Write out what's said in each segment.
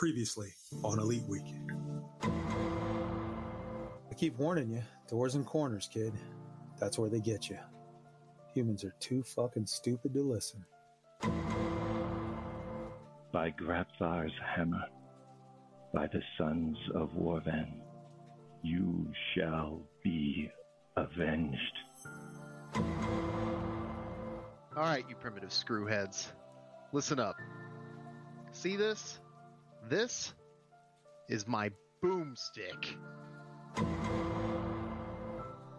Previously on Elite Week. I keep warning you doors and corners, kid. That's where they get you. Humans are too fucking stupid to listen. By Grabthar's hammer, by the sons of Warvan, you shall be avenged. All right, you primitive screwheads. Listen up. See this? This is my boomstick.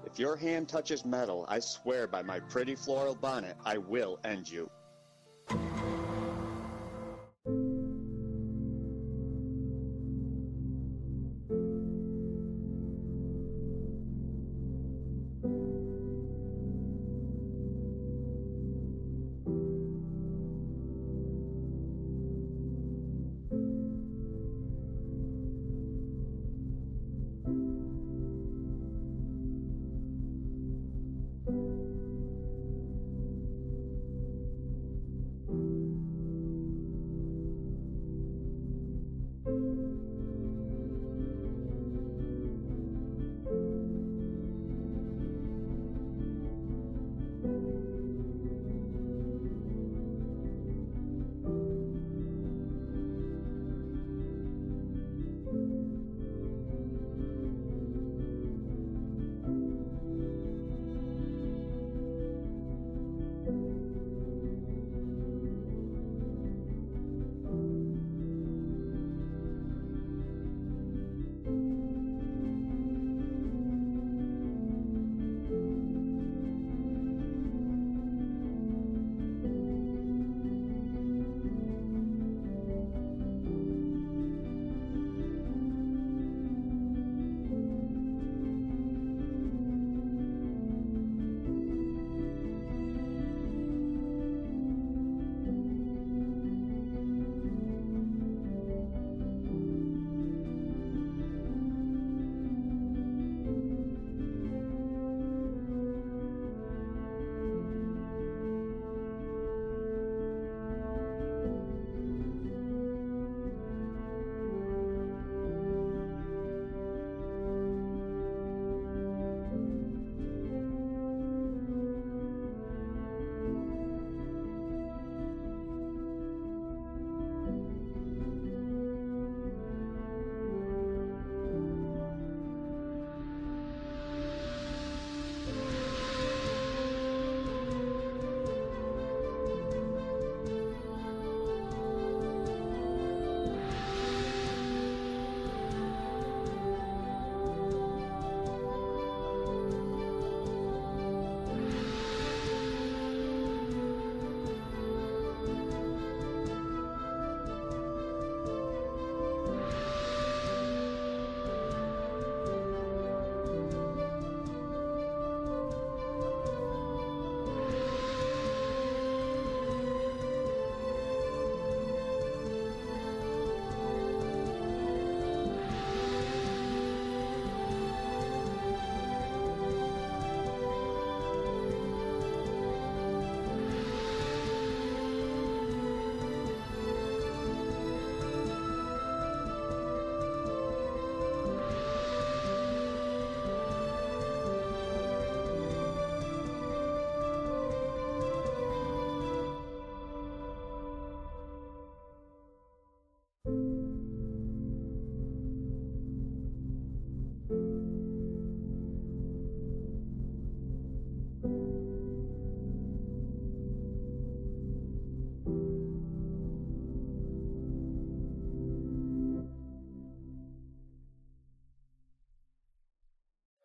If your hand touches metal, I swear by my pretty floral bonnet, I will end you.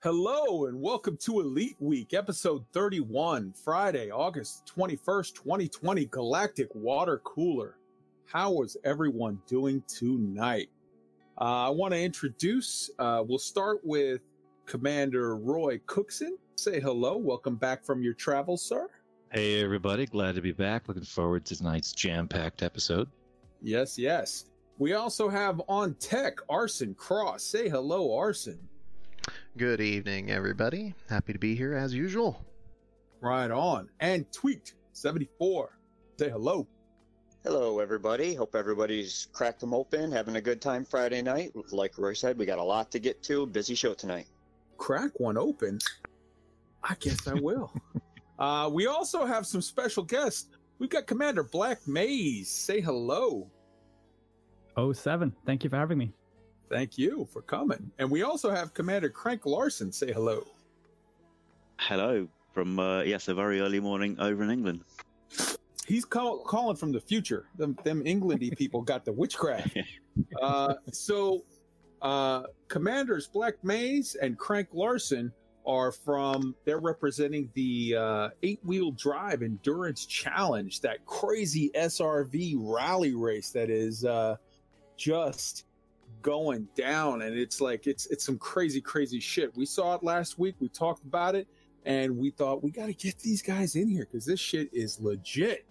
Hello and welcome to Elite Week, episode 31, Friday, August 21st, 2020, Galactic Water Cooler. How is everyone doing tonight? Uh, I want to introduce, uh, we'll start with Commander Roy Cookson. Say hello. Welcome back from your travels, sir. Hey, everybody. Glad to be back. Looking forward to tonight's jam packed episode. Yes, yes. We also have on tech Arson Cross. Say hello, Arson. Good evening, everybody. Happy to be here as usual. Right on. And Tweaked 74. Say hello. Hello, everybody. Hope everybody's cracked them open, having a good time Friday night. Like Roy said, we got a lot to get to. Busy show tonight. Crack one open. I guess I will. uh, we also have some special guests. We've got Commander Black Maze. Say hello. Oh seven. Thank you for having me. Thank you for coming. And we also have Commander Crank Larson. Say hello. Hello from uh, yes, a very early morning over in England. He's call, calling from the future. Them, them Englandy people got the witchcraft. Uh, so, uh, Commanders Black Maze and Crank Larson are from. They're representing the uh, eight-wheel drive endurance challenge, that crazy SRV rally race that is uh, just going down, and it's like it's it's some crazy, crazy shit. We saw it last week. We talked about it, and we thought we got to get these guys in here because this shit is legit.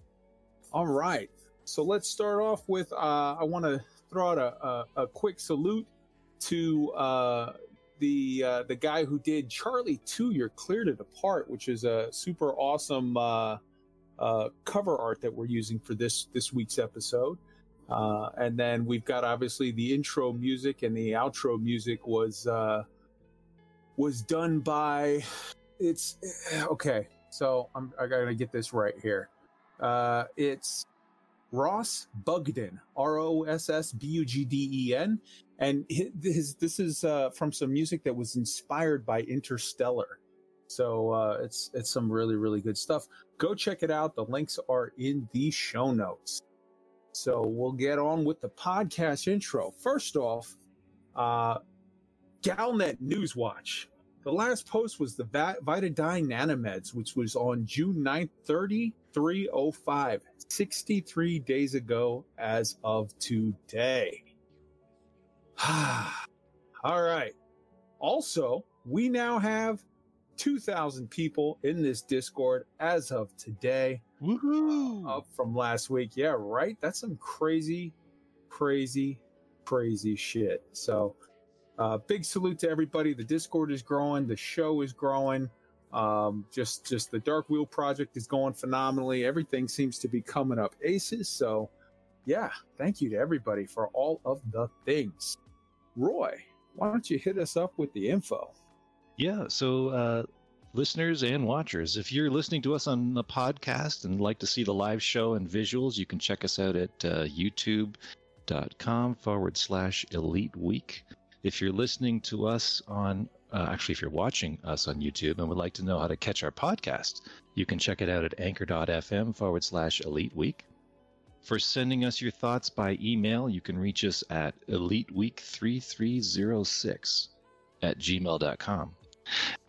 All right, so let's start off with. Uh, I want to throw out a, a, a quick salute to uh, the uh, the guy who did Charlie Two. You're cleared it apart, which is a super awesome uh, uh, cover art that we're using for this this week's episode. Uh, and then we've got obviously the intro music and the outro music was uh, was done by it's okay. So I'm I gotta get this right here. Uh, it's Ross Bugden, R O S S B U G D E N, and his this is uh, from some music that was inspired by Interstellar. So uh, it's it's some really really good stuff. Go check it out. The links are in the show notes. So we'll get on with the podcast intro. First off, uh, Galnet Newswatch. The last post was the Vitadine Nanomeds, which was on June 9th, 3305, 63 days ago as of today. All right. Also, we now have 2,000 people in this Discord as of today Woohoo! up from last week. Yeah, right. That's some crazy, crazy, crazy shit. So, uh, big salute to everybody. The Discord is growing. The show is growing. Um, just, just the Dark Wheel project is going phenomenally. Everything seems to be coming up aces. So, yeah, thank you to everybody for all of the things. Roy, why don't you hit us up with the info? Yeah, so uh, listeners and watchers, if you're listening to us on the podcast and like to see the live show and visuals, you can check us out at uh, youtube.com forward slash elite week. If you're listening to us on, uh, actually, if you're watching us on YouTube and would like to know how to catch our podcast, you can check it out at anchor.fm forward slash elite week. For sending us your thoughts by email, you can reach us at eliteweek3306 at gmail.com.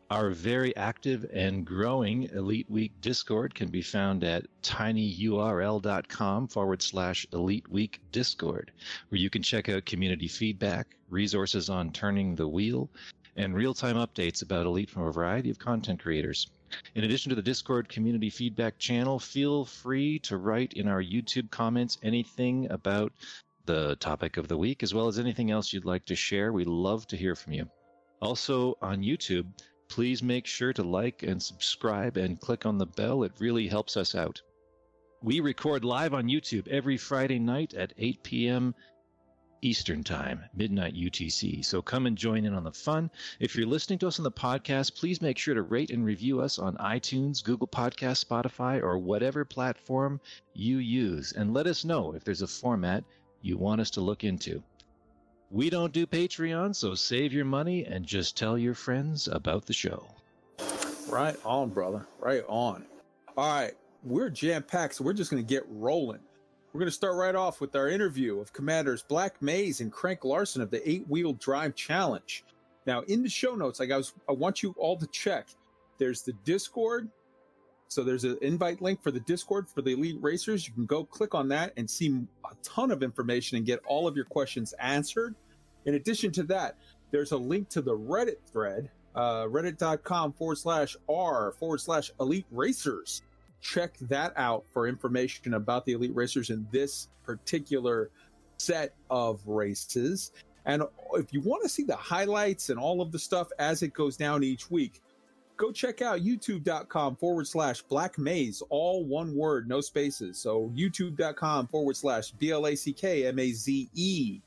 Our very active and growing Elite Week Discord can be found at tinyurl.com forward slash Elite Week Discord, where you can check out community feedback, resources on turning the wheel, and real time updates about Elite from a variety of content creators. In addition to the Discord community feedback channel, feel free to write in our YouTube comments anything about the topic of the week, as well as anything else you'd like to share. We love to hear from you. Also on YouTube, please make sure to like and subscribe and click on the bell. It really helps us out. We record live on YouTube every Friday night at 8 p.m. Eastern Time, midnight UTC. So come and join in on the fun. If you're listening to us on the podcast, please make sure to rate and review us on iTunes, Google Podcast, Spotify, or whatever platform you use. And let us know if there's a format you want us to look into. We don't do Patreon, so save your money and just tell your friends about the show. Right on, brother. Right on. All right. We're jam packed, so we're just going to get rolling. We're going to start right off with our interview of Commanders Black Maze and Crank Larson of the Eight Wheel Drive Challenge. Now, in the show notes, like I was, I want you all to check. There's the Discord. So there's an invite link for the Discord for the Elite Racers. You can go click on that and see a ton of information and get all of your questions answered. In addition to that, there's a link to the Reddit thread, uh, reddit.com forward slash r forward slash elite racers. Check that out for information about the elite racers in this particular set of races. And if you want to see the highlights and all of the stuff as it goes down each week, go check out youtube.com forward slash black maze, all one word, no spaces. So youtube.com forward slash B L A C K M A Z E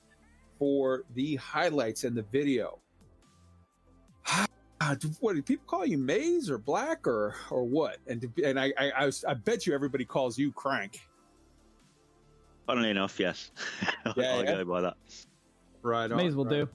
for the highlights and the video. Ah, what do people call you maze or black or or what and and I, I I was- I bet you everybody calls you crank Funnily enough, yes. I'll Yeah, yeah. go by that. right May as well do.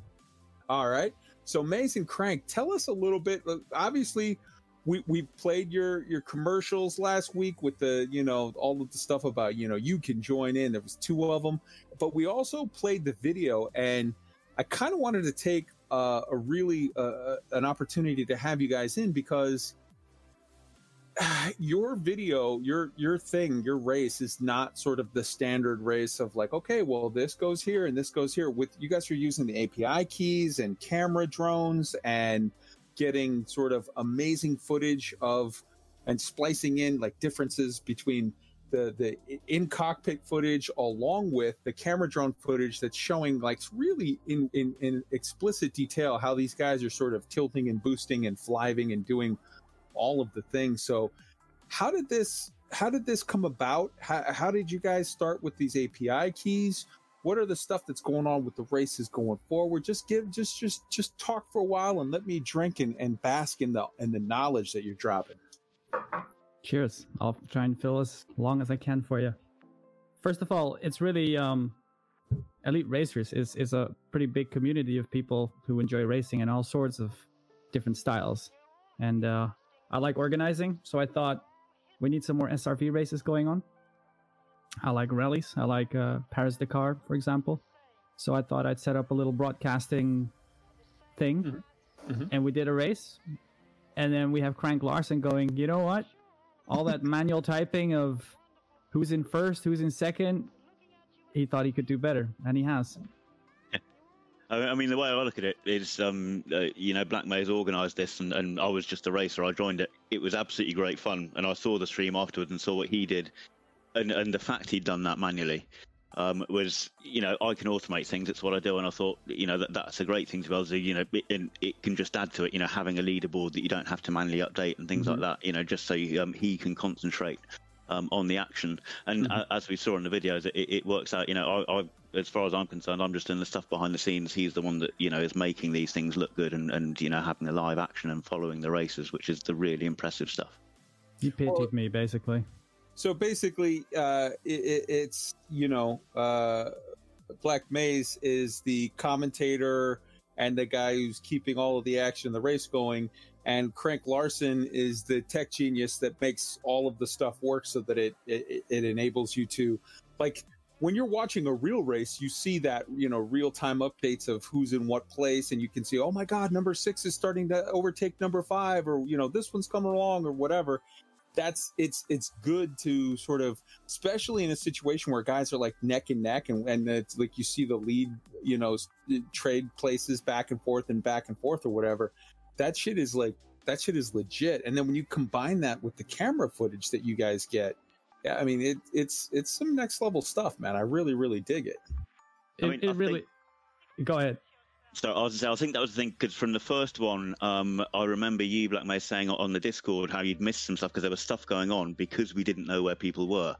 All right. So Mason Crank, tell us a little bit. Obviously, we we played your your commercials last week with the you know all of the stuff about you know you can join in. There was two of them, but we also played the video, and I kind of wanted to take uh, a really uh, an opportunity to have you guys in because your video your your thing your race is not sort of the standard race of like okay well this goes here and this goes here. With you guys are using the api keys and camera drones and getting sort of amazing footage of and splicing in like differences between the the in cockpit footage along with the camera drone footage that's showing like really in in, in explicit detail how these guys are sort of tilting and boosting and flying and doing all of the things. So, how did this how did this come about? How, how did you guys start with these API keys? What are the stuff that's going on with the races going forward? Just give just just just talk for a while and let me drink and, and bask in the in the knowledge that you're dropping. Cheers. I'll try and fill as long as I can for you. First of all, it's really um, Elite Racers is is a pretty big community of people who enjoy racing in all sorts of different styles, and uh, I like organizing. So I thought we need some more SRV races going on. I like rallies. I like uh, Paris Dakar, for example. So I thought I'd set up a little broadcasting thing, Mhm. Mhm. and we did a race. And then we have Crank Larson going, you know what? All that manual typing of who's in first, who's in second, he thought he could do better, and he has. I mean, the way I look at it is, um, uh, you know, Black Maze organised this, and, and I was just a racer. I joined it. It was absolutely great fun, and I saw the stream afterwards and saw what he did, and and the fact he'd done that manually um, was, you know, I can automate things. It's what I do, and I thought, you know, that that's a great thing to be able to, you know, it, and it can just add to it. You know, having a leaderboard that you don't have to manually update and things like that. You know, just so you, um, he can concentrate um, on the action. And Mhm. uh, as we saw in the videos, it, it works out. You know, I, I, as far as I'm concerned, I'm just doing the stuff behind the scenes. He's the one that you know is making these things look good and, and you know having the live action and following the races, which is the really impressive stuff. He pitied Well- me, basically. So basically, uh, it, it, it's you know, uh, Black Maze is the commentator and the guy who's keeping all of the action in the race going, and Crank Larson is the tech genius that makes all of the stuff work so that it it, it enables you to, like. When you're watching a real race, you see that you know real time updates of who's in what place, and you can see, oh my God, number six is starting to overtake number five, or you know this one's coming along, or whatever. That's it's it's good to sort of especially in a situation where guys are like neck and neck and, and it's like you see the lead you know trade places back and forth and back and forth or whatever. That shit is like that shit is legit. And then when you combine that with the camera footage that you guys get yeah i mean it, it's it's some next level stuff man i really really dig it It, I mean, it I really. Go ahead. So I was gonna I think that was the thing because from the first one, um, I remember you, Black Maze, saying on the Discord how you'd missed some stuff because there was stuff going on because we didn't know where people were,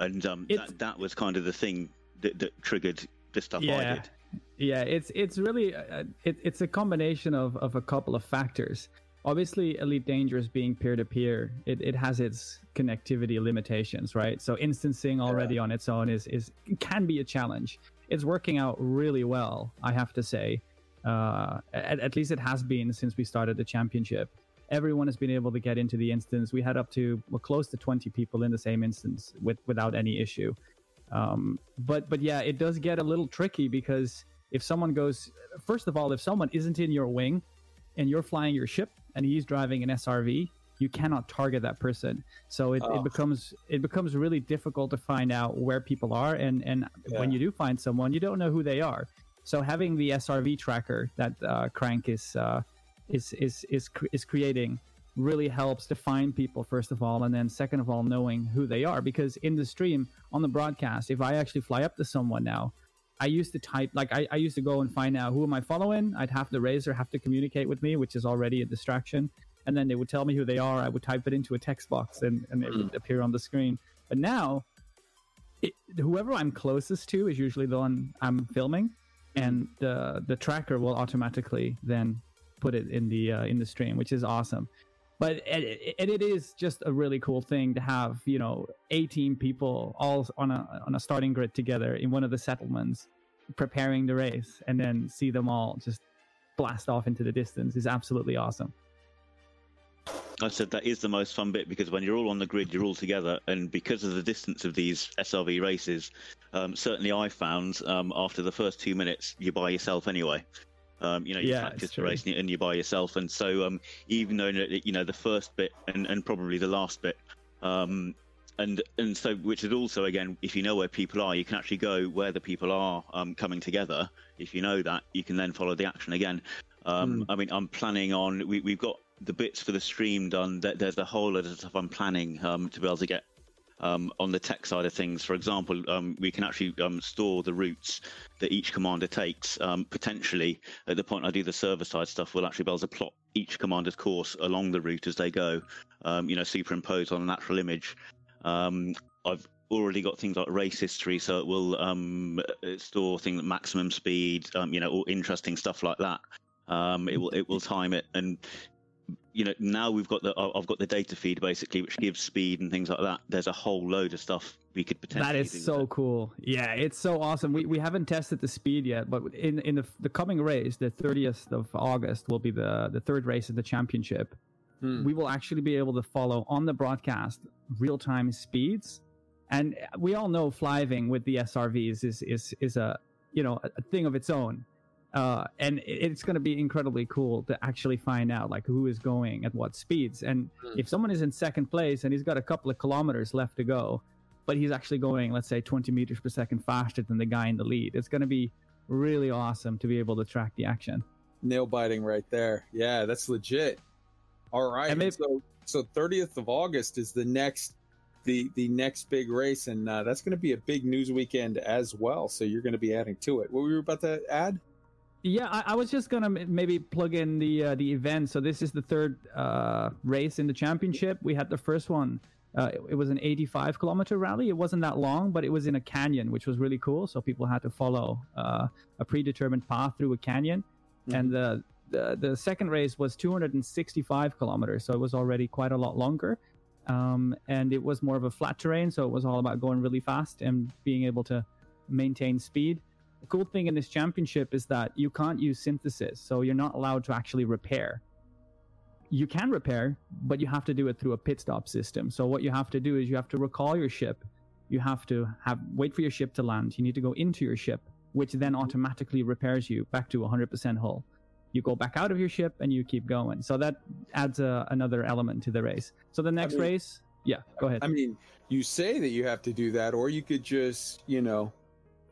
and um, that that was kind of the thing that, that triggered the stuff I Yeah. did. Yeah, it's it's really uh, it, it's a combination of, of a couple of factors. Obviously, Elite Dangerous being peer to peer, it it has its connectivity limitations, right? So instancing already on its own is is can be a challenge. It's working out really well, I have to say. Uh, at, at least it has been since we started the championship. Everyone has been able to get into the instance. We had up to well, close to 20 people in the same instance with without any issue. Um, but but yeah, it does get a little tricky because if someone goes, first of all, if someone isn't in your wing and you're flying your ship and he's driving an SRV, you cannot target that person. So it, Oh. it becomes it becomes really difficult to find out where people are and and when you do find someone, you don't know who they are. So having the SRV tracker that uh, Crank is uh, is is is cr- is creating really helps to find people first of all and then second of all knowing who they are because in the stream on the broadcast if i actually fly up to someone now i used to type like i, I used to go and find out who am i following i'd have the razor have to communicate with me which is already a distraction and then they would tell me who they are. I would type it into a text box, and and it would appear on the screen. But now, it, whoever I'm closest to is usually the one I'm filming, and the the tracker will automatically then put it in the uh, in the stream, which is awesome. But it, it, it is just a really cool thing to have, you know, 18 people all on a on a starting grid together in one of the settlements, preparing the race, and then see them all just blast off into the distance is absolutely awesome. I said that is the most fun bit because when you're all on the grid, you're all together, and because of the distance of these SRV races, um, certainly I found um, after the first two minutes, you're by yourself anyway. Um, you know, you Yeah, practice the race and you- and you're by yourself, and so um, even though you know the first bit and, and probably the last bit, um, and and so which is also again, if you know where people are, you can actually go where the people are um, coming together. If you know that, you can then follow the action again. Um, I mean, I'm planning on we, we've got the bits for the stream done. There's a whole lot of stuff I'm planning um, to be able to get um, on the tech side of things. For example, um, we can actually um, store the routes that each commander takes. Um, potentially, at the point I do the server side stuff, we'll actually be able to plot each commander's course along the route as they go. Um, you know, superimpose on a natural image. Um, I've already got things like race history, so it will store things like maximum speed, you know, all interesting stuff like that. It will it will time it, and you know now we've got the I- I've got the data feed basically, which gives speed and things like that. There's a whole load of stuff we could potentially. That is do so it. cool. Yeah, it's so awesome. We, we haven't tested the speed yet, but in in the the coming race, the 30th of August will be the the third race of the championship. Hmm. We will actually be able to follow on the broadcast real time speeds, and we all know fliving with the SRVs is is is a you know a thing of its own. Uh, and it's going to be incredibly cool to actually find out like who is going at what speeds. And Hmm. if someone is in second place and he's got a couple of kilometers left to go, but he's actually going, let's say, 20 meters per second faster than the guy in the lead. It's going to be really awesome to be able to track the action. Nail biting right there. Yeah, that's legit. All right. Maybe- so so 30th of August is the next the the next big race, and uh, that's going to be a big news weekend as well. So you're going to be adding to it. What were you about to add? Yeah, I, I was just gonna m- maybe plug in the uh, the event. So this is the third uh, race in the championship. We had the first one. Uh, it, it was an 85 kilometer rally. It wasn't that long, but it was in a canyon, which was really cool. So people had to follow uh, a predetermined path through a canyon. And the, the the second race was 265 kilometers, so it was already quite a lot longer. Um, and it was more of a flat terrain, so it was all about going really fast and being able to maintain speed. The cool thing in this championship is that you can't use synthesis, so you're not allowed to actually repair. You can repair, but you have to do it through a pit stop system. So what you have to do is you have to recall your ship. You have to have wait for your ship to land. You need to go into your ship, which then automatically repairs you back to 100% hull. You go back out of your ship and you keep going. So that adds a, another element to the race. So the next mean- race, yeah, go ahead. I mean, you say that you have to do that, or you could just, you know,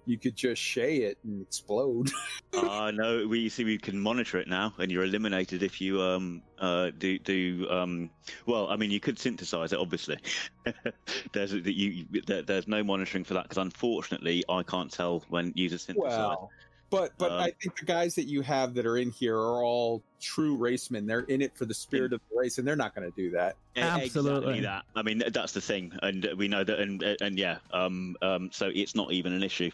you could just shay it and explode. Uh, no, we see we can monitor it now, and you're eliminated if you um uh do do um well. I mean, you could synthesize it, obviously. there's that you there, there's no monitoring for that because unfortunately I can't tell when users synthesize. Well, but but Um, I think the guys that you have that are in here are all true racemen. They're in it for the spirit of the race, and they're not going to do that. Absolutely. Exactly that. I mean, that's the thing, and we know that, and and yeah, um, um, so it's not even an issue.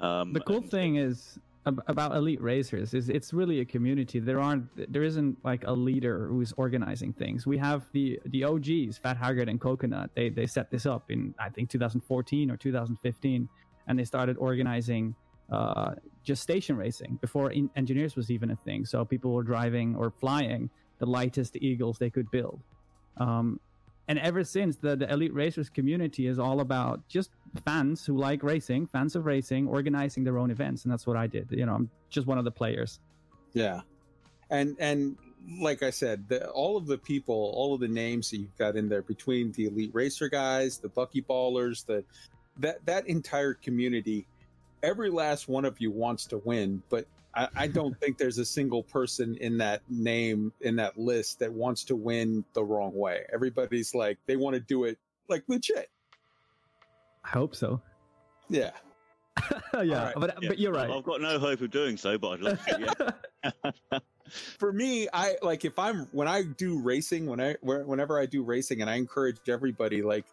Um, the cool and- thing is about elite racers is it's really a community there aren't there isn't like a leader who's organizing things we have the the og's fat haggard and coconut they they set this up in i think 2014 or 2015 and they started organizing uh, just station racing before in- engineers was even a thing. So people were driving or flying the lightest eagles they could build. Um, and ever since the, the elite racers community is all about just fans who like racing fans of racing organizing their own events. And that's what i did. You know i'm just one of the players. Yeah, and and like I said, the, all of the people, all of the names that you've got in there between the elite racer guys, the bucky ballers, the that that entire community, every last one of you wants to win, but. I, I don't think there's a single person in that name in that list that wants to win the wrong way. Everybody's like they want to do it like legit. i hope so Yeah. yeah, right, but Yeah, but you're right. I've got no hope of doing so, but I'd love to. Yeah. for me i like if i'm when i do racing when i whenever i do racing and i encourage everybody like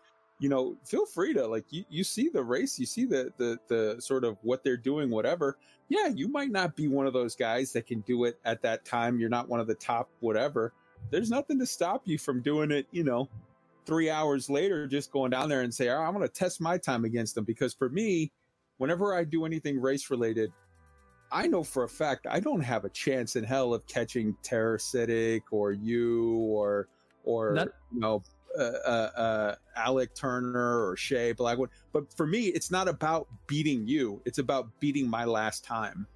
you know feel free to like you, you see the race you see the the the sort of what they're doing whatever. Yeah you might not be one of those guys that can do it at that time. You're not one of the top whatever. There's nothing to stop you from doing it you know three hours later just going down there and say i'm going to test my time against them. Because for me whenever i do anything race related I know for a fact I don't have a chance in hell of catching Terrasitic or you or or That- you know uh, uh, uh, Alec Turner or Shay Blackwood. But for me, it's not about beating you; it's about beating my last time.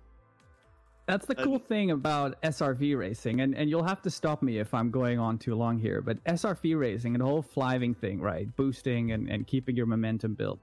That's the Uh, cool thing about SRV racing, and, and you'll have to stop me if I'm going on too long here. But SRV racing and the whole flying thing, right? Boosting and, and keeping your momentum built.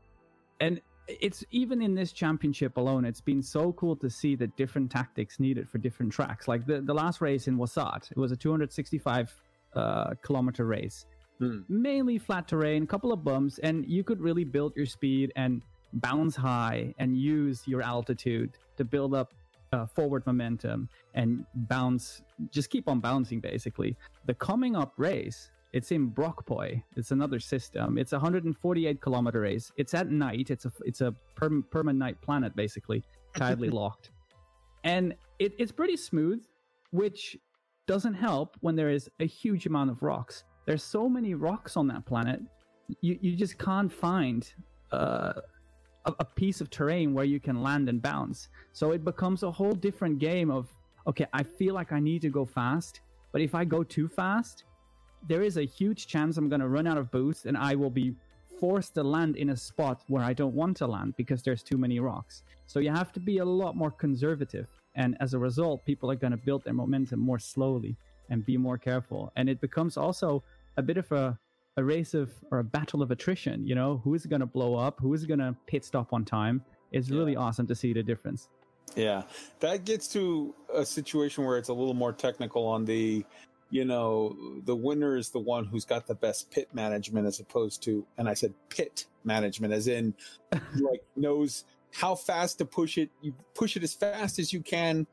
And it's even in this championship alone, it's been so cool to see the different tactics needed for different tracks. Like the, the last race in Wasat, it was a 265 uh, kilometer race, Hmm. mainly flat terrain, couple of bumps, and you could really build your speed and bounce high and use your altitude to build up uh, forward momentum and bounce, just keep on bouncing basically. The coming up race, it's in Brockpoy. It's another system. It's a 148 kilometer race. It's at night. It's a it's a perm, permanent night planet basically, tidally locked, and it, it's pretty smooth, which doesn't help when there is a huge amount of rocks. There's so many rocks on that planet, you you just can't find uh, a, a piece of terrain where you can land and bounce. So it becomes a whole different game of okay, I feel like I need to go fast, but if I go too fast, there is a huge chance I'm going to run out of boost and I will be forced to land in a spot where I don't want to land because there's too many rocks. So you have to be a lot more conservative. And as a result, people are going to build their momentum more slowly and be more careful. And it becomes also a bit of a, a race of or a battle of attrition. You know, who is going to blow up? Who is going to pit stop on time? It's really awesome to see the difference. Yeah, that gets to a situation where it's a little more technical on the, you know, the winner is the one who's got the best pit management as opposed to, and I said pit management as in, like knows how fast to push it. You push it as fast as you can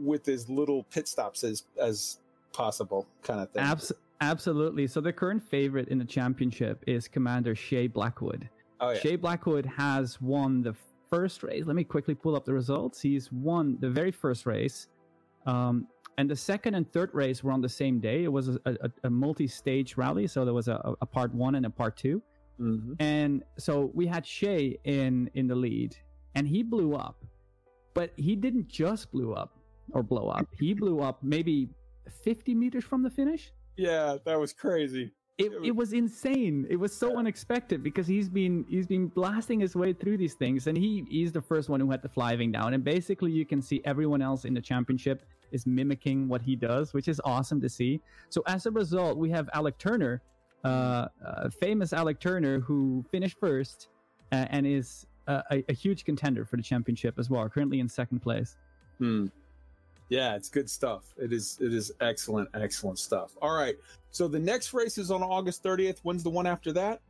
with as little pit stops as as possible, kind of thing. Abs- absolutely. So the current favorite in the championship is Commander Shay Blackwood. oh yeah, Shay Blackwood has won the first race. Let me quickly pull up the results. He's won the very first race. Um, and the second and third race were on the same day. It was a, a, a multi-stage rally, so there was a, a part one and a part two. mm-hmm. And so we had Shay in in the lead, and he blew up. But he didn't just blew up or blow up. He blew up maybe 50 meters from the finish. Yeah, that was crazy. It, it was insane. It was so unexpected because he's been he's been blasting his way through these things, and he he's the first one who had the flying down. And basically, you can see everyone else in the championship is mimicking what he does, which is awesome to see. So as a result, we have Alec Turner, uh, uh, famous Alec Turner, who finished first uh, and is a, a huge contender for the championship as well. Currently in second place. Hmm. Yeah, it's good stuff. It is it is excellent, excellent stuff. All right. So the next race is on August 30th. When's the one after that?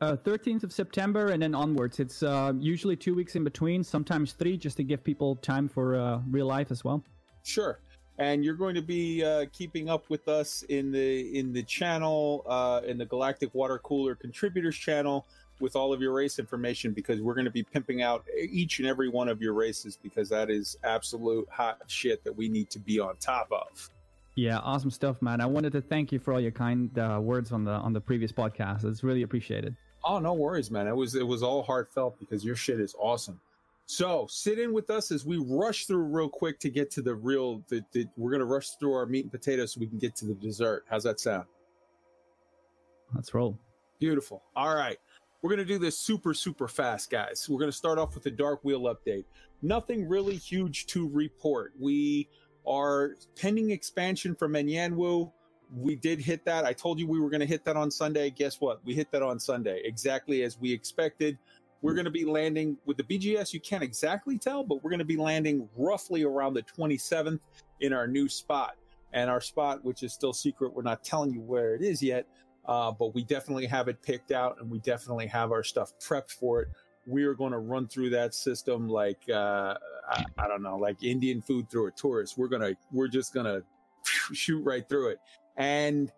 Uh, 13th of September and then onwards. It's uh, usually two weeks in between, sometimes three, just to give people time for uh, real life as well. Sure. And you're going to be uh, keeping up with us in the in the channel, uh, in the Galactic Water Cooler Contributors channel, with all of your race information because we're going to be pimping out each and every one of your races because that is absolute hot shit that we need to be on top of. Yeah, awesome stuff, man. I wanted to thank you for all your kind uh, words on the on the previous podcast. It's really appreciated. Oh, no worries, man. It was it was all heartfelt because your shit is awesome. So sit in with us as we rush through real quick to get to the real. The, the, we're gonna rush through our meat and potatoes so we can get to the dessert. How's that sound? Let's roll. Beautiful. All right. We're going to do this super, super fast, guys. We're going to start off with the Dark Wheel update. Nothing really huge to report. We are pending expansion from Enyanwu. We did hit that. I told you we were going to hit that on Sunday. Guess what? We hit that on Sunday, exactly as we expected. We're going to be landing with the BGS. You can't exactly tell, but we're going to be landing roughly around the 27th in our new spot. And our spot, which is still secret, we're not telling you where it is yet, uh, but we definitely have it picked out and we definitely have our stuff prepped for it we are going to run through that system like uh, I, I don't know, like Indian food through a tourist. We're gonna, we're just gonna shoot right through it. And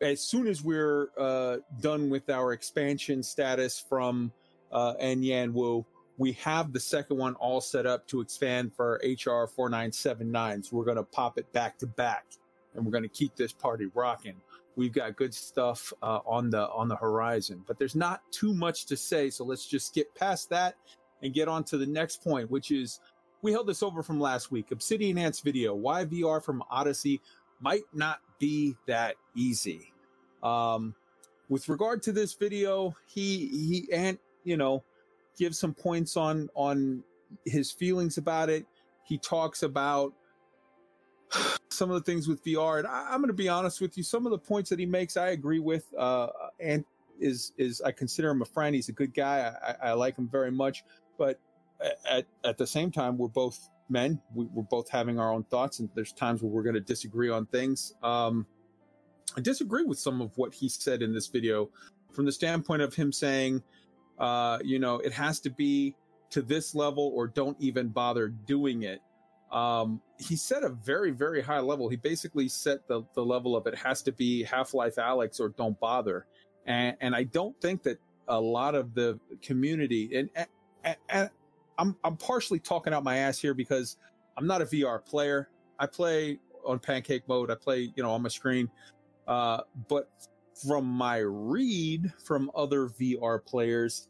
as soon as we're uh, done with our expansion status from uh, Wu, we have the second one all set up to expand for HR 4979. So we're going to pop it back to back and we're going to keep this party rocking. We've got good stuff uh, on the on the horizon, but there's not too much to say. So let's just skip past that and get on to the next point, which is we held this over from last week. Obsidian Ant's video, why VR from Odyssey might not be that easy. Um, with regard to this video, he he and you know gives some points on on his feelings about it. He talks about some of the things with VR, and I, am going to be honest with you. Some of the points that he makes, I agree with. Uh, and is is I consider him a friend. He's a good guy. I, I like him very much. But at at the same time, we're both men. We, are both having our own thoughts, and there's times where we're going to disagree on things. Um, I disagree with some of what he said in this video, from the standpoint of him saying, uh, you know, it has to be to this level, or don't even bother doing it. Um, he set a very, very high level. He basically set the the level of it has to be Half Life Alyx or don't bother. And, and I don't think that a lot of the community and, and, and I'm I'm partially talking out my ass here because I'm not a VR player. I play on pancake mode. I play, you know, on my screen. Uh, but from my read from other VR players,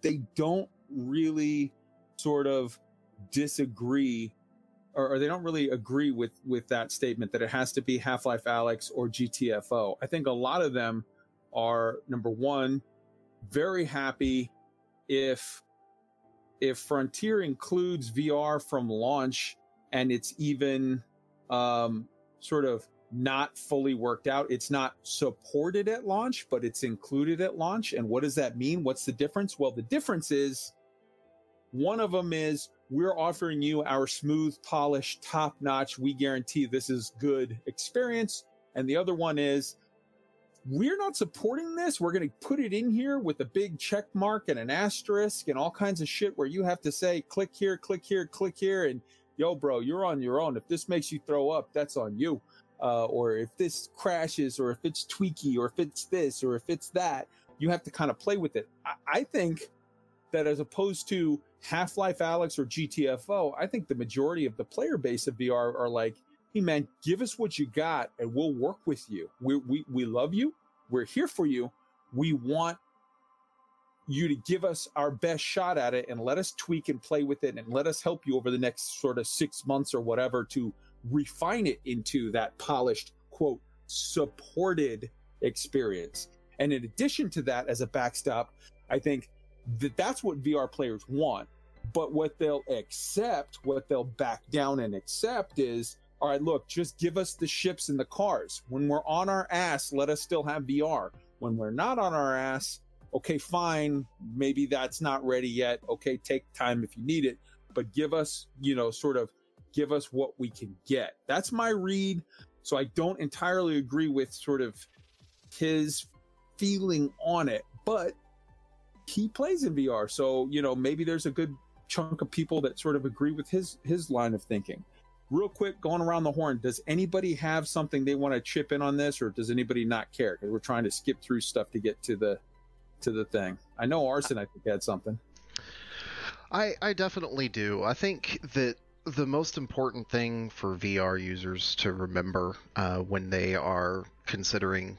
they don't really sort of disagree or, or, they don't really agree with with that statement that it has to be Half-Life Alyx or GTFO. I think a lot of them are number one, very happy if if Frontier includes VR from launch and it's even um, sort of not fully worked out, it's not supported at launch, but it's included at launch. And what does that mean? What's the difference? Well, the difference is one of them is we're offering you our smooth, polished, top notch, we guarantee this is good experience. And the other one is we're not supporting this. We're going to put it in here with a big check mark and an asterisk and all kinds of shit where you have to say, click here, click here, click here. And yo, bro, you're on your own. If this makes you throw up, that's on you. Uh, or if this crashes, or if it's tweaky, or if it's this, or if it's that, you have to kind of play with it. I, I think that as opposed to Half Life Alyx or GTFO, I think the majority of the player base of VR are like, hey man, give us what you got and we'll work with you. We, we, we love you. We're here for you. We want you to give us our best shot at it and let us tweak and play with it and let us help you over the next sort of six months or whatever to refine it into that polished, quote, supported experience. And in addition to that, as a backstop, I think that that's what VR players want. But what they'll accept, what they'll back down and accept is all right, look, just give us the ships and the cars. When we're on our ass, let us still have VR. When we're not on our ass, okay, fine. Maybe that's not ready yet. Okay, take time if you need it, but give us, you know, sort of give us what we can get. That's my read. So I don't entirely agree with sort of his feeling on it, but he plays in VR. So, you know, maybe there's a good chunk of people that sort of agree with his his line of thinking real quick, going around the horn, does anybody have something they want to chip in on this, or does anybody not care? Because we're trying to skip through stuff to get to the to the thing. I know Arson, I think had something. I I definitely do. I think that the most important thing for VR users to remember uh, when they are considering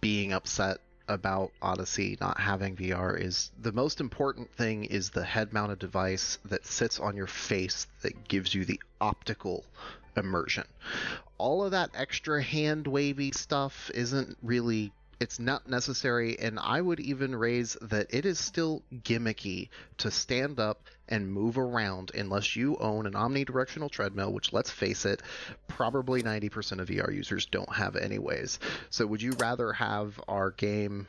being upset about Odyssey not having VR is the most important thing is the head mounted device that sits on your face that gives you the optical immersion. All of that extra hand wavy stuff isn't really it's not necessary and I would even raise that it is still gimmicky to stand up and move around unless you own an omnidirectional treadmill, which let's face it, probably 90% of VR users don't have anyways. So would you rather have our game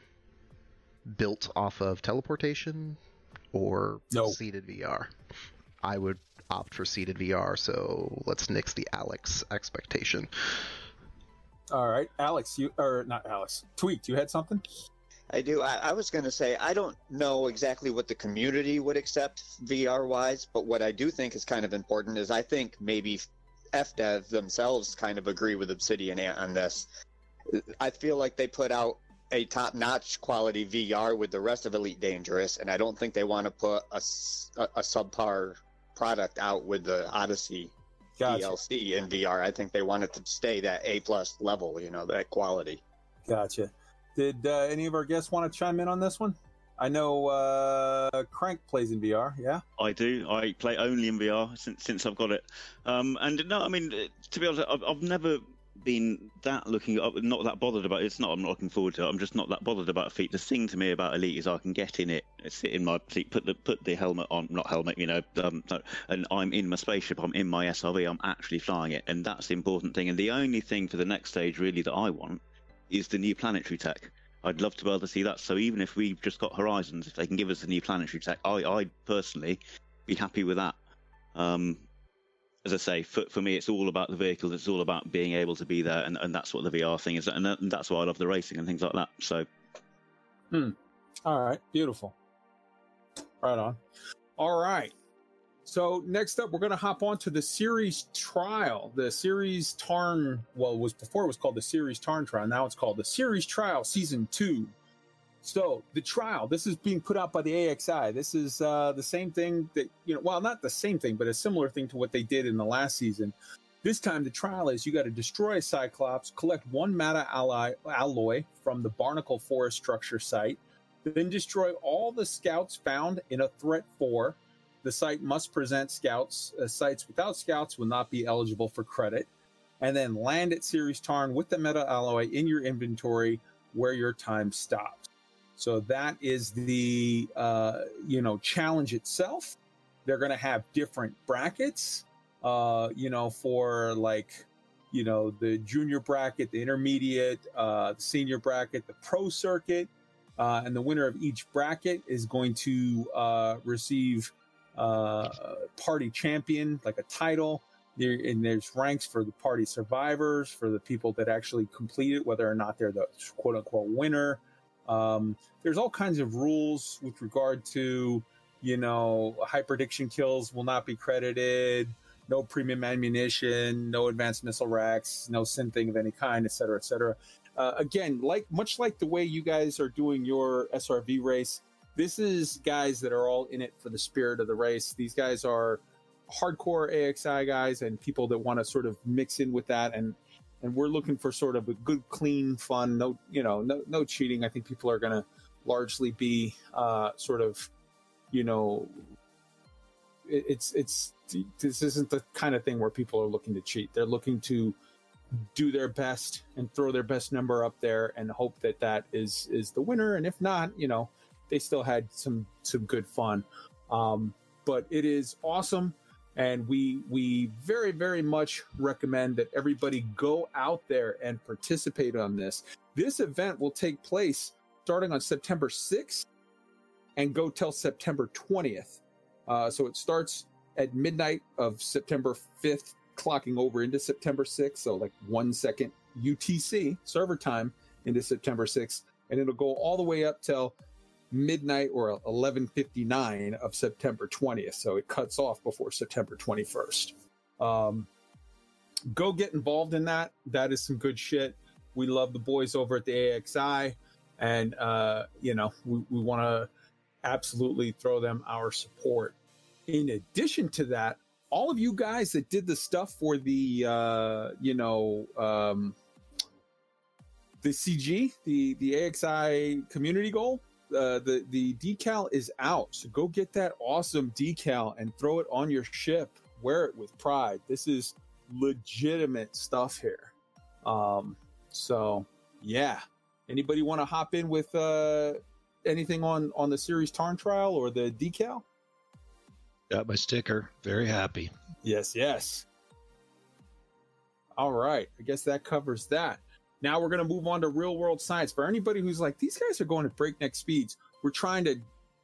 built off of teleportation or no. seated VR? I would opt for seated VR, so let's nix the Alyx expectation. All right, Alex, you or not Alex? Tweaked, you had something? I do. I, I was going to say I don't know exactly what the community would accept VR wise, but what I do think is kind of important is I think maybe FDev themselves kind of agree with Obsidian Ant on this. I feel like they put out a top notch quality VR with the rest of Elite Dangerous, and I don't think they want to put a, a- a subpar product out with the Odyssey Gotcha. DLC in VR. I think they want it to stay that A plus level, you know, that quality. Gotcha. Did uh, any of our guests want to chime in on this one? I know uh, Crank plays in VR. Yeah. I do. I play only in VR since since I've got it. Um, and no, I mean, uh, to be honest, I've, I've never been that looking up, not that bothered about it. It's not. I'm not looking forward to it. I'm just not that bothered about feet. The thing to me about Elite is I can get in it, sit in my seat, put the put the helmet on, not helmet, you know, um, and I'm in my spaceship. I'm in my SRV. I'm actually flying it, and that's the important thing. And the only thing for the next stage really that I want is the new planetary tech. I'd love to be able to see that. So even if we've just got Horizons, if they can give us the new planetary tech, I I personally be happy with that. Um, as I say, for, for me, it's all about the vehicles. It's all about being able to be there, and, and that's what the VR thing is, and, that, and that's why I love the racing and things like that. So All right. Beautiful. Right on. All right. So next up, we're going to hop on to the series trial. The Ceres Tarn, well, was before it was called the Ceres Tarn trial. Now it's called the series trial season two. So the trial, this is being put out by the AXI. This is uh, the same thing that you know, well, not the same thing, but a similar thing to what they did in the last season. This time, the trial is you got to destroy Cyclops, collect one Meta ally, alloy from the Barnacle Forest structure site, then destroy all the scouts found in a threat four. The site must present scouts. Uh, sites without scouts will not be eligible for credit. And then land at Ceres Tarn with the meta alloy in your inventory where your time stops. So that is the uh, you know challenge itself. They're going to have different brackets. Uh, you know, for like you know the junior bracket, the intermediate, uh, the senior bracket, the pro circuit, uh, and the winner of each bracket is going to uh, receive uh, party champion, like a title. There, and there's ranks for the party survivors, for the people that actually complete it, whether or not they're the quote unquote winner. Um, there's all kinds of rules with regard to, you know, high prediction kills will not be credited, no premium ammunition, no advanced missile racks, no synthing of any kind, et cetera, et cetera. Uh, again, like much like the way you guys are doing your SRV race, this is guys that are all in it for the spirit of the race. These guys are hardcore AXI guys and people that want to sort of mix in with that. And and we're looking for sort of a good clean fun no you know no no cheating. I think people are going to largely be uh sort of you know it, it's it's this isn't the kind of thing where people are looking to cheat. They're looking to do their best and throw their best number up there and hope that that is is the winner. And if not you know they still had some some good fun. Um but it is awesome. And we we very very much recommend that everybody go out there and participate on this. This event will take place starting on september 6th and go till september 20th uh, so it starts at midnight of september 5th clocking over into september 6th so like one second utc server time into september 6th and it'll go all the way up till midnight or 11:59 of September 20th. So it cuts off before September 21st. Um, go get involved in that. That is some good shit. We love the boys over at the AXI, and uh, you know we, we want to absolutely throw them our support. In addition to that, all of you guys that did the stuff for the uh, you know um, the CG, the the AXI community goal, uh, the the decal is out. So go get that awesome decal and throw it on your ship. Wear it with pride. This is legitimate stuff here. Um, so yeah. Anybody want to hop in with uh, anything on on the Ceres Tarn trial or the decal? Got my sticker. Very happy. Yes, yes. All right. I guess that covers that. Now we're going to move on to real world science. For anybody who's like, these guys are going at breakneck speeds, we're trying to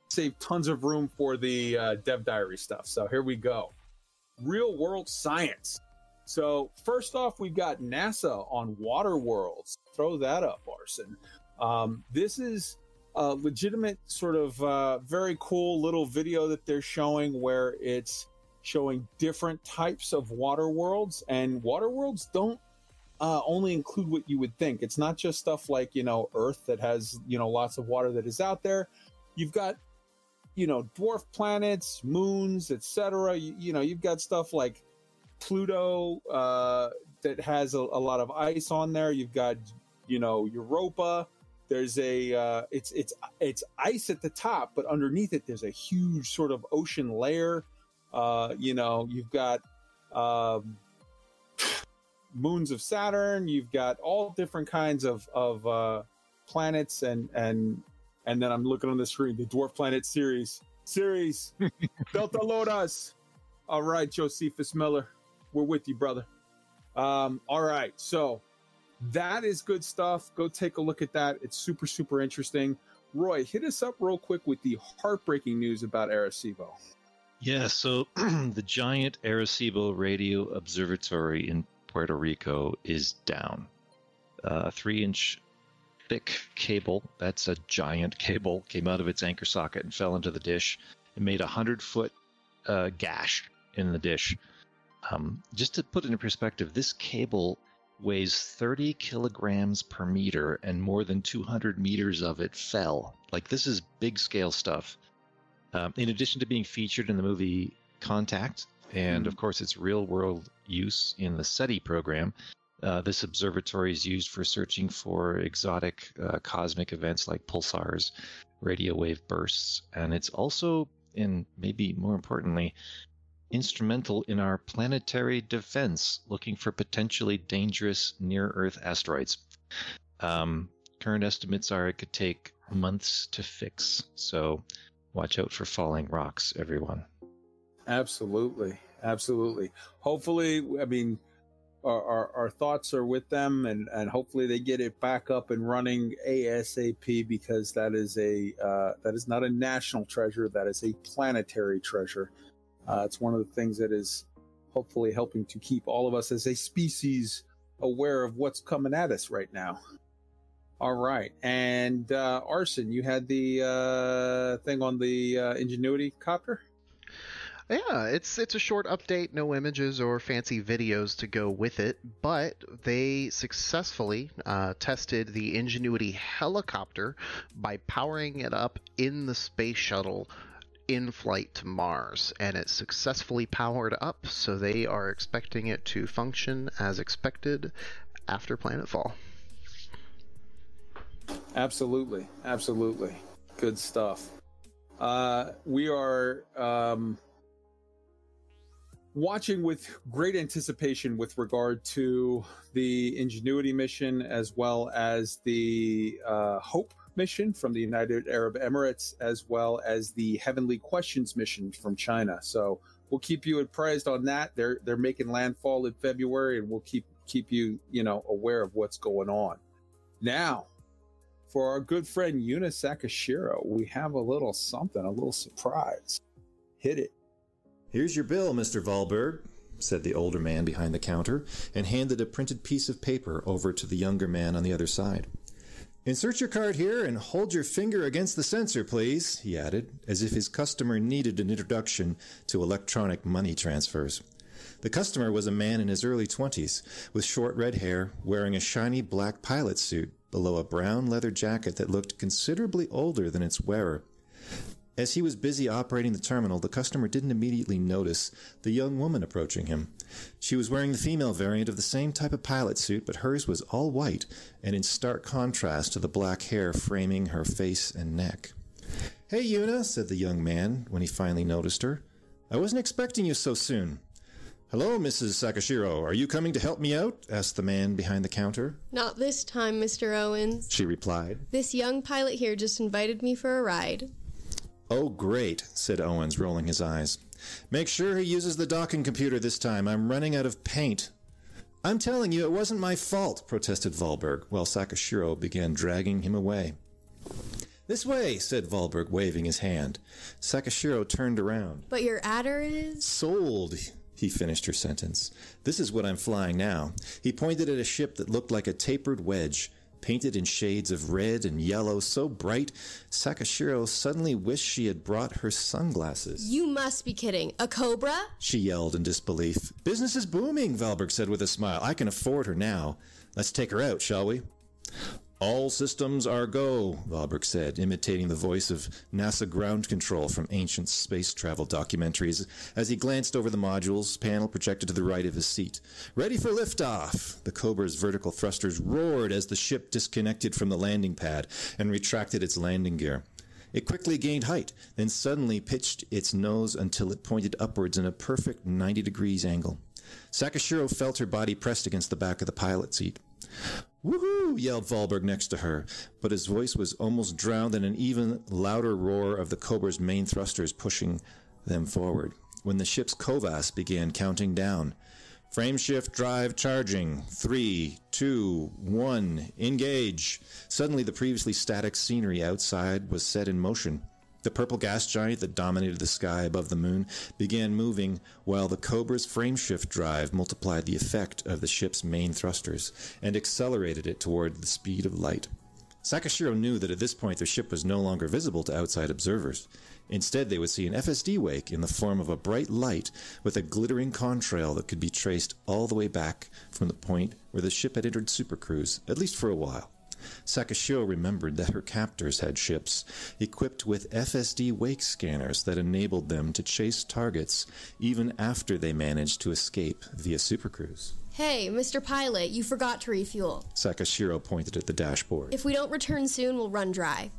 save tons of room for the uh, dev diary stuff. So here we go. Real world science. So first off, we've got NASA on water worlds. Throw that up, Arson. Um, this is a legitimate sort of uh, very cool little video that they're showing where it's showing different types of water worlds and water worlds don't uh, only include what you would think. It's not just stuff like you know earth that has you know lots of water that is out there. You've got you know dwarf planets moons etc you, you know you've got stuff like pluto uh, that has a, a lot of ice on there. You've got you know europa. There's a uh, it's it's it's ice at the top, but underneath it there's a huge sort of ocean layer. Uh, you know, you've got um, moons of Saturn. You've got all different kinds of of uh, planets, and and and then I'm looking on the screen, the dwarf planet Ceres Ceres, Delta Lotus. All right, Josephus Miller, we're with you, brother. Um, all right, so that is good stuff. Go take a look at that. It's super, super interesting. Roy, hit us up real quick with the heartbreaking news about Arecibo. Yeah, so the giant Arecibo Radio Observatory in Puerto Rico is down. Uh, a three inch thick cable, that's a giant cable, came out of its anchor socket and fell into the dish. It made a 100 foot uh, gash in the dish. Um, just to put it in perspective, this cable weighs 30 kilograms per meter and more than 200 meters of it fell. Like, this is big scale stuff. Um, in addition to being featured in the movie Contact, and of course its real world use in the SETI program, uh, this observatory is used for searching for exotic uh, cosmic events like pulsars, radio wave bursts, and it's also, and maybe more importantly, instrumental in our planetary defense, looking for potentially dangerous near Earth asteroids. Um, current estimates are it could take months to fix, so watch out for falling rocks, everyone. Absolutely. Absolutely. Hopefully, I mean, our, our, our, thoughts are with them and, and hopefully they get it back up and running ASAP because that is a uh, that is not a national treasure that is a planetary treasure uh, it's one of the things that is hopefully helping to keep all of us as a species aware of what's coming at us right now. All right. And uh, Arson, you had the uh, thing on the uh, Ingenuity copter? Yeah, it's it's a short update, no images or fancy videos to go with it, but they successfully uh, tested the Ingenuity helicopter by powering it up in the space shuttle in flight to Mars, and it's successfully powered up, so they are expecting it to function as expected after planetfall. Absolutely, absolutely, good stuff. Uh, we are um, watching with great anticipation with regard to the Ingenuity mission as well as the uh, Hope mission from the United Arab Emirates, as well as the Heavenly Questions mission from China. So we'll keep you apprised on that. They're they're making landfall in February, and we'll keep keep you you know aware of what's going on. Now, for our good friend Yuna Sakashiro, we have a little something, a little surprise. Hit it. Here's your bill, Mr. Valberg, said the older man behind the counter, and handed a printed piece of paper over to the younger man on the other side. Insert your card here and hold your finger against the sensor, please, he added, as if his customer needed an introduction to electronic money transfers. The customer was a man in his early twenties, with short red hair, wearing a shiny black pilot suit below a brown leather jacket that looked considerably older than its wearer. As he was busy operating the terminal, the customer didn't immediately notice the young woman approaching him. She was wearing the female variant of the same type of pilot suit, but hers was all white and in stark contrast to the black hair framing her face and neck. Hey, Yuna, said the young man when he finally noticed her. I wasn't expecting you so soon. Hello, Mrs. Sakashiro. Are you coming to help me out? asked the man behind the counter. Not this time, Mr. Owens, she replied. This young pilot here just invited me for a ride. Oh, great, said Owens, rolling his eyes. Make sure he uses the docking computer this time. I'm running out of paint. I'm telling you, it wasn't my fault, protested Valberg, while Sakashiro began dragging him away. This way, said Valberg, waving his hand. Sakashiro turned around. But your adder is? Sold, he finished her sentence. This is what I'm flying now. He pointed at a ship that looked like a tapered wedge. Painted in shades of red and yellow so bright, Sakashiro suddenly wished she had brought her sunglasses. You must be kidding. A cobra? She yelled in disbelief. Business is booming, Valberg said with a smile. I can afford her now. Let's take her out, shall we? All systems are go, Valberg said, imitating the voice of NASA ground control from ancient space travel documentaries as he glanced over the modules, panel projected to the right of his seat. Ready for liftoff! The Cobra's vertical thrusters roared as the ship disconnected from the landing pad and retracted its landing gear. It quickly gained height, then suddenly pitched its nose until it pointed upwards in a perfect 90 degrees angle. Sakashiro felt her body pressed against the back of the pilot seat. Woohoo! yelled Valberg next to her, but his voice was almost drowned in an even louder roar of the Cobra's main thrusters pushing them forward when the ship's COVAS began counting down. Frameshift drive charging. Three, two, one, engage. Suddenly, the previously static scenery outside was set in motion. The purple gas giant that dominated the sky above the moon began moving while the Cobra's frameshift drive multiplied the effect of the ship's main thrusters and accelerated it toward the speed of light. Sakashiro knew that at this point their ship was no longer visible to outside observers. Instead, they would see an FSD wake in the form of a bright light with a glittering contrail that could be traced all the way back from the point where the ship had entered supercruise, at least for a while. Sakashiro remembered that her captors had ships equipped with FSD wake scanners that enabled them to chase targets even after they managed to escape via supercruise. Hey, Mr. Pilot, you forgot to refuel. Sakashiro pointed at the dashboard. If we don't return soon, we'll run dry.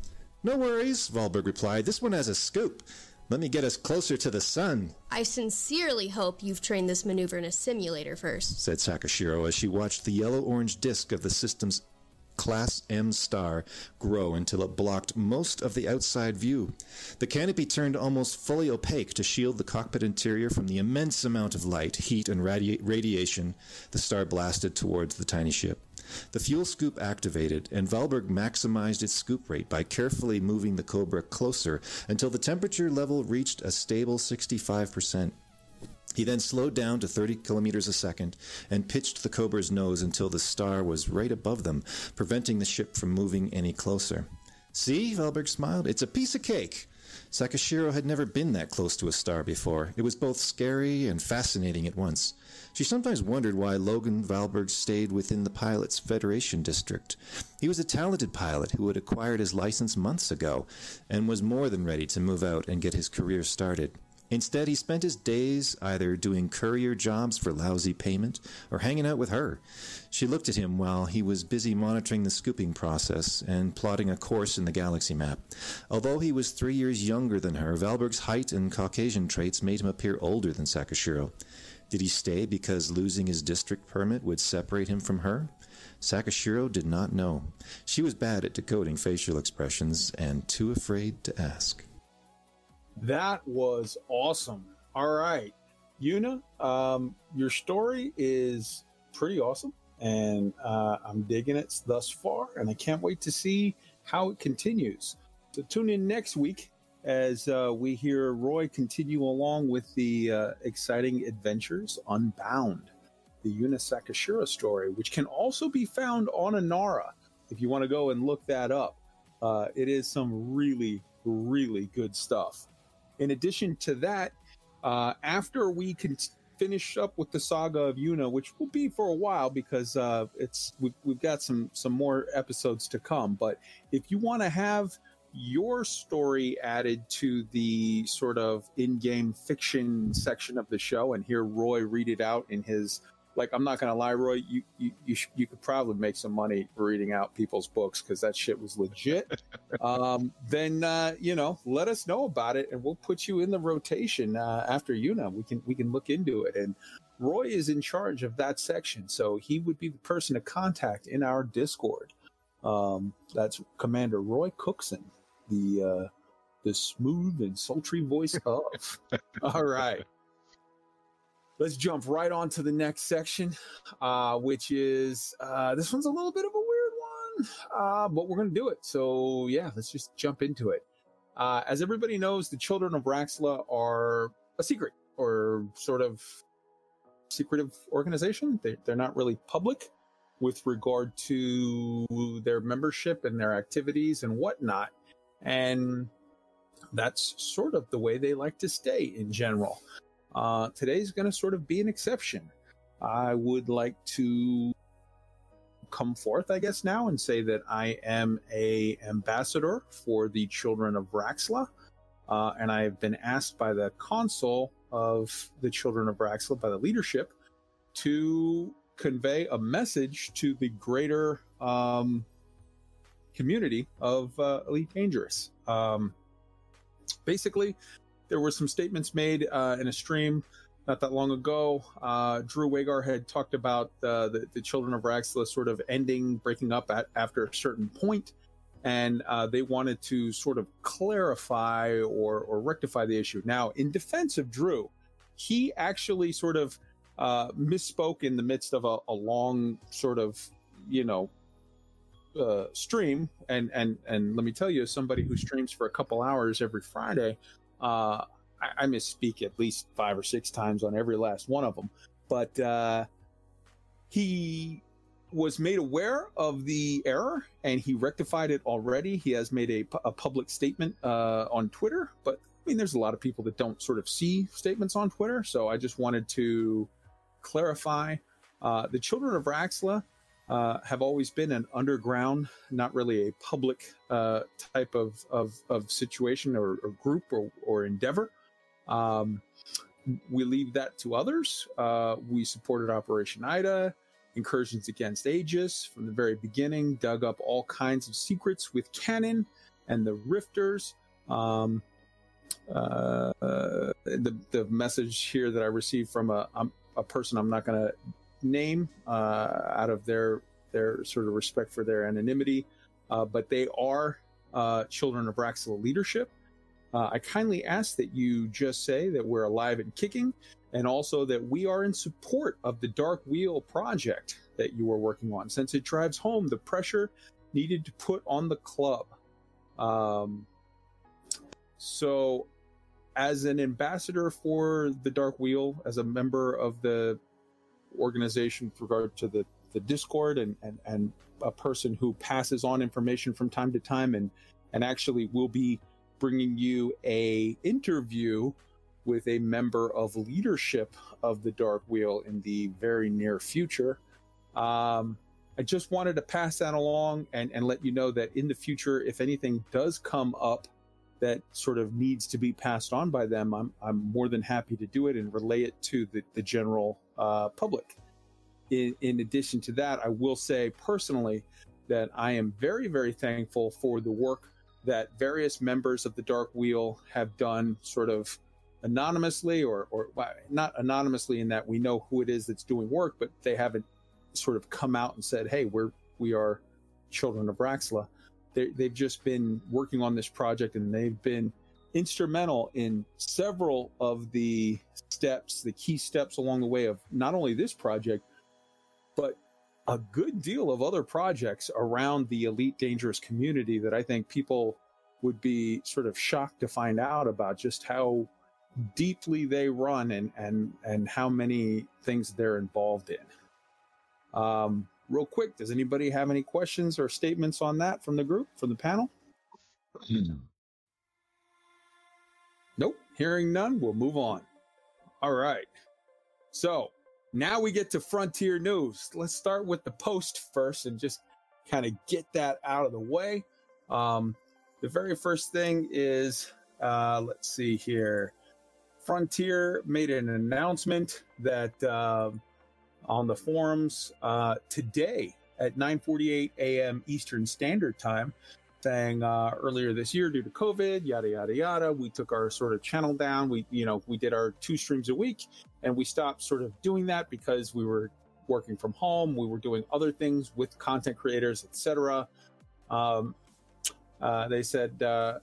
No worries, Valberg replied. This one has a scoop. Let me get us closer to the sun, I sincerely hope you've trained this maneuver in a simulator first. said Sakashiro as she watched the yellow orange disk of the system's Class M star grow until it blocked most of the outside view. The canopy turned almost fully opaque to shield the cockpit interior from the immense amount of light, heat, and radi- radiation the star blasted towards the tiny ship. The fuel scoop activated, and Valberg maximized its scoop rate by carefully moving the Cobra closer until the temperature level reached a stable 65%. He then slowed down to 30 kilometers a second and pitched the Cobra's nose until the star was right above them, preventing the ship from moving any closer. See, Valberg smiled, it's a piece of cake. Sakashiro had never been that close to a star before. It was both scary and fascinating at once. She sometimes wondered why Logan Valberg stayed within the pilot's Federation district. He was a talented pilot who had acquired his license months ago and was more than ready to move out and get his career started. Instead, he spent his days either doing courier jobs for lousy payment or hanging out with her. She looked at him while he was busy monitoring the scooping process and plotting a course in the galaxy map. Although he was three years younger than her, Valberg's height and Caucasian traits made him appear older than Sakashiro. Did he stay because losing his district permit would separate him from her? Sakashiro did not know. She was bad at decoding facial expressions and too afraid to ask. That was awesome. All right. Yuna, um, your story is pretty awesome, and uh, I'm digging it thus far, and I can't wait to see how it continues. So tune in next week as uh, we hear Roy continue along with the uh, exciting adventures Unbound, the Yuna Sakashiro story, which can also be found on Inara if you want to go and look that up. Uh, it is some really, really good stuff. In addition to that, uh, after we can finish up with the saga of Yuna, which will be for a while because uh, it's we've, we've got some some more episodes to come. But if you want to have your story added to the sort of in-game fiction section of the show and hear Roy read it out in his like I'm not gonna lie, Roy, you you you, sh- you could probably make some money reading out people's books because that shit was legit. um, then uh, you know, let us know about it, and we'll put you in the rotation uh, after Yuna. We can we can look into it. And Roy is in charge of that section, so he would be the person to contact in our Discord. Um, that's Commander Roy Cookson, the uh, the smooth and sultry voice of. All right let's jump right on to the next section, uh, which is uh, this one's a little bit of a weird one, uh, but we're going to do it. So, yeah, let's just jump into it. Uh, as everybody knows, the children of Raxxla are a secret or sort of secretive organization. They, they're not really public. with regard to their membership and their activities and whatnot. And that's sort of the way they like to stay in general. Uh, today's going to sort of be an exception. I would like to come forth, I guess, now and say that I am a ambassador for the Children of Raxxla, uh, and I have been asked by the consul of the Children of Raxxla, by the leadership, to convey a message to the greater um, community of uh, Elite Dangerous. Um, basically, there were some statements made uh, in a stream not that long ago. Uh, Drew Wagar had talked about uh, the, the Children of Raxxla sort of ending, breaking up at, after a certain point, and uh, they wanted to sort of clarify or, or rectify the issue. Now, in defense of Drew, he actually sort of uh, misspoke in the midst of a, a long sort of, you know, uh, stream. And, and, and let me tell you, somebody who streams for a couple hours every Friday, uh, I, I misspeak at least five or six times on every last one of them. But uh, he was made aware of the error and he rectified it already. He has made a, a public statement uh, on Twitter, but I mean, there's a lot of people that don't sort of see statements on Twitter. So I just wanted to clarify. Uh, the Children of Raxxla uh, have always been an underground, not really a public uh, type of, of, of situation or, or, group or, or endeavor. Um, we leave that to others. Uh, we supported Operation Ida, incursions against Aegis from the very beginning, dug up all kinds of secrets with Canonn and the Rifters. Um, uh, the the message here that I received from a a person I'm not going to name uh, out of their their sort of respect for their anonymity, uh, but they are uh, children of Raxxla leadership. I kindly ask that you just say that we're alive and kicking, and also that we are in support of the Dark Wheel project that you are working on, since it drives home the pressure needed to put on the club. Um, so, as an ambassador for the Dark Wheel, as a member of the organization with regard to the, the Discord, and, and, and a person who passes on information from time to time and, and actually will be bringing you a interview with a member of leadership of the Dark Wheel in the very near future. Um, I just wanted to pass that along and, and let you know that in the future, if anything does come up that sort of needs to be passed on by them, I'm, I'm more than happy to do it and relay it to the, the general uh, public. In, in addition to that, I will say personally that I am very, very thankful for the work that various members of the Dark Wheel have done sort of anonymously or, or not anonymously in that we know who it is that's doing work, but they haven't sort of come out and said, Hey, we're, we are children of Raxxla. They, they've just been working on this project and they've been instrumental in several of the steps, the key steps along the way of not only this project, but a good deal of other projects around the elite dangerous community that I think people would be sort of shocked to find out about just how deeply they run and and and how many things they're involved in. Um, real quick, does anybody have any questions or statements on that from the group, from the panel? Nope. Hearing none, we'll move on. All right. So now we get to frontier news. Let's start with the post first and just kind of get that out of the way. Um, the very first thing is, uh, let's see here. Frontier made an announcement that uh, on the forums uh, today at 9:48 a.m. Eastern Standard Time, saying uh, earlier this year due to COVID, yada yada yada, we took our sort of channel down. We you know we did our two streams a week, and we stopped sort of doing that because we were working from home. We were doing other things with content creators, etc. Um, uh, they said uh,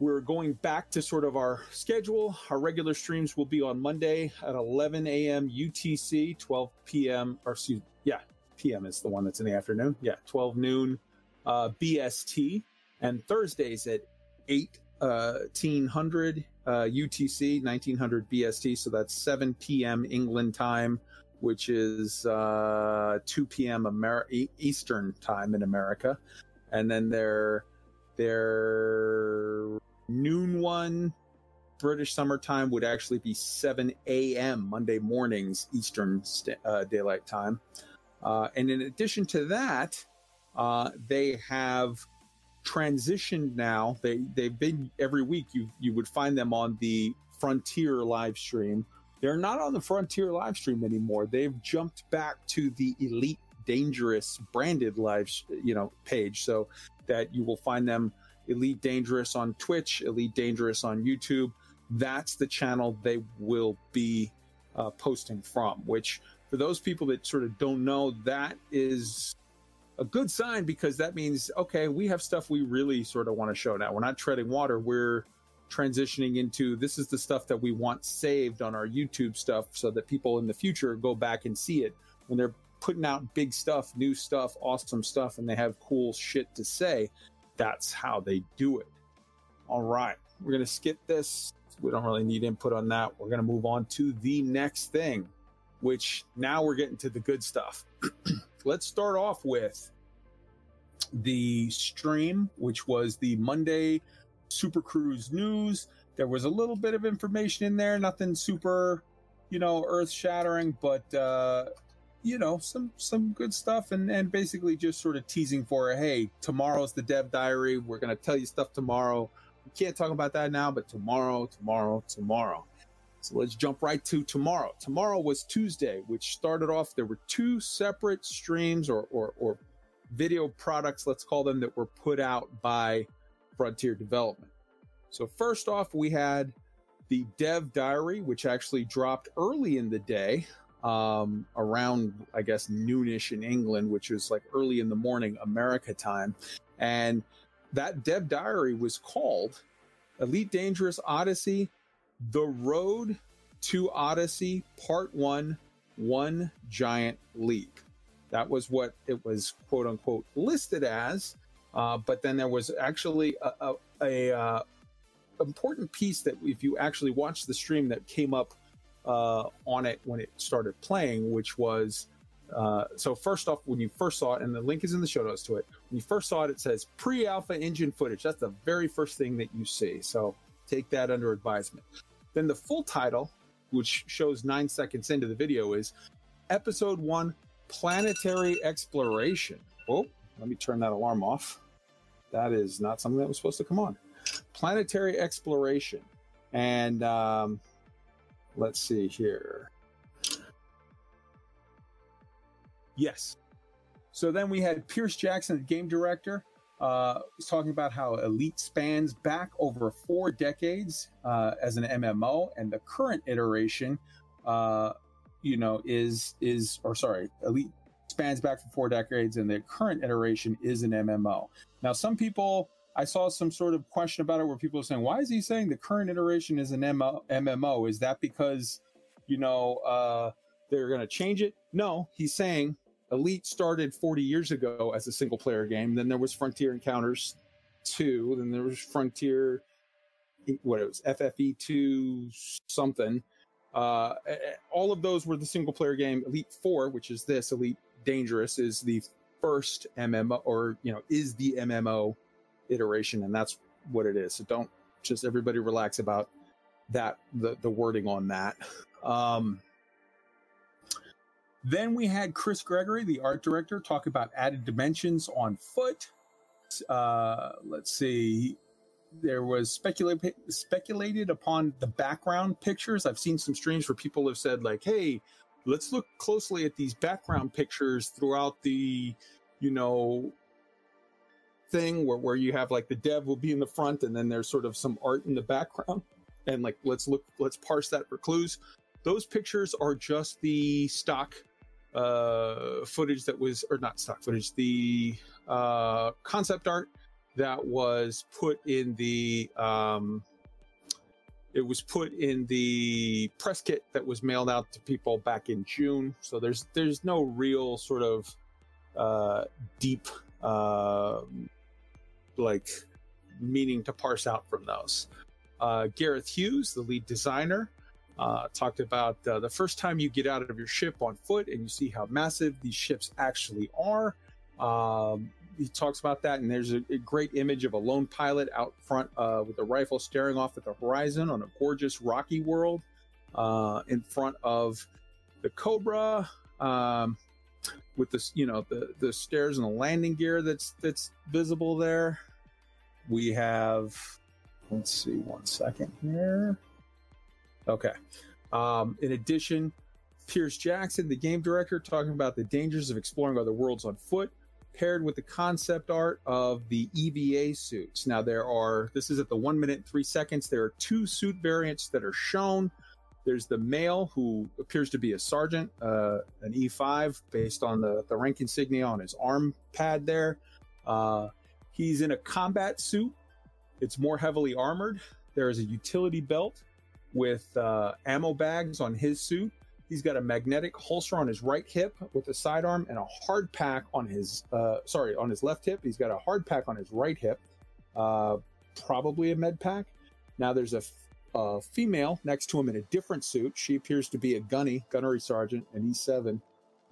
we're going back to sort of our schedule. Our regular streams will be on Monday at 11 a.m. UTC, 12 p.m. or excuse, yeah, p.m. is the one that's in the afternoon. Yeah, 12 noon uh, BST, and Thursdays at 1800 uh, UTC, 1900 BST. So that's 7 p.m. England time, which is uh, 2 p.m. Amer- Eastern time in America, and then their their noon one British summertime would actually be 7 a.m. Monday mornings Eastern st- uh, daylight time. Uh, and in addition to that, uh, they have transitioned now. They they've been every week. You you would find them on the Frontier live stream. They're not on the Frontier live stream anymore. They've jumped back to the Elite Dangerous branded live you know page, so that you will find them Elite Dangerous on Twitch, Elite Dangerous on YouTube. That's the channel they will be uh, posting from. Which for those people that sort of don't know, that is a good sign because that means okay we have stuff we really sort of want to show now we're not treading water we're transitioning into this is the stuff that we want saved on our youtube stuff so that people in the future go back and see it when they're putting out big stuff new stuff awesome stuff and they have cool shit to say that's how they do it. All right we're going to skip this. We don't really need input on that. We're going to move on to the next thing which now we're getting to the good stuff. Let's start off with the stream, which was the Monday Super Cruise news. There was a little bit of information in there, nothing super, you know, earth shattering, but uh, you know, some some good stuff, and and basically just sort of teasing for, hey, tomorrow's the Dev Diary. We're gonna tell you stuff tomorrow. We can't talk about that now, but tomorrow, tomorrow, tomorrow. So let's jump right to tomorrow. Tomorrow was Tuesday, which started off. There were two separate streams or or, or video products, let's call them, that were put out by Frontier Development. So first off, we had the Dev Diary, which actually dropped early in the day, um, around I guess noonish in England, which was like early in the morning America time, and that Dev Diary was called Elite Dangerous Odyssey the Road to Odyssey Part 1 One Giant Leap. That was what it was, quote unquote, listed as. Uh, but then there was actually a, a, a uh, important piece that, if you actually watch the stream, that came up uh, on it when it started playing, which was uh, so first off, when you first saw it, and the link is in the show notes to it, when you first saw it, it says pre-alpha engine footage. That's the very first thing that you see. So take that under advisement. Then the full title, which shows nine seconds into the video, is Episode One Planetary Exploration. Oh, let me turn that alarm off. That is not something that was supposed to come on. Planetary Exploration. And um, let's see here. Yes. So then we had Pierce Jackson, the game director, uh, was talking about how Elite spans back over four decades uh, as an MMO, and the current iteration, uh, you know, is is or sorry, Elite spans back for four decades, and the current iteration is an MMO. Now, some people. I saw some sort of question about it where people are saying, "Why is he saying the current iteration is an MMO? Is that because, you know, uh, they're going to change it?" No, he's saying Elite started 40 years ago as a single player game. Then there was Frontier Encounters 2. Then there was Frontier, what it was, FFE 2 something. Uh, all of those were the single player game. Elite 4, which is this, Elite Dangerous, is the first MMO, or, you know, is the MMO iteration. And that's what it is. So don't just everybody relax about that, the, the wording on that. Um, then we had Chris Gregory, the art director, talk about added dimensions on foot. Uh, let's see. There was speculated speculated upon the background pictures. I've seen some streams where people have said like, "Hey, let's look closely at these background pictures throughout the, you know, thing where where you have like the dev will be in the front and then there's sort of some art in the background, and like let's look let's parse that for clues." Those pictures are just the stock uh, footage that was, or not stock footage, the uh, concept art that was put in the, um, it was put in the press kit that was mailed out to people back in June. So there's there's no real sort of uh, deep uh, like meaning to parse out from those. Uh, Gareth Hughes, the lead designer, Uh, talked about uh, the first time you get out of your ship on foot and you see how massive these ships actually are. Um, he talks about that, and there's a, a, great image of a lone pilot out front uh, with a rifle staring off at the horizon on a gorgeous rocky world uh, in front of the Cobra. Um, with this, you know, the the stairs and the landing gear that's that's visible there. We have, let's see, one second here. Okay. Um, in addition, Pierce Jackson, the game director, talking about the dangers of exploring other worlds on foot, paired with the concept art of the EVA suits. Now, there are, this is at the one minute, three seconds. There are two suit variants that are shown. There's the male who appears to be a sergeant, uh, an E5, based on the, the rank insignia on his arm pad there. Uh, he's in a combat suit. It's more heavily armored. There is a utility belt with uh, ammo bags on his suit. He's got a magnetic holster on his right hip with a sidearm and a hard pack on his uh, sorry on his left hip. He's got a hard pack on his right hip, uh, probably a med pack. Now there's a, a female next to him in a different suit. She appears to be a gunny gunnery sergeant, an E7,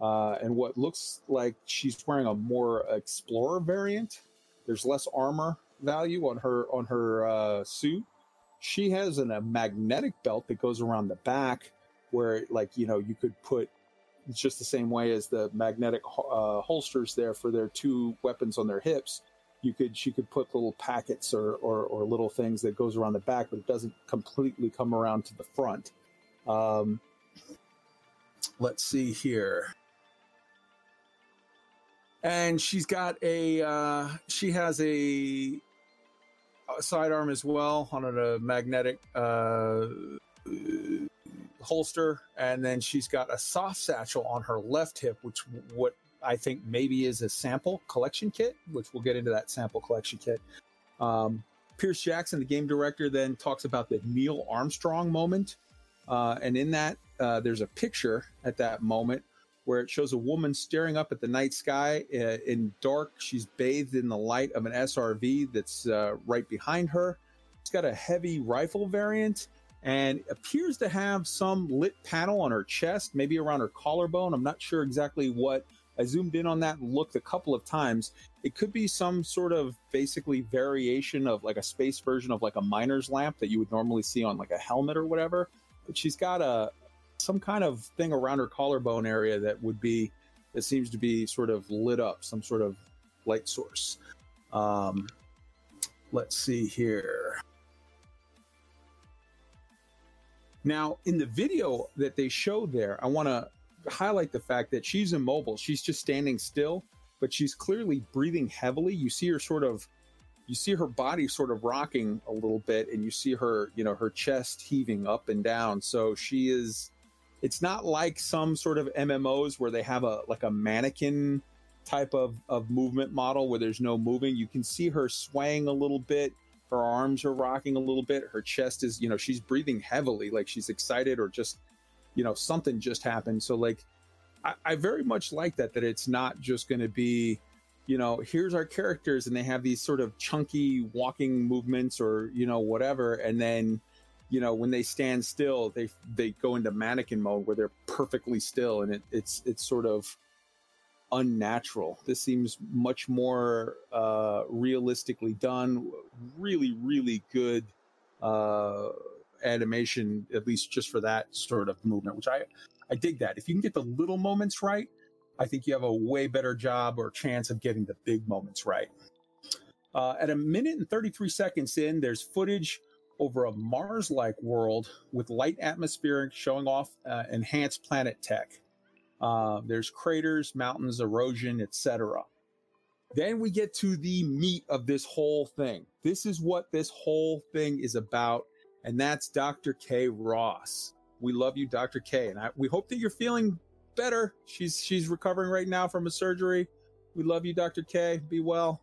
uh, and what looks like she's wearing a more explorer variant. There's less armor value on her on her uh, suit she has an, a magnetic belt that goes around the back where like you know you could put it's just the same way as the magnetic uh, holsters there for their two weapons on their hips you could she could put little packets or, or, or little things that goes around the back but it doesn't completely come around to the front. Um, let's see here. And she's got a uh, she has a sidearm as well on a magnetic uh, holster, and then she's got a soft satchel on her left hip, which what I think maybe is a sample collection kit, which we'll get into that sample collection kit. Um, Pierce Jackson, the game director, then talks about the Neil Armstrong moment, uh, and in that uh, there's a picture at that moment where it shows a woman staring up at the night sky uh, in dark. She's bathed in the light of an SRV that's uh, right behind her. It's got a heavy rifle variant and appears to have some lit panel on her chest, maybe around her collarbone. I'm not sure exactly what. I zoomed in on that and looked a couple of times. It could be some sort of basically variation of like a space version of like a miner's lamp that you would normally see on like a helmet or whatever. But she's got a, some kind of thing around her collarbone area that would be that seems to be sort of lit up, some sort of light source. Um, let's see here. Now, in the video that they showed there, I want to highlight the fact that she's immobile. She's just standing still, but she's clearly breathing heavily. You see her sort of, you see her body sort of rocking a little bit, and you see her, you know, her chest heaving up and down. So she is it's not like some sort of MMOs where they have a like a mannequin type of, of movement model where there's no moving. You can see her swaying a little bit. Her arms are rocking a little bit. Her chest is, you know, she's breathing heavily, like she's excited or just, you know, something just happened. So like I, I very much like that, that it's not just gonna be, you know, here's our characters and they have these sort of chunky walking movements or, you know, whatever, and then you know when they stand still they they go into mannequin mode where they're perfectly still and it, it's it's sort of unnatural. This seems much more uh, realistically done. Really really good uh, animation at least just for that sort of movement which i i dig that if you can get the little moments right i think you have a way better job or chance of getting the big moments right uh, at a minute and 33 seconds in there's footage over a Mars like world with light atmosphere showing off uh, enhanced planet tech. Uh, there's craters, mountains, erosion, etc. Then we get to the meat of this whole thing. This is what this whole thing is about, and that's Dr. Kay Ross. We love you, Dr. K, and I, we hope that you're feeling better. She's she's recovering right now from a surgery. We love you, Dr. K. Be well.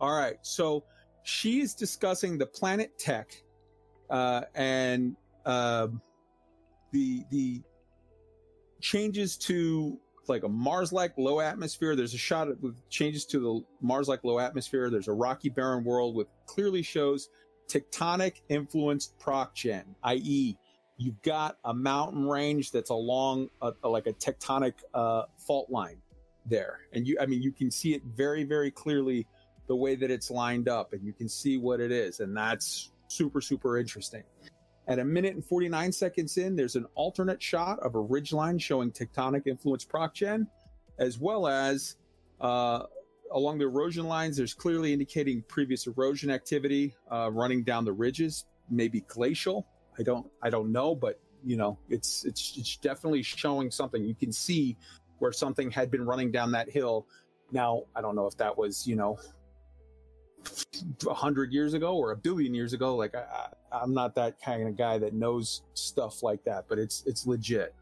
All right, so she is discussing the planet tech uh, and uh, the the changes to like a Mars-like low atmosphere. There's a shot with changes to the Mars-like low atmosphere. There's a rocky, barren world with clearly shows tectonic influenced proc gen, i.e., you've got a mountain range that's along a, a, like a tectonic uh, fault line there, and you I mean you can see it very very clearly the way that it's lined up, and you can see what it is, and that's super super interesting. At a minute and 49 seconds in, there's an alternate shot of a ridge line showing tectonic influence procgen, as well as uh, along the erosion lines, there's clearly indicating previous erosion activity uh, running down the ridges, maybe glacial. I don't, I don't know, but you know, it's it's it's definitely showing something. You can see where something had been running down that hill. Now, I don't know if that was, you know, a hundred years ago or a billion years ago. Like I, I, I'm not that kind of guy that knows stuff like that, but it's it's legit.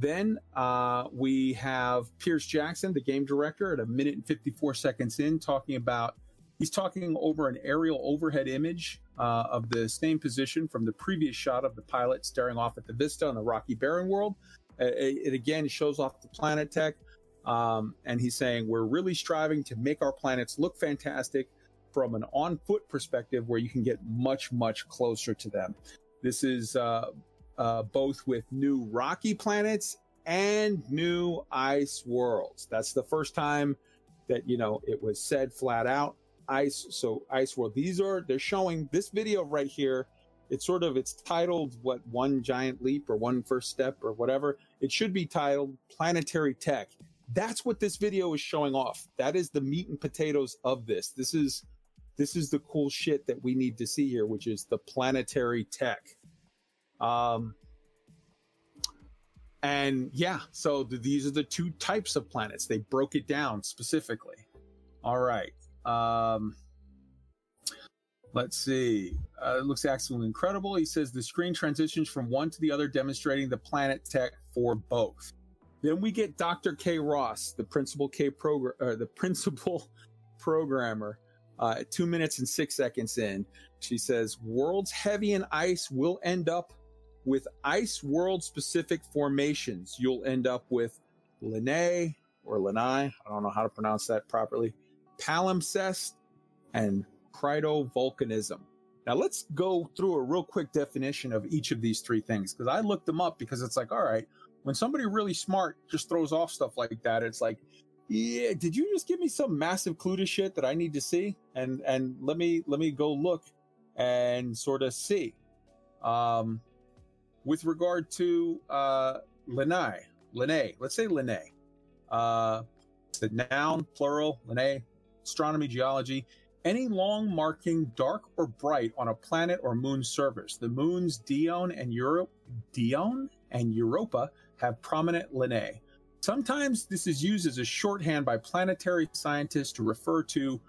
Then uh, we have Pierce Jackson, the game director, at a minute and 54 seconds in, talking about he's talking over an aerial overhead image uh, of the same position from the previous shot of the pilot staring off at the vista on the Rocky Barren world. It, it again shows off the planet tech. Um, and he's saying we're really striving to make our planets look fantastic from an on foot perspective where you can get much, much closer to them. This is uh, uh, both with new rocky planets and new ice worlds. That's the first time that, you know, it was said flat out ice. So ice world, these are, they're showing this video right here. It's sort of, it's titled what one giant leap or one first step or whatever. It should be titled planetary tech. That's what this video is showing off. That is the meat and potatoes of this. This is this is the cool shit that we need to see here, which is the planetary tech. Um, and yeah, so the, these are the two types of planets. They broke it down specifically. All right. Um, let's see. Uh, it looks absolutely incredible. He says the screen transitions from one to the other, demonstrating the planet tech for both. Then we get Dr. Kay Ross, the principal K program, uh, the principal programmer, uh, two minutes and six seconds in, she says, Worlds heavy in ice will end up with ice world specific formations. You'll end up with Lineae or Lanai, I don't know how to pronounce that properly, palimpsest, and cryovolcanism. Now let's go through a real quick definition of each of these three things because I looked them up because it's like, all right, when somebody really smart just throws off stuff like that, it's like, yeah, did you just give me some massive clue to shit that I need to see? And and let me let me go look and sort of see. Um, with regard to uh, Lineae, Lineae, let's say Lineae, uh, the noun plural Lineae, astronomy, geology, any long marking dark or bright on a planet or moon surface. The moons Dione and Europe, Dione and Europa have prominent Lineae. Sometimes this is used as a shorthand by planetary scientists to refer to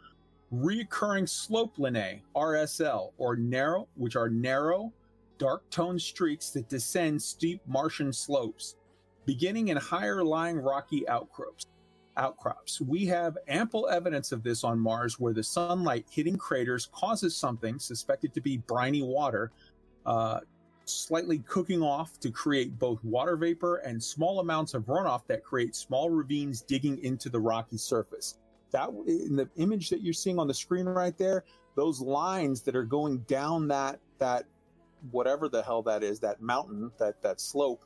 reoccurring slope Lineae, RSL, or narrow, which are narrow, dark toned streaks that descend steep Martian slopes, beginning in higher lying rocky outcrops. Outcrops. We have ample evidence of this on Mars, where the sunlight hitting craters causes something suspected to be briny water uh, slightly cooking off to create both water vapor and small amounts of runoff that create small ravines digging into the rocky surface. That in the image that you're seeing on the screen right there, those lines that are going down that that whatever the hell that is, that mountain, that that slope,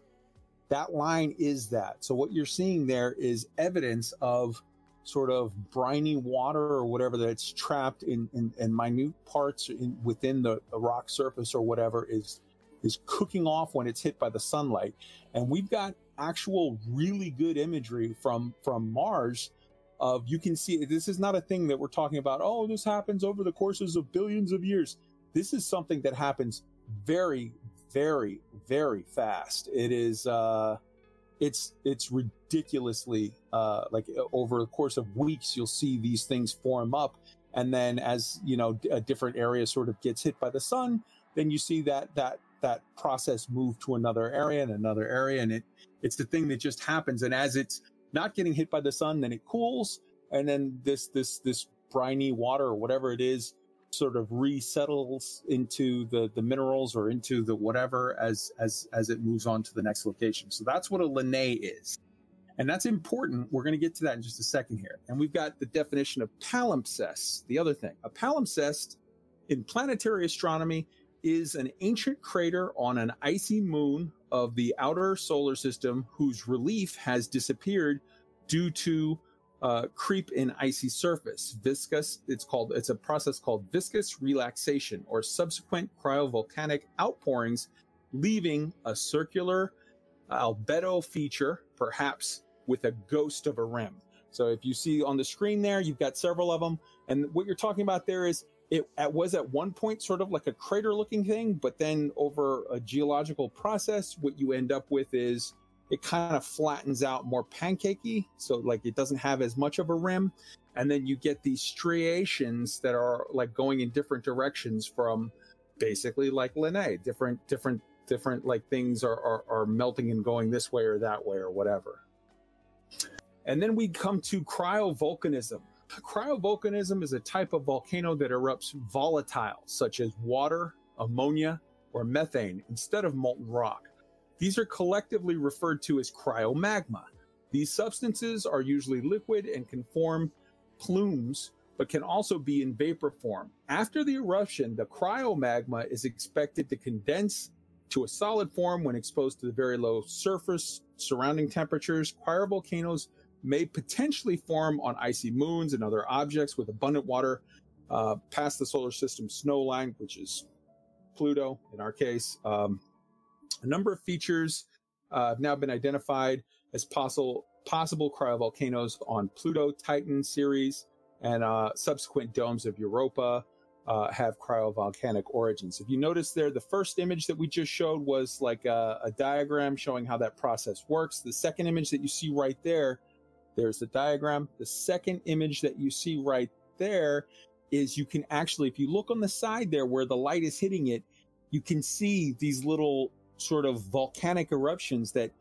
that line is that. So what you're seeing there is evidence of sort of briny water or whatever that's trapped in, in, in minute parts in, within the, the rock surface or whatever is is cooking off when it's hit by the sunlight. And we've got actual really good imagery from from Mars of you can see this is not a thing that we're talking about oh this happens over the courses of billions of years this is something that happens very very very fast it is uh it's it's ridiculously uh like over the course of weeks you'll see these things form up and then as you know a different area sort of gets hit by the sun then you see that that that process move to another area and another area. And it, it's the thing that just happens. And as it's not getting hit by the sun, then it cools. And then this, this, this briny water or whatever it is sort of resettles into the, the minerals or into the whatever as, as, as it moves on to the next location. So that's what a Lineae is. And that's important. We're going to get to that in just a second here. And we've got the definition of palimpsest, the other thing. A palimpsest in planetary astronomy is an ancient crater on an icy moon of the outer solar system whose relief has disappeared due to uh, creep in icy surface. Viscous, it's called, it's a process called viscous relaxation or subsequent cryovolcanic outpourings, leaving a circular albedo feature, perhaps with a ghost of a rim. So if you see on the screen there, you've got several of them. And what you're talking about there is it was at one point sort of like a crater looking thing, but then over a geological process, what you end up with is it kind of flattens out more pancakey. So like it doesn't have as much of a rim. And then you get these striations that are like going in different directions from basically like Lineae, different, different, different like things are, are, are melting and going this way or that way or whatever. And then we come to cryovolcanism. Cryovolcanism is a type of volcano that erupts volatile, such as water, ammonia, or methane, instead of molten rock. These are collectively referred to as cryomagma. These substances are usually liquid and can form plumes, but can also be in vapor form. After the eruption, the cryomagma is expected to condense to a solid form when exposed to the very low surface surrounding temperatures. Cryovolcanoes may potentially form on icy moons and other objects with abundant water uh, past the solar system snow line, which is Pluto in our case. Um, a number of features uh, have now been identified as possible possible cryovolcanoes on Pluto, Titan, Ceres, and uh, subsequent domes of Europa. Uh, have cryovolcanic origins. If you notice there, the first image that we just showed was like a, a, diagram showing how that process works. The second image that you see right there there's the diagram. The second image that you see right there is you can actually, if you look on the side there where the light is hitting it, you can see these little sort of volcanic eruptions that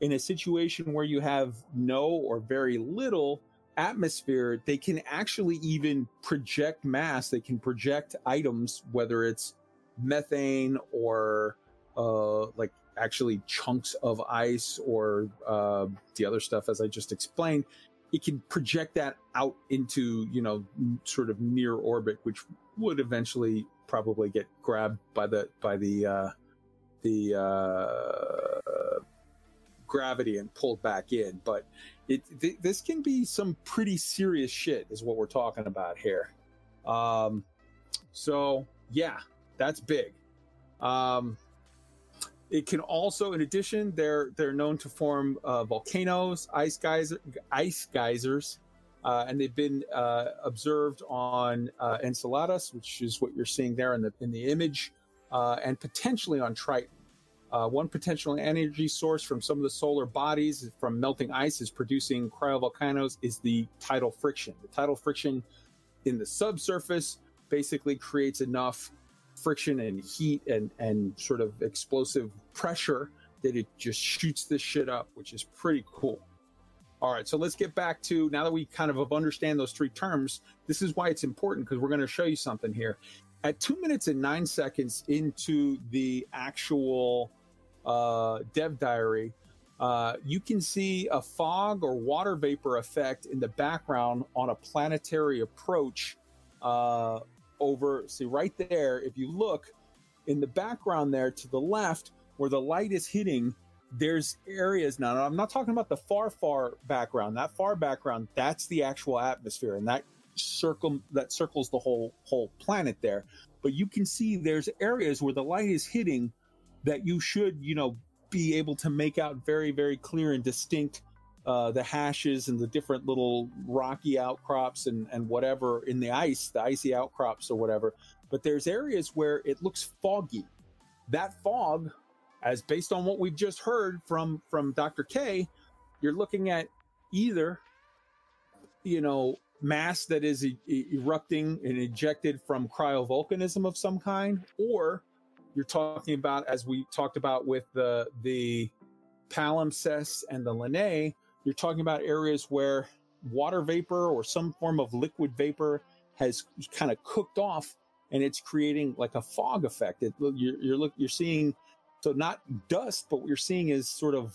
in a situation where you have no or very little atmosphere, they can actually even project mass. They can project items, whether it's methane or uh, like actually chunks of ice or uh, the other stuff, as I just explained, it can project that out into, you know, sort of near orbit, which would eventually probably get grabbed by the, by the, uh, the, uh, gravity and pulled back in. But it, th- this can be some pretty serious shit is what we're talking about here. Um, so yeah, that's big. Um, it can also, in addition, they're they're known to form uh, volcanoes, ice geyser, ice geysers, uh, and they've been uh, observed on uh, Enceladus, which is what you're seeing there in the in the image, and potentially on Triton. Uh, one potential energy source from some of the solar bodies from melting ice is producing cryovolcanoes is the tidal friction. The tidal friction in the subsurface basically creates enough friction and heat and and sort of explosive pressure that it just shoots this shit up, which is pretty cool. All right, so let's get back to now that we kind of understand those three terms. This is why it's important because we're going to show you something here. At two minutes and nine seconds into the actual uh, dev diary, uh, you can see a fog or water vapor effect in the background on a planetary approach uh, over, see right there, if you look in the background there to the left where the light is hitting, there's areas now. I'm not talking about the far, far background. That far background, that's the actual atmosphere, and that that circles the whole whole planet there. But you can see there's areas where the light is hitting that you should, you know, be able to make out very, very clear and distinct uh, the hashes and the different little rocky outcrops and, and whatever in the ice, the icy outcrops or whatever. But there's areas where it looks foggy. That fog, as based on what we've just heard from from Dr. Kay, you're looking at either, you know, mass that is e- erupting and ejected from cryovolcanism of some kind, or you're talking about, as we talked about with the the palimpsest and the Lineae, you're talking about areas where water vapor or some form of liquid vapor has kind of cooked off and it's creating like a fog effect. It, you're, you're, look, you're seeing, so not dust, but what you're seeing is sort of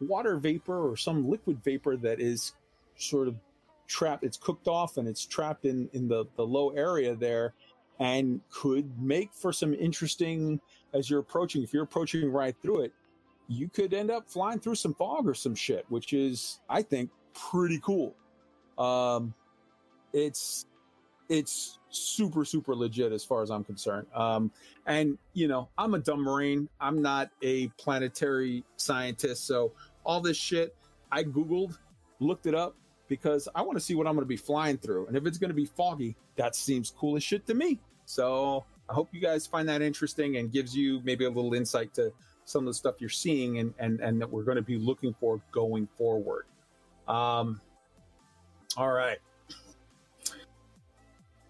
water vapor or some liquid vapor that is sort of trapped. It's cooked off and it's trapped in, in the, the low area there. and could make for some interesting as you're approaching. If you're approaching right through it, you could end up flying through some fog or some shit, which is, I think, pretty cool. Um, it's it's super super legit as far as I'm concerned. Um, and you know, I'm a dumb marine. I'm not a planetary scientist, so all this shit I googled, looked it up because I want to see what I'm going to be flying through. And if it's going to be foggy, that seems cool as shit to me. So I hope you guys find that interesting and gives you maybe a little insight to some of the stuff you're seeing and and and that we're going to be looking for going forward. Um, all right.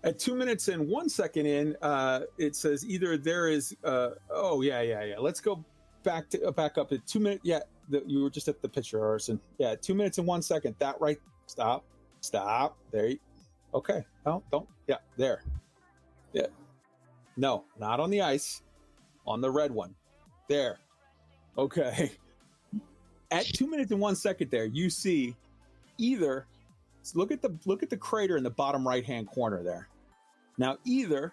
At two minutes and one second in, uh, it says either there is. Uh, oh yeah, yeah, yeah. Let's go back to uh, back up at two minutes. Yeah, the, you were just at the picture, Arson. Yeah, two minutes and one second. That right. Stop. Stop. There. You, okay. No, don't. Yeah, there. Yeah. No, not on the ice. On the red one. There. Okay. At two minutes and one second, there you see either look at the look at the crater in the bottom right hand corner there. Now, either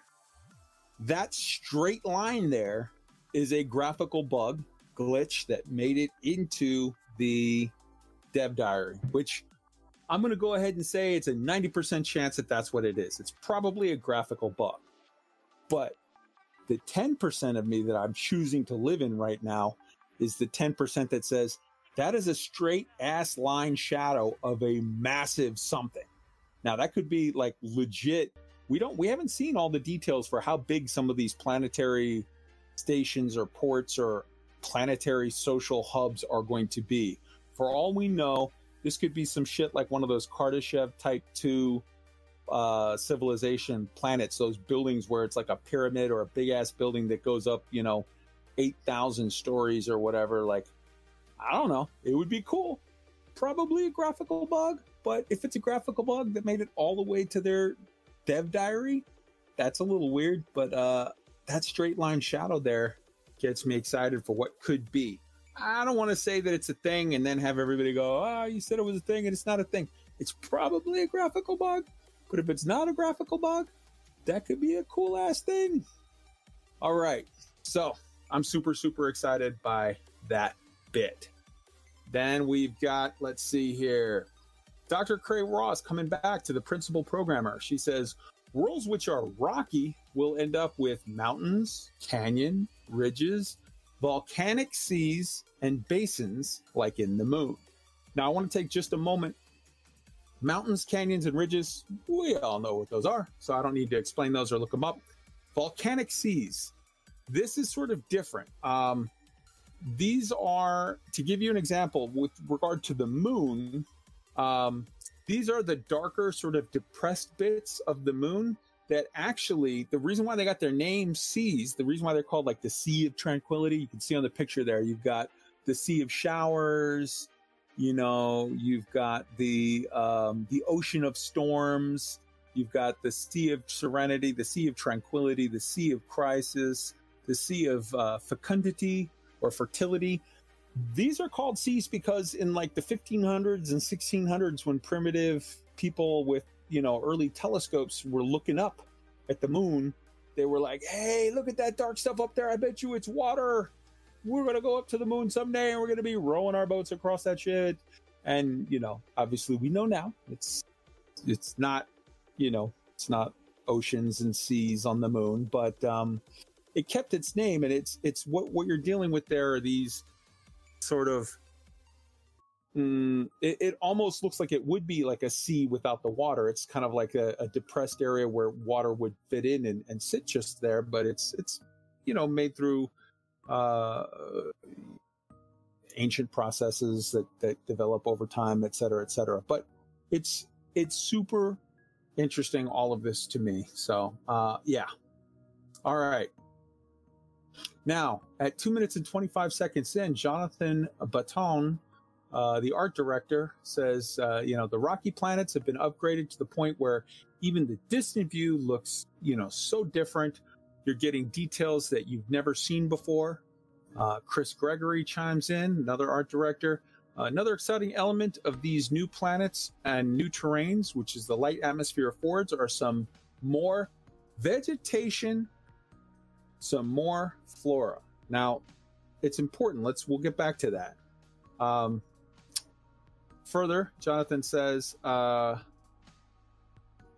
that straight line there is a graphical bug glitch that made it into the dev diary, which I'm going to go ahead and say it's a 90% chance that that's what it is. It's probably a graphical bug. But the 10% of me that I'm choosing to live in right now is the 10% that says that is a straight ass line shadow of a massive something. Now that could be like legit. We don't we haven't seen all the details for how big some of these planetary stations or ports or planetary social hubs are going to be. For all we know, this could be some shit like one of those Kardashev type 2 uh, civilization planets, those buildings where it's like a pyramid or a big ass building that goes up, you know, 8,000 stories or whatever. Like, I don't know. It would be cool. Probably a graphical bug, but if it's a graphical bug that made it all the way to their dev diary, that's a little weird. But uh, that straight line shadow there gets me excited for what could be. I don't want to say that it's a thing and then have everybody go, oh, you said it was a thing and it's not a thing. It's probably a graphical bug, but if it's not a graphical bug, that could be a cool ass thing. All right. So I'm super, super excited by that bit. Then we've got, let's see here, Dr. Kay Ross coming back to the principal programmer. She says, worlds which are rocky will end up with mountains, canyon, ridges, volcanic seas, and basins like in the moon. Now, I want to take just a moment. Mountains, canyons, and ridges, we all know what those are, so I don't need to explain those or look them up. Volcanic seas, this is sort of different. Um, these are, to give you an example, with regard to the moon, um, these are the darker, sort of depressed bits of the moon that actually, the reason why they got their name seas, the reason why they're called like the Sea of Tranquility, you can see on the picture there, you've got the Sea of Showers, you know, you've got the um, the Ocean of Storms, you've got the Sea of Serenity, the Sea of Tranquility, the Sea of Crisis, the Sea of uh, Fecundity or Fertility. These are called seas because in like the 1500s and 1600s, when primitive people with you know early telescopes were looking up at the moon, they were like, "Hey, look at that dark stuff up there! I bet you it's water. We're gonna go up to the moon someday, and we're gonna be rowing our boats across that shit." And you know, obviously, we know now it's it's not you know it's not oceans and seas on the moon, but um, it kept its name, and it's it's what what you're dealing with. There are these sort of mm, it, it, almost looks like it would be like a sea without the water. It's kind of like a, a depressed area where water would fit in and, and, sit just there, but it's it's you know made through uh, ancient processes that that develop over time, et cetera, et cetera. But it's it's super interesting all of this to me. So uh, yeah, all right. Now, at two minutes and 25 seconds in, Jonathan Bottone, uh, the art director, says, uh, you know, the rocky planets have been upgraded to the point where even the distant view looks, you know, so different. You're getting details that you've never seen before. Uh, Chris Gregory chimes in, another art director. another exciting element of these new planets and new terrains, which is the light atmosphere affords, are some more vegetation, some more flora. Now, it's important. Let's we'll get back to that. Um, further, Jonathan says uh,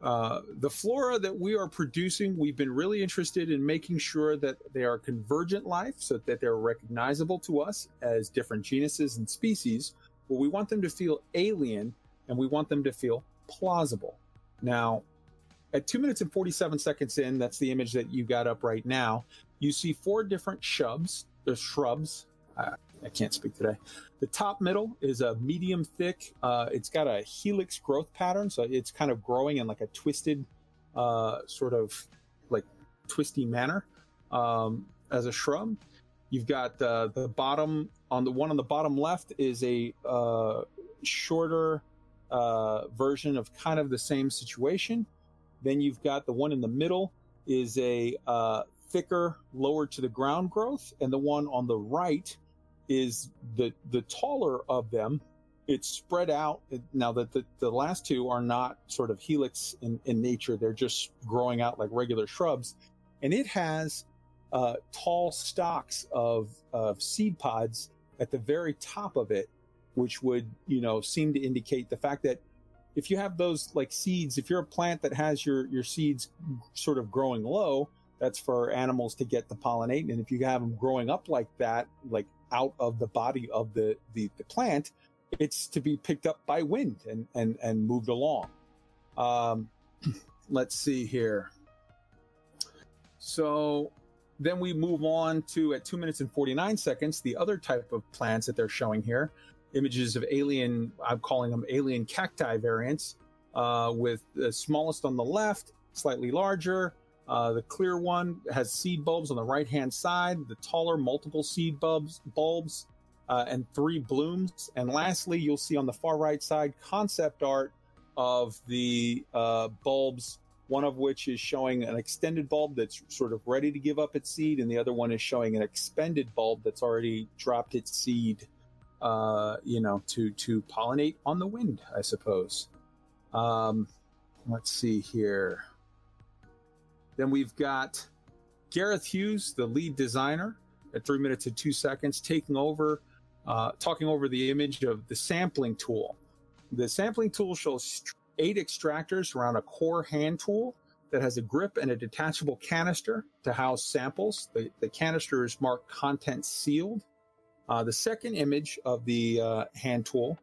uh, the flora that we are producing, we've been really interested in making sure that they are convergent life, so that they're recognizable to us as different genuses and species. But we want them to feel alien, and we want them to feel plausible. Now, at two minutes and 47 seconds in, that's the image that you got up right now. You see four different shrubs. There's shrubs. Uh, I can't speak today. The top middle is a medium thick. Uh, it's got a helix growth pattern, so it's kind of growing in like a twisted, uh, sort of like twisty manner um, as a shrub. You've got uh, the bottom on the one on the bottom left is a uh, shorter uh, version of kind of the same situation. Then you've got the one in the middle is a uh, thicker, lower to the ground growth, and the one on the right is the the taller of them. It's spread out now that the, the last two are not sort of helix in, in nature; they're just growing out like regular shrubs, and it has uh, tall stalks of of seed pods at the very top of it, which would you know seem to indicate the fact that if you have those like seeds, if you're a plant that has your your seeds sort of growing low, that's for animals to get to pollinate. And if you have them growing up like that, like out of the body of the, the, the plant, it's to be picked up by wind and, and, and moved along. Um, let's see here. So then we move on to at two minutes and 49 seconds, the other type of plants that they're showing here images of alien, I'm calling them alien cacti variants, uh, with the smallest on the left, slightly larger. Uh, the clear one has seed bulbs on the right hand side, the taller, multiple seed bulbs, bulbs uh, and three blooms. And lastly, you'll see on the far right side concept art of the uh, bulbs, one of which is showing an extended bulb that's sort of ready to give up its seed, and the other one is showing an expended bulb that's already dropped its seed uh, you know, to to pollinate on the wind, I suppose. Um, let's see here. Then we've got Gareth Hughes, the lead designer, at three minutes and two seconds, taking over, uh, talking over the image of the sampling tool. The sampling tool shows eight extractors around a core hand tool that has a grip and a detachable canister to house samples. The, the canister is marked content sealed uh, the second image of the uh, hand tool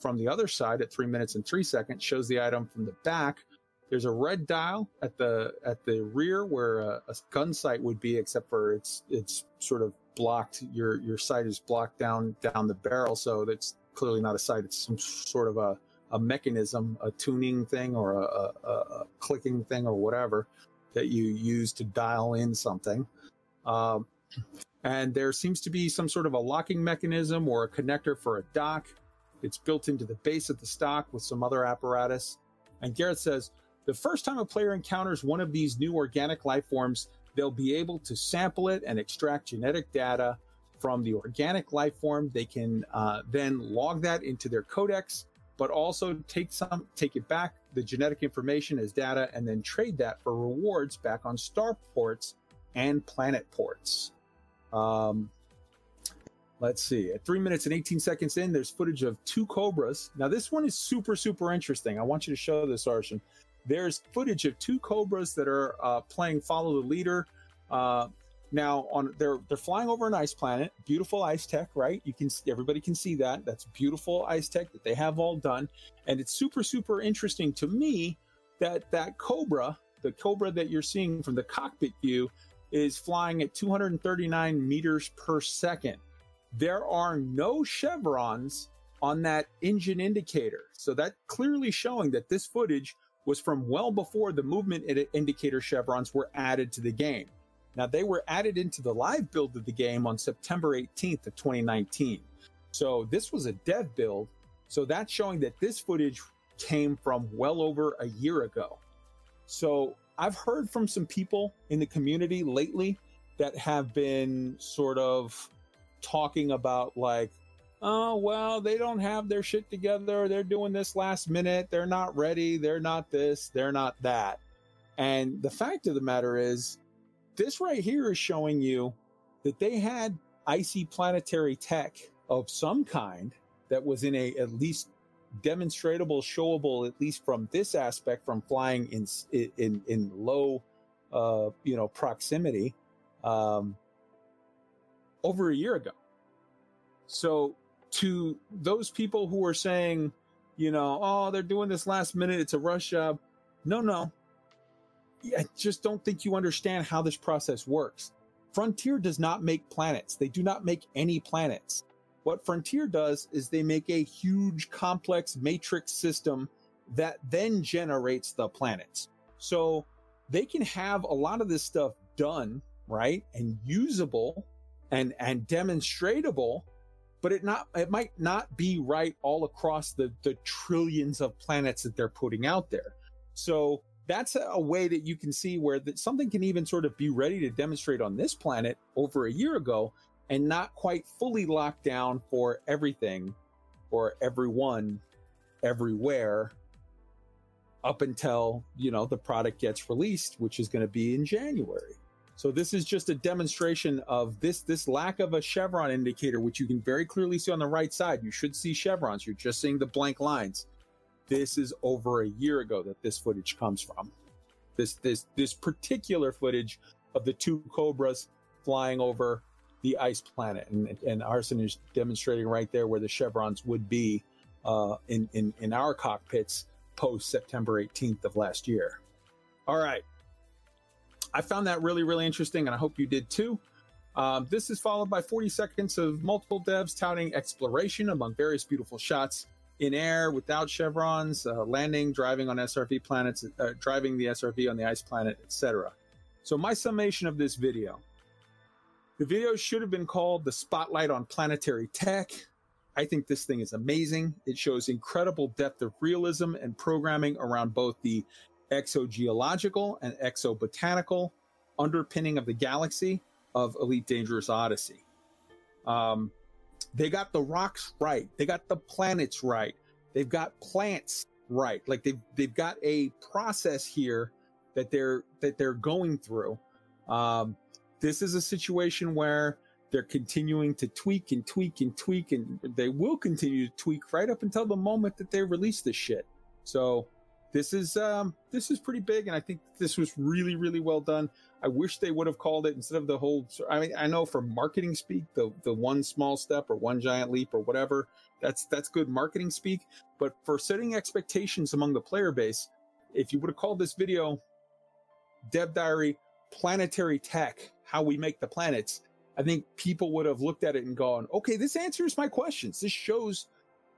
from the other side at three minutes and three seconds shows the item from the back. There's a red dial at the at the rear where a, a gun sight would be, except for it's it's sort of blocked. Your your sight is blocked down down the barrel, so that's clearly not a sight. It's some sort of a a mechanism, a tuning thing, or a, a, a clicking thing, or whatever that you use to dial in something. Um, and there seems to be some sort of a locking mechanism or a connector for a dock. It's built into the base of the stock with some other apparatus. And Gareth says the first time a player encounters one of these new organic life forms, they'll be able to sample it and extract genetic data from the organic life form. They can uh, then log that into their codex, but also take some, take it back, the genetic information as data, and then trade that for rewards back on starports and planet ports. Um, let's see. At three minutes and 18 seconds in, there's footage of two cobras. Now, this one is super, super interesting. I want you to show this, Arshan. There's footage of two cobras that are uh, playing follow the leader. Uh, now, on they're they're flying over an ice planet. Beautiful ice tech, right? You can everybody can see that. That's beautiful ice tech that they have all done, and it's super, super interesting to me that that cobra, the cobra that you're seeing from the cockpit view, is flying at 239 meters per second. There are no chevrons on that engine indicator. So that clearly showing that this footage was from well before the movement indicator chevrons were added to the game. Now they were added into the live build of the game on September 18th of 2019. So this was a dev build. So that's showing that this footage came from well over a year ago. So I've heard from some people in the community lately that have been sort of talking about like, oh, well, they don't have their shit together. They're doing this last minute. They're not ready. They're not this. They're not that. And the fact of the matter is, this right here is showing you that they had icy planetary tech of some kind that was in a at least demonstratable, showable, at least from this aspect, from flying in in in low, uh, you know, proximity, um, over a year ago. So to those people who are saying, you know, oh, they're doing this last minute, it's a rush job. No, no. I just don't think you understand how this process works. Frontier does not make planets. They do not make any planets. What Frontier does is they make a huge complex matrix system that then generates the planets. So they can have a lot of this stuff done, right? And usable and and demonstratable, but it not it might not be right all across the the trillions of planets that they're putting out there. So that's a way that you can see where that something can even sort of be ready to demonstrate on this planet over a year ago and not quite fully locked down for everything or everyone everywhere up until you know the product gets released which is going to be in January. So this is just a demonstration of this this lack of a chevron indicator which you can very clearly see on the right side. You should see chevrons. You're just seeing the blank lines. This is over a year ago that this footage comes from. This this this particular footage of the two cobras flying over the ice planet, and, and Arson is demonstrating right there where the chevrons would be uh, in, in in our cockpits post September 18th of last year. All right, I found that really really interesting, and I hope you did too. Um, this is followed by 40 seconds of multiple devs touting exploration among various beautiful shots in air without chevrons, uh, landing, driving on SRV planets, uh, driving the SRV on the ice planet, etc. So my summation of this video the video should have been called The Spotlight on Planetary Tech. I think this thing is amazing. It shows incredible depth of realism and programming around both the exogeological and exobotanical underpinning of the galaxy of Elite Dangerous Odyssey. Um, they got the rocks right. They got the planets right. They've got plants right. Like they've they've got a process here that they're that they're going through. Um, this is a situation where they're continuing to tweak and tweak and tweak, and they will continue to tweak right up until the moment that they release this shit. So this is um, this is pretty big, and I think this was really really well done. I wish they would have called it instead of the whole. I mean, I know for marketing speak, the the one small step or one giant leap or whatever, that's that's good marketing speak. But for setting expectations among the player base, if you would have called this video Dev Diary Planetary Tech how we make the planets, I think people would have looked at it and gone, okay, this answers my questions. This shows,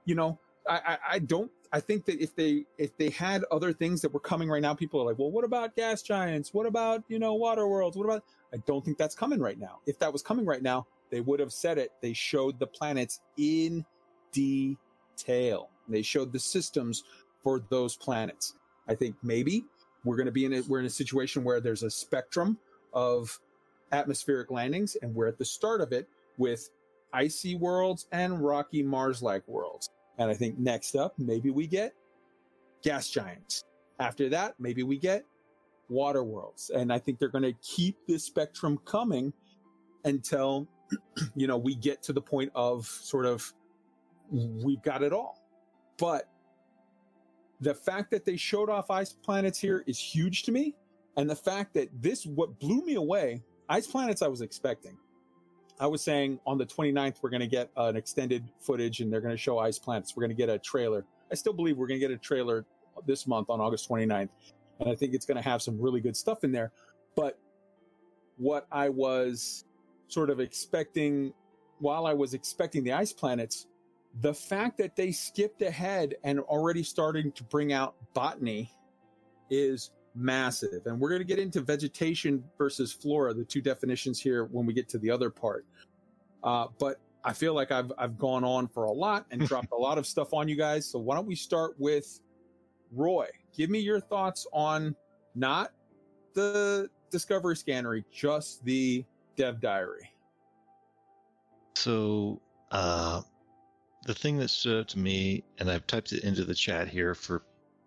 you know, I, I, don't, I think that if they, if they had other things that were coming right now, people are like, well, what about gas giants? What about, you know, water worlds? What about, I don't think that's coming right now. If that was coming right now, they would have said it. They showed the planets in detail. They showed the systems for those planets. I think maybe we're going to be in a, we're in a situation where there's a spectrum of atmospheric landings, and we're at the start of it with icy worlds and rocky Mars like worlds. And I think next up, maybe we get gas giants. After that, maybe we get water worlds. And I think they're going to keep this spectrum coming until, you know, we get to the point of sort of, we've got it all. But the fact that they showed off ice planets here is huge to me. And the fact that this, what blew me away Ice Planets, I was expecting. I was saying on the 29th, we're going to get uh, an extended footage and they're going to show Ice Planets. We're going to get a trailer. I still believe we're going to get a trailer this month on August 29th. And I think it's going to have some really good stuff in there. But what I was sort of expecting while I was expecting the Ice Planets, the fact that they skipped ahead and already starting to bring out botany is massive. And we're going to get into vegetation versus flora, the two definitions here when we get to the other part. Uh, but I feel like I've I've gone on for a lot and dropped a lot of stuff on you guys. So why don't we start with Roy? Give me your thoughts on not the Discovery Scannery, just the Dev Diary. So uh, the thing that stood out to me, and I've typed it into the chat here for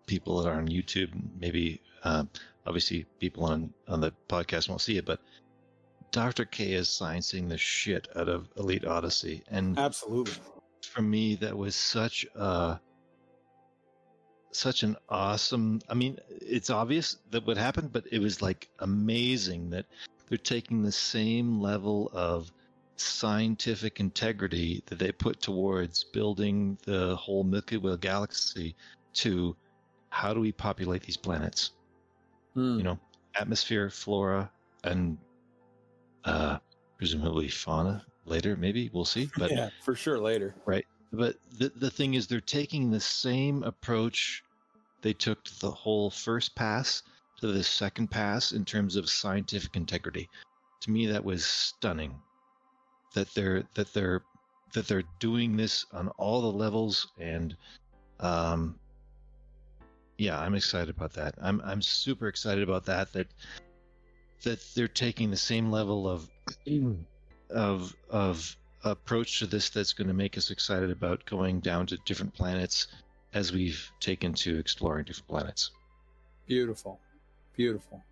people that are on YouTube, maybe uh, obviously people on on the podcast won't see it, but Dr. Kay is sciencing the shit out of Elite Odyssey, and Absolutely. for me that was such a such an awesome i mean it's obvious that what happened but it was like amazing that they're taking the same level of scientific integrity that they put towards building the whole milky way galaxy to how do we populate these planets Hmm. you know atmosphere flora and uh presumably fauna later maybe we'll see but yeah, for sure later. right but the, the thing is they're taking the same approach they took to the whole first pass to the second pass in terms of scientific integrity to me that was stunning that they're that they're that they're doing this on all the levels and um yeah i'm excited about that i'm i'm super excited about that that that they're taking the same level of of of approach to this that's going to make us excited about going down to different planets as we've taken to exploring different planets. Beautiful. Beautiful.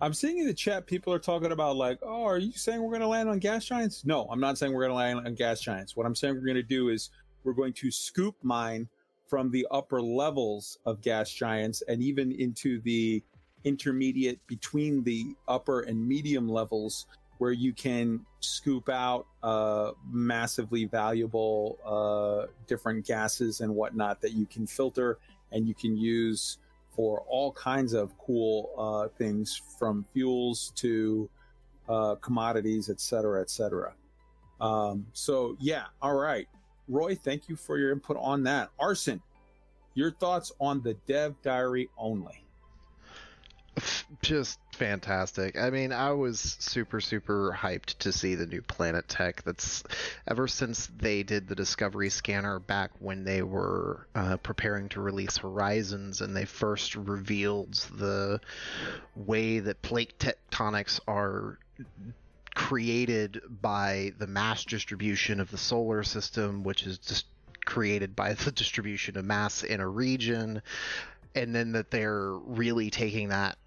I'm seeing in the chat people are talking about like, oh, are you saying we're going to land on gas giants? No, I'm not saying we're going to land on gas giants. What I'm saying we're going to do is we're going to scoop mine from the upper levels of gas giants and even into the intermediate between the upper and medium levels where you can scoop out uh, massively valuable uh, different gases and whatnot that you can filter and you can use for all kinds of cool uh, things from fuels to uh, commodities, et cetera, et cetera. Um, so, yeah, all right. Roy, thank you for your input on that. Arson, your thoughts on the dev diary only. just fantastic. I mean, I was super, super hyped to see the new Planet Tech. That's ever since they did the Discovery Scanner back when they were uh, preparing to release Horizons and they first revealed the way that plate tectonics are created by the mass distribution of the solar system, which is just created by the distribution of mass in a region and then that they're really taking that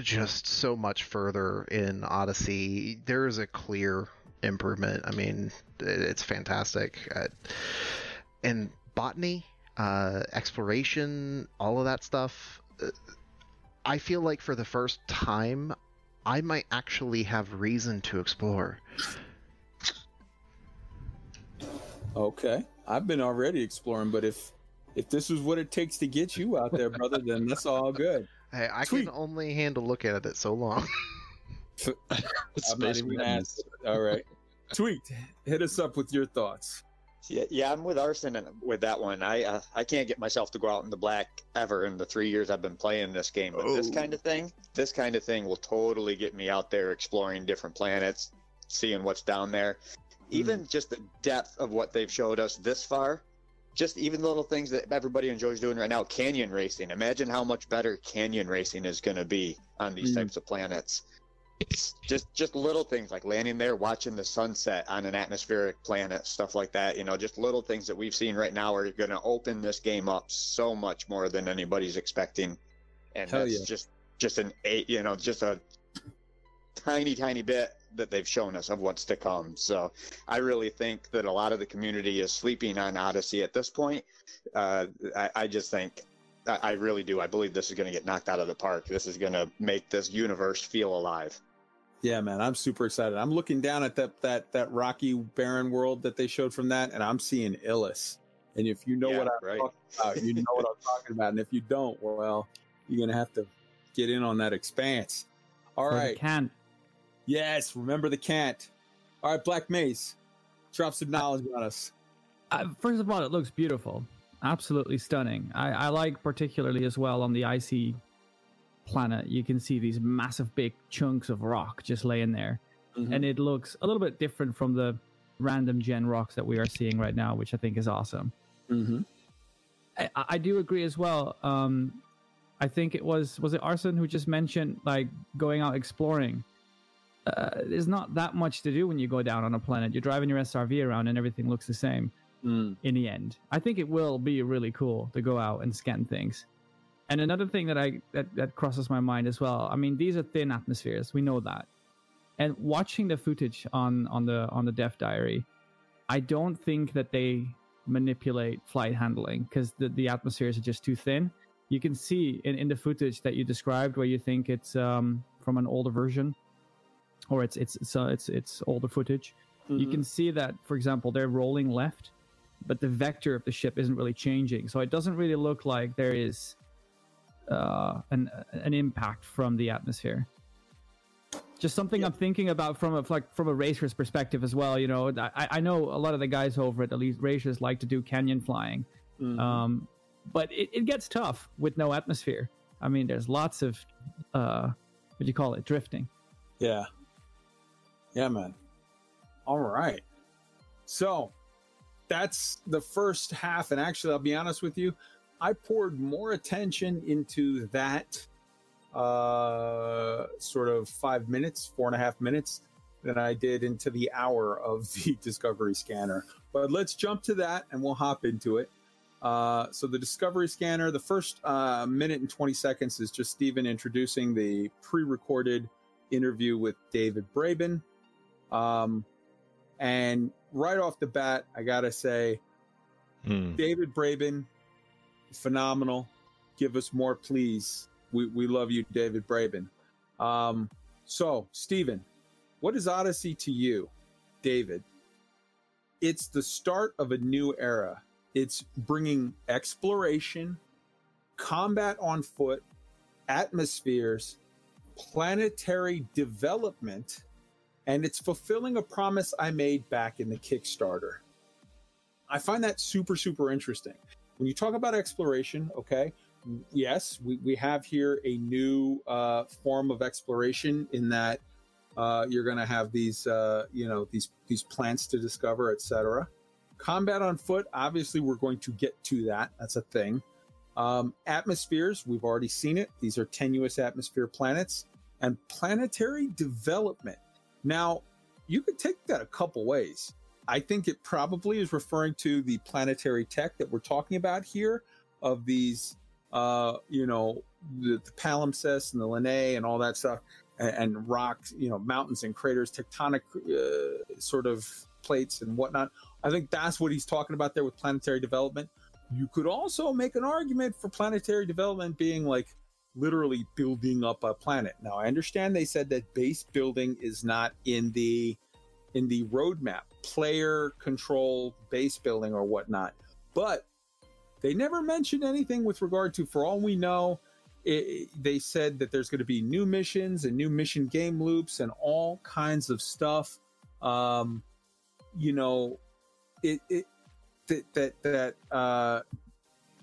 just so much further in Odyssey. There is a clear improvement. I mean, it's fantastic. Uh, and botany, uh, exploration, all of that stuff. uh, I feel like for the first time, I might actually have reason to explore. Okay. I've been already exploring, but if if this is what it takes to get you out there, brother, then that's all good. Hey, I Sweet. can only handle looking at it so long. I'm not even gonna. All right. Tweet, hit us up with your thoughts. Yeah, yeah, I'm with Arson and with that one. I uh, I can't get myself to go out in the black ever in the three years I've been playing this game. But this Oh. kind of thing, this kind of thing will totally get me out there exploring different planets, seeing what's down there. Even just the depth of what they've showed us this far, just even the little things that everybody enjoys doing right now, canyon racing. Imagine how much better canyon racing is going to be on these Mm. types of planets. It's just just little things like landing there, watching the sunset on an atmospheric planet, stuff like that. You know, just little things that we've seen right now are going to open this game up so much more than anybody's expecting, and Hell that's yeah. just just an eight, you know, just a tiny tiny bit that they've shown us of what's to come. So I really think that a lot of the community is sleeping on Odyssey at this point. Uh, I, I just think. I I really do. I believe this is going to get knocked out of the park. This is going to make this universe feel alive. Yeah, man, I'm super excited. I'm looking down at that that that rocky barren world that they showed from that, and I'm seeing Ilus. And if you know Yeah, what I'm right. talking about, you know what I'm talking about. And if you don't, well, you're gonna have to get in on that expanse. All Or the right. Can't. Yes, remember the can't. All right, Black Mace, drop some knowledge on us. Uh, first of all, it looks beautiful, absolutely stunning. I, I like particularly as well on the icy planet. You can see these massive big chunks of rock just laying there, Mhm. and it looks a little bit different from the random gen rocks that we are seeing right now, which I think is awesome. Mm-hmm. I, I do agree as well. Um, I think it was was it Arson who just mentioned like going out exploring. Uh, there's not that much to do when you go down on a planet. You're driving your SRV around and everything looks the same Mm. in the end. I think it will be really cool to go out and scan things. And another thing that I that, that crosses my mind as well. I mean, these are thin atmospheres. We know that. And watching the footage on on the on the Death Diary, I don't think that they manipulate flight handling because the, the atmospheres are just too thin. You can see in, in the footage that you described where you think it's um, from an older version or it's it's it's uh, it's, it's older footage. You Mhm. can see that, for example, they're rolling left, but the vector of the ship isn't really changing. So it doesn't really look like there is uh, an an impact from the atmosphere. Just something I'm thinking about from a like from a racer's perspective as well. You know, I, I know a lot of the guys over at Elite Racers like to do canyon flying, Mhm. um, but it, it gets tough with no atmosphere. I mean, there's lots of uh, what do you call it, drifting. Yeah. Yeah, man. All right. So that's the first half. And actually, I'll be honest with you, I poured more attention into that uh, sort of five minutes, four and a half minutes than I did into the hour of the Discovery Scanner. But let's jump to that and we'll hop into it. Uh, so the Discovery Scanner, the first uh, minute and 20 seconds is just Stephen introducing the pre-recorded interview with David Braben. Um, and right off the bat, I gotta say, Hmm. David Braben, phenomenal. Give us more, please. We we love you, David Braben. Um, so, Stephen, what is Odyssey to you, David? It's the start of a new era. It's bringing exploration, combat on foot, atmospheres, planetary development, and it's fulfilling a promise I made back in the Kickstarter. I find that super, super interesting. When you talk about exploration, okay, yes, we, we have here a new uh, form of exploration in that uh, you're going to have these, uh, you know, these these plants to discover, etc. Combat on foot, obviously, we're going to get to that. That's a thing. Um, atmospheres, we've already seen it. These are tenuous atmosphere planets and planetary development. Now, you could take that a couple ways. I think it probably is referring to the planetary tech that we're talking about here of these, uh, you know, the, the palimpsest and the Lineae and all that stuff and, and rocks, you know, mountains and craters, tectonic uh, sort of plates and whatnot. I think that's what he's talking about there with planetary development. You could also make an argument for planetary development being like literally building up a planet. Now, I understand they said that base building is not in the in the roadmap, player control base building or whatnot, but they never mentioned anything with regard to. For all we know, it, they said that there's going to be new missions and new mission game loops and all kinds of stuff. Um, you know, it, it that that that uh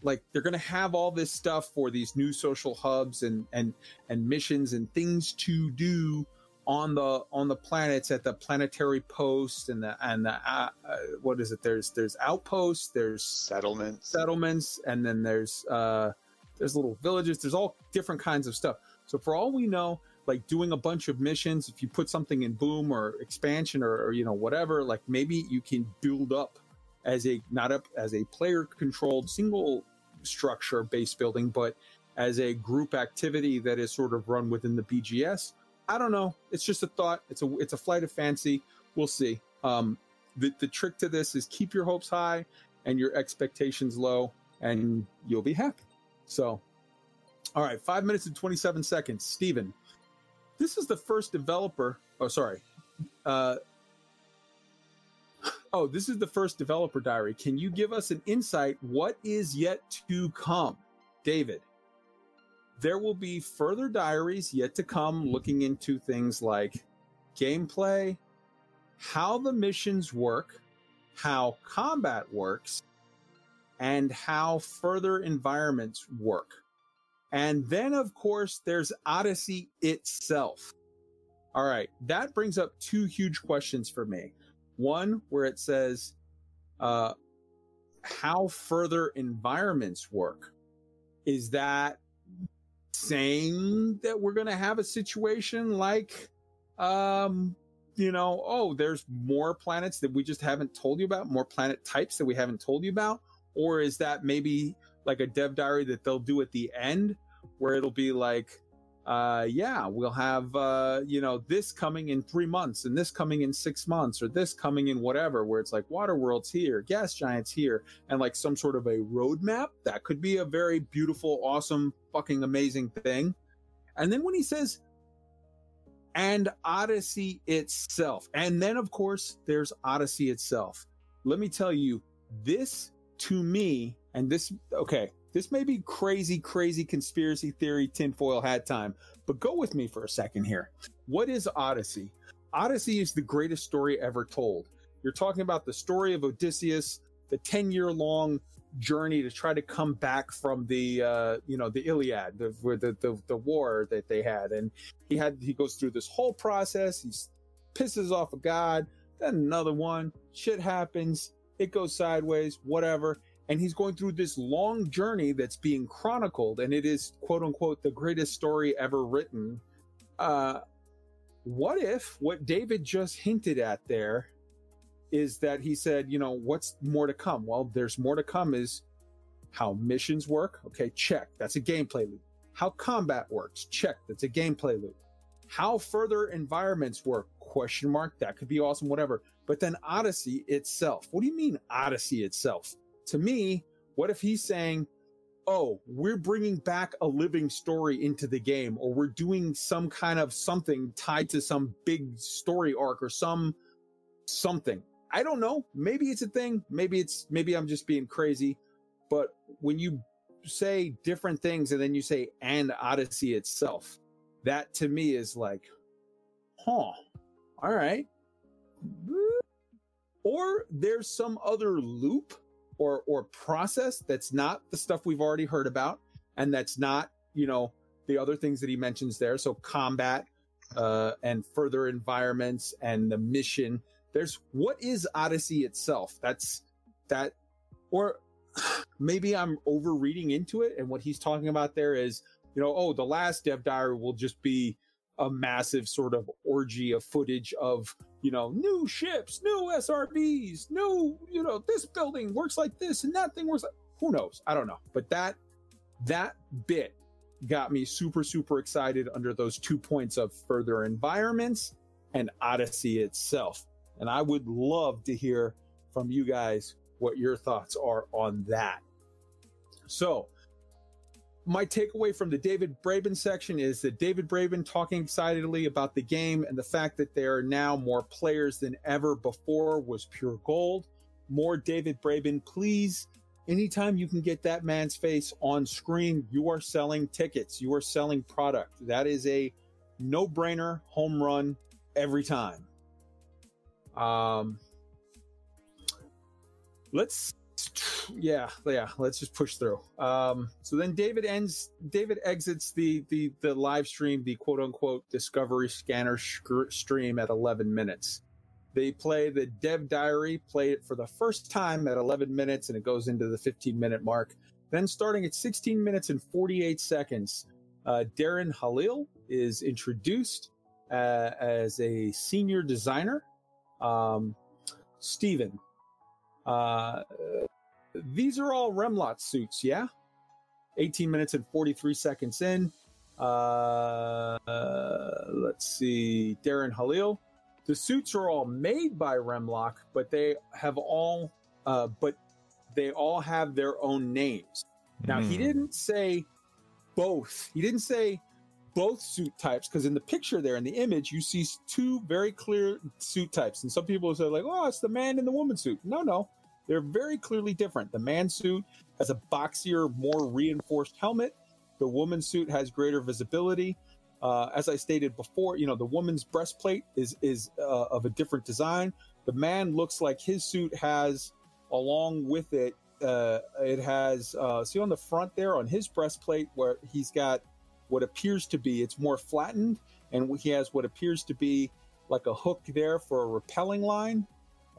like they're going to have all this stuff for these new social hubs and and and missions and things to do on the on the planets at the planetary post and the and the uh, uh, what is it? There's there's outposts there's settlements. settlements and then there's uh there's little villages. There's all different kinds of stuff. So for all we know like doing a bunch of missions if you put something in boom or expansion or, or you know whatever like maybe you can build up as a not up as a player controlled single structure base building but as a group activity that is sort of run within the bgs i don't know. It's just a thought. It's a it's a flight of fancy. We'll see. Um the, the trick to this is keep your hopes high and your expectations low and you'll be happy. So all right five minutes and 27 seconds. Steven. this is the first developer oh sorry. Uh oh this is the first developer diary. Can you give us an insight? What is yet to come? David there will be further diaries yet to come looking into things like gameplay how the missions work how combat works and how further environments work. And then of course there's odyssey itself. All right that brings up two huge questions for me. One where it says uh, how further environments work. Is that saying that we're going to have a situation like, um, you know, oh, there's more planets that we just haven't told you about, more planet types that we haven't told you about? Or is that maybe like a dev diary that they'll do at the end where it'll be like uh yeah we'll have uh you know this coming in three months and this coming in six months or this coming in whatever where it's like water worlds here gas giants here and like some sort of a roadmap. That could be a very beautiful awesome fucking amazing thing. And then when he says and odyssey itself and then of course there's odyssey itself. Let me tell you this to me and this okay this may be crazy, crazy conspiracy theory tinfoil hat time, but go with me for a second here. What is Odyssey? Odyssey is the greatest story ever told. You're talking about the story of Odysseus, the 10 year long journey to try to come back from the uh, you know the Iliad, the, the the the war that they had, and he had he goes through this whole process. He pisses off a god, then another one. Shit happens. It goes sideways. Whatever and he's going through this long journey that's being chronicled and it is quote unquote the greatest story ever written. Uh what if what david just hinted at there is that he said you know what's more to come? Well there's more to come is how missions work. Okay check. That's a gameplay loop. How combat works. Check. That's a gameplay loop. How further environments work. Question mark. That could be awesome whatever. But then odyssey itself. What do you mean odyssey itself to me, what if he's saying, oh, we're bringing back a living story into the game, or we're doing some kind of something tied to some big story arc or some something. I don't know. Maybe it's a thing. Maybe it's, maybe I'm just being crazy. But when you say different things and then you say, and Odyssey itself, that to me is like, huh, all right. Or there's some other loop or or process that's not the stuff we've already heard about and that's not you know the other things that he mentions there. So combat uh, and further environments and the mission. There's what is odyssey itself? That's that or maybe i'm over reading into it and what he's talking about there is you know oh the last dev diary will just be a massive sort of orgy of footage of you know new ships new SRVs, new you know this building works like this and that thing works like who knows? I don't know. But that that bit got me super super excited under those two points of further environments and odyssey itself. And i would love to hear from you guys what your thoughts are on that. So my takeaway from the David Braben section is that David Braben talking excitedly about the game and the fact that there are now more players than ever before was pure gold. More David Braben, please. Anytime you can get that man's face on screen, you are selling tickets, you are selling product. That is a no brainer home run every time. Um, let's yeah, yeah. Let's just push through. Um, so then David ends. David exits the the the live stream, the quote unquote Discovery Scanner stream at 11 minutes. They play the Dev Diary, play it for the first time at 11 minutes, and it goes into the 15 minute mark. Then, starting at 16 minutes and 48 seconds, uh, Darren Halil is introduced uh, as a senior designer. Um, Stephen, uh, these are all Remlok suits, yeah? 18 minutes and 43 seconds in. Uh, uh, let's see, Darren Halil. The suits are all made by Remlok, but they have all, uh, but they all have their own names. Now, he Hmm. didn't say both. He didn't say both suit types because in the picture there, in the image, you see two very clear suit types. And some people say, like, oh, it's the man and the woman suit. No, no. They're very clearly different. The man suit has a boxier, more reinforced helmet. The woman suit has greater visibility. Uh, as I stated before, you know the woman's breastplate is is uh, of a different design. The man looks like his suit has, along with it, uh, it has. Uh, see on the front there on his breastplate where he's got what appears to be it's more flattened, and he has what appears to be like a hook there for a repelling line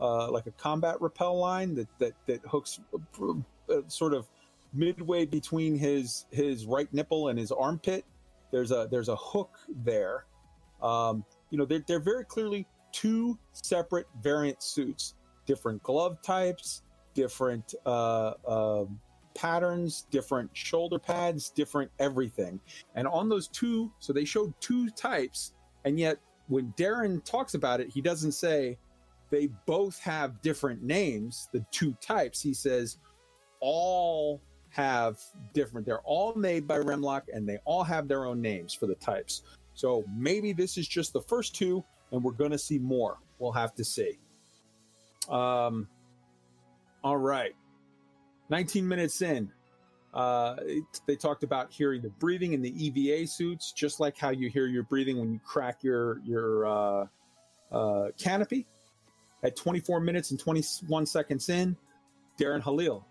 uh, like a combat repel line that that that hooks uh, sort of midway between his his right nipple and his armpit. There's a there's a hook there. Um, you know, they're they're very clearly two separate variant suits, different glove types, different uh, uh, patterns, different shoulder pads, different everything. And on those two, so they showed two types, and yet when Darren talks about it, he doesn't say they both have different names, the two types. He says all have different, they're all made by Remlok and they all have their own names for the types. So maybe this is just the first two, and we're going to see more. We'll have to see. Um, all right. 19 minutes in, uh, it, they talked about hearing the breathing in the EVA suits, just like how you hear your breathing when you crack your your uh, uh, canopy. At 24 minutes and 21 seconds in, Darren Halil.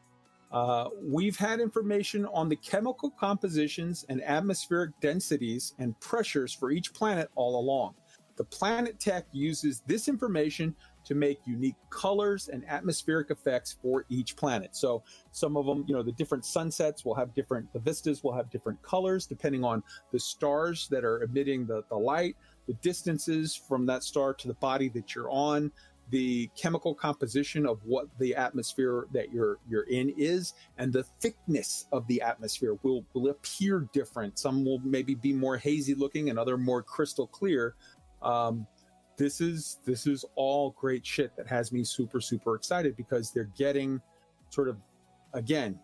Uh, we've had information on the chemical compositions and atmospheric densities and pressures for each planet all along. The planet tech uses this information to make unique colors and atmospheric effects for each planet. So some of them, you know, the different sunsets will have different, the vistas will have different colors depending on the stars that are emitting the, the light, the distances from that star to the body that you're on, the chemical composition of what the atmosphere that you're you're in is and the thickness of the atmosphere will will appear different some will maybe be more hazy looking and other more crystal clear um, this is this is all great shit that has me super super excited because they're getting sort of again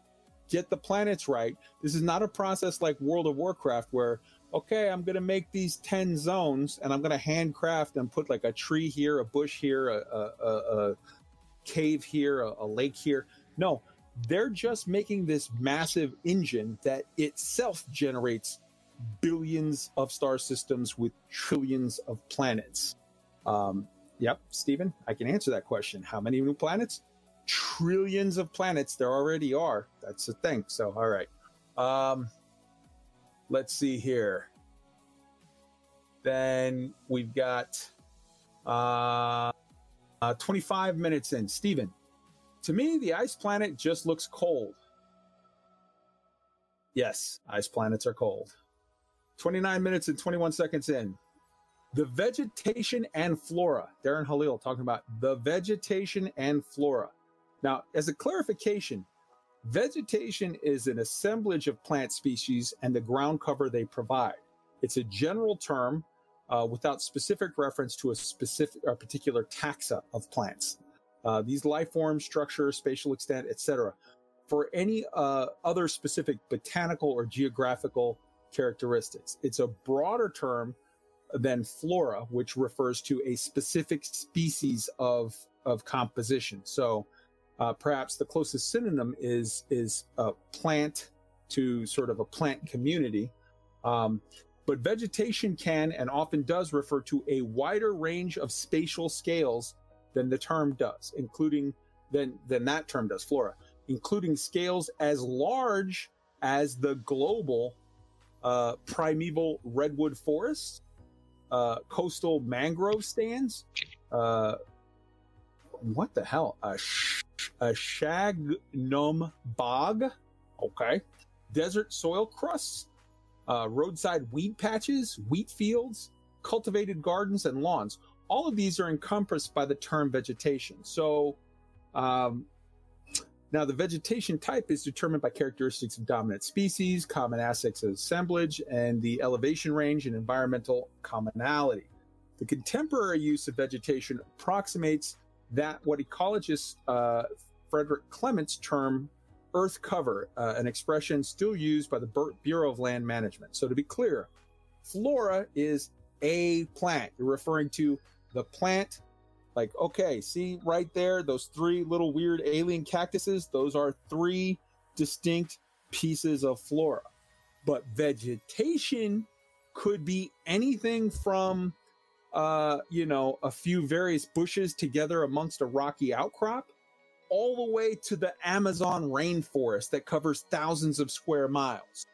get the planets right. This is not a process like world of warcraft where okay i'm going to make these 10 zones and i'm going to handcraft and put like a tree here a bush here a, a, a, a cave here a, a lake here. No they're just making this massive engine that itself generates billions of star systems with trillions of planets um, yep, Stephen, I can answer that question. How many new planets? Trillions of planets there already are. That's the thing. So, all right. Um, let's see here. Then we've got uh, uh, 25 minutes in. Stephen, to me, the ice planet just looks cold. Yes, ice planets are cold. 29 minutes and 21 seconds in the vegetation and flora. Darren Halil talking about the vegetation and flora. Now, as a clarification, vegetation is an assemblage of plant species and the ground cover they provide. It's a general term uh, without specific reference to a specific or particular taxa of plants. Uh, these life forms, structure, spatial extent, etc. For any uh, other specific botanical or geographical characteristics, it's a broader term than flora, which refers to a specific species of of composition. So uh, perhaps the closest synonym is is a plant to sort of a plant community. Um, but vegetation can and often does refer to a wider range of spatial scales than the term does, including than than that term does, flora, including scales as large as the global uh, primeval redwood forests uh, coastal mangrove stands. Uh, what the hell? A, sh- a shag gnome bog. Okay. Desert soil crusts, uh, roadside weed patches, wheat fields, cultivated gardens, and lawns. All of these are encompassed by the term vegetation. So, um, now, the vegetation type is determined by characteristics of dominant species, common aspects of assemblage, and the elevation range and environmental commonality. The contemporary use of vegetation approximates that what ecologist uh, Frederic Clements term earth cover, uh, an expression still used by the Bureau of Land Management. So to be clear, flora is a plant. You're referring to the plant like, okay, see right there, those three little weird alien cactuses, those are three distinct pieces of flora. But vegetation could be anything from, uh, you know, a few various bushes together amongst a rocky outcrop, all the way to the Amazon rainforest that covers thousands of square miles.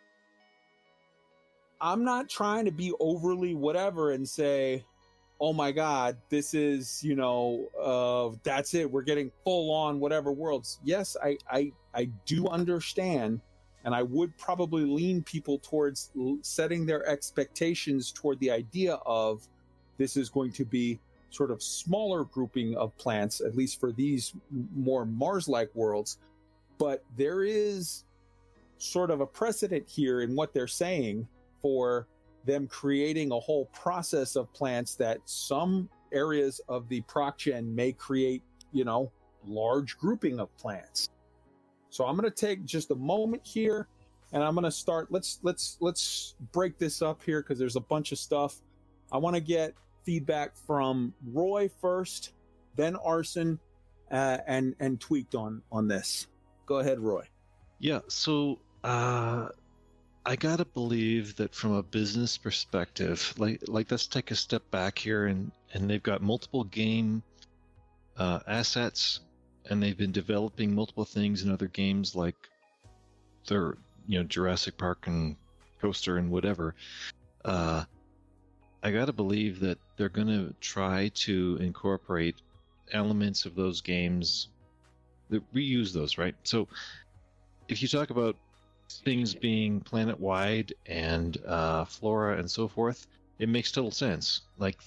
I'm not trying to be overly whatever and say, oh my god this is you know uh that's it. We're getting full on whatever worlds. Yes i i i do understand and i would probably lean people towards setting their expectations toward the idea of this is going to be sort of smaller grouping of plants at least for these more mars like worlds. But there is sort of a precedent here in what they're saying for them creating a whole process of plants that some areas of the ProcGen may create, you know, large grouping of plants. So I'm going to take just a moment here and I'm going to start let's let's let's break this up here cuz there's a bunch of stuff. I want to get feedback from Roy first, then Arson uh, and and tweaked on on this. Go ahead, Roy. Yeah, so uh, I gotta believe that from a business perspective, like like let's take a step back here, and and they've got multiple game uh, assets, and they've been developing multiple things in other games like their you know Jurassic Park and Coaster and whatever. Uh, I gotta believe that they're gonna try to incorporate elements of those games that reuse those, right? So if you talk about things being planet wide and uh, flora and so forth, it makes total sense. Like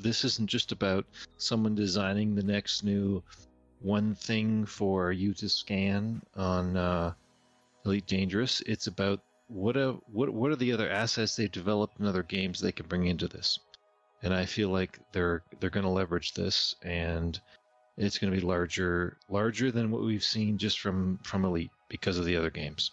this isn't just about someone designing the next new one thing for you to scan on uh, Elite Dangerous. It's about what a, what what are the other assets they've developed in other games they can bring into this. And I feel like they're they're going to leverage this, and it's going to be larger larger than what we've seen just from from Elite because of the other games.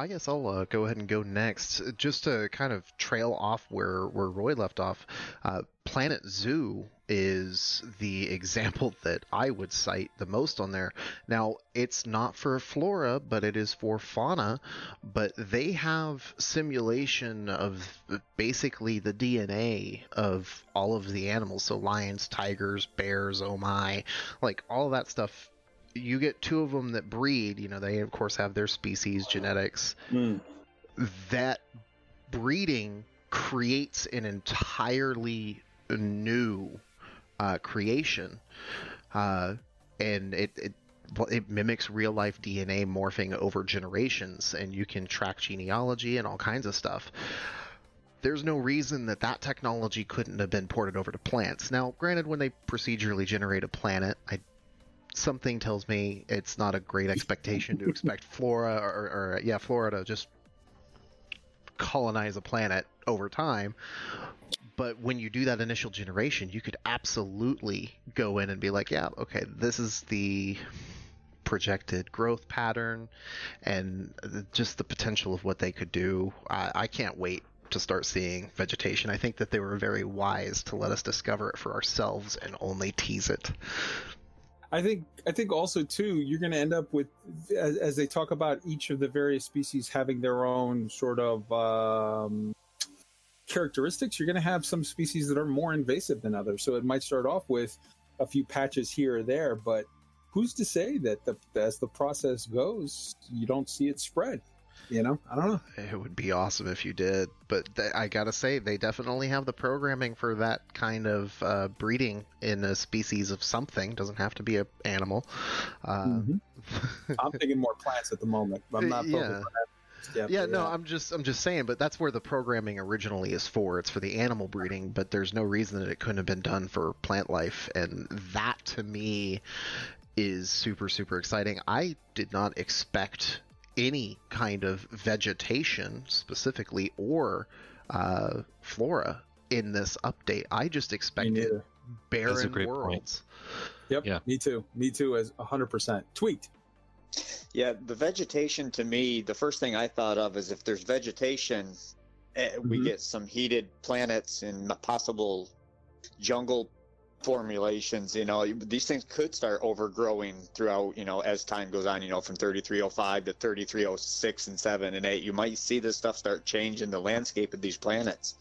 I guess I'll uh, go ahead and go next, just to kind of trail off where where Roy left off. Uh, Planet Zoo is the example that I would cite the most on there. Now, it's not for flora, but it is for fauna. But they have simulation of basically the DNA of all of the animals. So lions, tigers, bears, oh my, like all that stuff you get two of them that breed. You know, they of course have their species genetics. Mm. That breeding creates an entirely new uh, creation, uh, and it, it it mimics real life DNA morphing over generations, and you can track genealogy and all kinds of stuff. There's no reason that that technology couldn't have been ported over to plants. Now, granted, when they procedurally generate a planet, I something tells me it's not a great expectation to expect flora or, or, yeah, flora to just colonize a planet over time. But when you do that initial generation, you could absolutely go in and be like, yeah, okay, this is the projected growth pattern and just the potential of what they could do. I, I can't wait to start seeing vegetation. I think that they were very wise to let us discover it for ourselves and only tease it. I think I think also too you're going to end up with as, as, they talk about each of the various species having their own sort of um, characteristics. You're going to have some species that are more invasive than others. So it might start off with a few patches here or there, but who's to say that the, as the process goes, you don't see it spread? You know, I don't know. It would be awesome if you did, but th- I gotta say they definitely have the programming for that kind of uh, breeding in a species of something. Doesn't have to be an animal. Uh, mm-hmm. I'm thinking more plants at the moment. I'm not yeah. Yeah, yeah, no, I'm just I'm just saying, but that's where the programming originally is for. It's for the animal breeding, but there's no reason that it couldn't have been done for plant life, and that to me is super super exciting. I did not expect any kind of vegetation specifically or uh, flora in this update. I just expected barren worlds. Point. Yep. Yeah. Me too. Me too. As hundred percent tweaked. Yeah, the vegetation to me, the first thing I thought of is if there's vegetation, mm-hmm. we get some heated planets and possible jungle formulations you know these things could start overgrowing throughout you know as time goes on you know from 3305 to 3306 and 7 and 8 you might see this stuff start changing the landscape of these planets.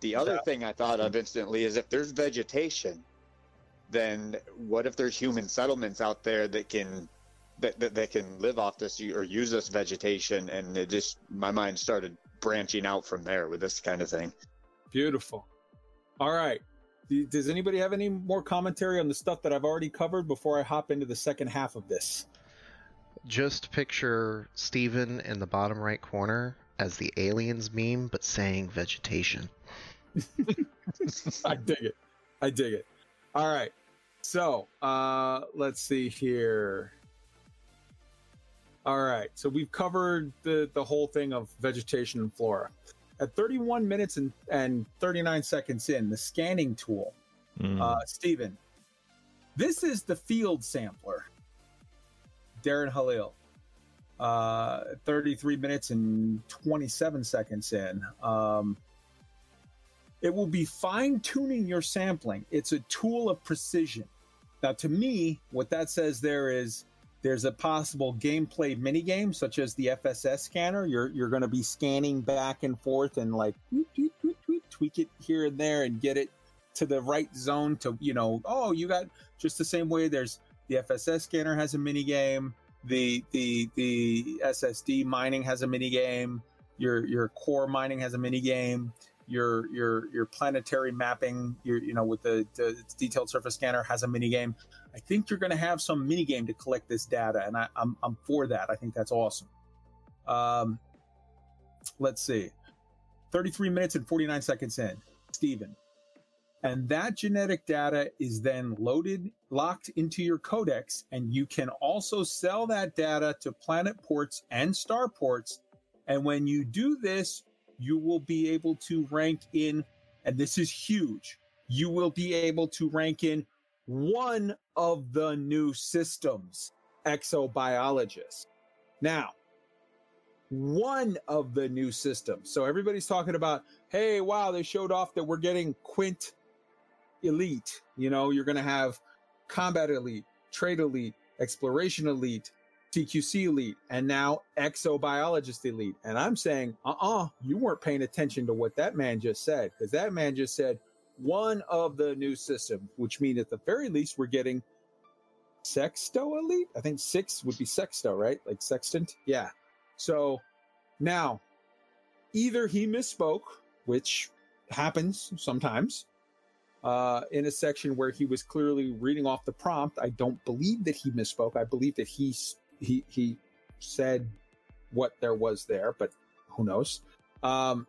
The other yeah. thing i thought of instantly is if there's vegetation then what if there's human settlements out there that can that, that, that can live off this or use this vegetation? And it just my mind started branching out from there with this kind of thing. Beautiful. All right does anybody have any more commentary on the stuff that I've already covered before I hop into the second half of this? Just picture Steven in the bottom right corner as the aliens meme, but saying vegetation. I dig it. I dig it. All right. So uh, let's see here. All right, so we've covered the the whole thing of vegetation and flora. At 31 minutes and, and 39 seconds in, the scanning tool, Mm. uh, Stephen, this is the field sampler. Darren Halil, uh, 33 minutes and 27 seconds in. Um, it will be fine tuning your sampling. It's a tool of precision. Now, to me, what that says there is there's a possible gameplay mini game, such as the FSS scanner. You're you're going to be scanning back and forth and like tweet, tweak it here and there and get it to the right zone to you know. Oh, you got just the same way. There's the FSS scanner has a mini game. The the the SSD mining has a mini game. Your your core mining has a mini game your your your planetary mapping your you know with the, the detailed surface scanner has a mini game i think you're going to have some mini game to collect this data and I, I'm, I'm for that. I think that's awesome. Um let's see. 33 minutes and 49 seconds in. Stephen. and that genetic data is then loaded locked into your codex and you can also sell that data to planet ports and star ports. And when you do this you will be able to rank in, and this is huge, you will be able to rank in one of the new systems, exobiologist. Now, one of the new systems. So everybody's talking about, hey, wow, they showed off that we're getting Quint Elite. You know, you're going to have Combat Elite, Trade Elite, Exploration Elite, CQC Elite, and now Exobiologist Elite. And I'm saying, uh uh you weren't paying attention to what that man just said, because that man just said one of the new systems, which means at the very least we're getting Sexto Elite. I think six would be Sexto, right? Like Sextant? Yeah. So now either he misspoke, which happens sometimes, uh, in a section where he was clearly reading off the prompt. I don't believe that he misspoke. I believe that he he he said what there was there, but who knows? Um,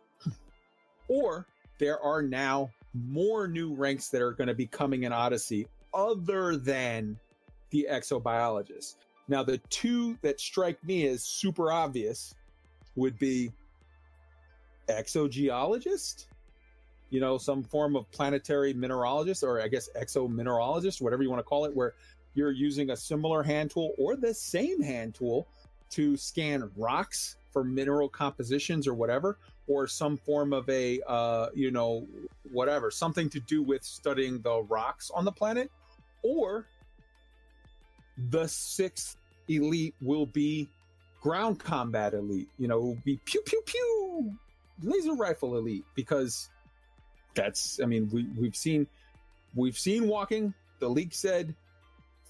or there are now more new ranks that are going to be coming in Odyssey other than the exobiologist. Now, the two that strike me as super obvious would be exogeologist, you know, some form of planetary mineralogist, or I guess exomineralogist, whatever you want to call it, where you're using a similar hand tool or the same hand tool to scan rocks for mineral compositions or whatever, or some form of a, uh, you know, whatever, something to do with studying the rocks on the planet, or the sixth elite will be ground combat elite, you know, will be pew pew pew laser rifle elite because that's I mean we we've seen we've seen walking. The leak said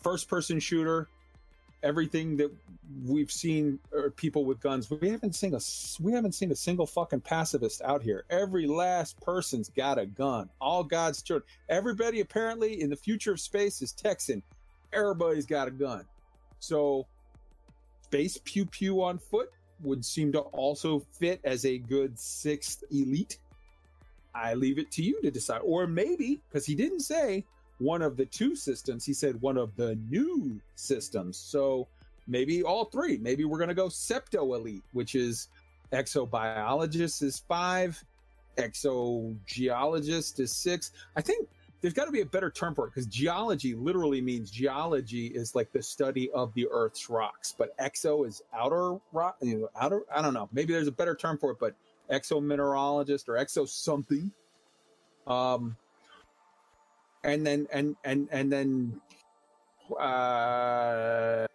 first person shooter everything that we've seen people with guns we haven't seen a we haven't seen a single fucking pacifist out here. Every last person's got a gun. All god's children. Everybody apparently in the future of space is texan. Everybody's got a gun. So space pew pew on foot would seem to also fit as a good sixth elite. I leave it to you to decide. Or maybe, because he didn't say one of the two systems, he said one of the new systems. So maybe all three. Maybe we're going to go Septo Elite, which is exobiologist is five, exogeologist is six. I think there's got to be a better term for it because geology literally means geology is like the study of the Earth's rocks, but exo is outer rock, you know, outer. I don't know. Maybe there's a better term for it, but exomineralogist or exo something. Um, and then and and and then uh,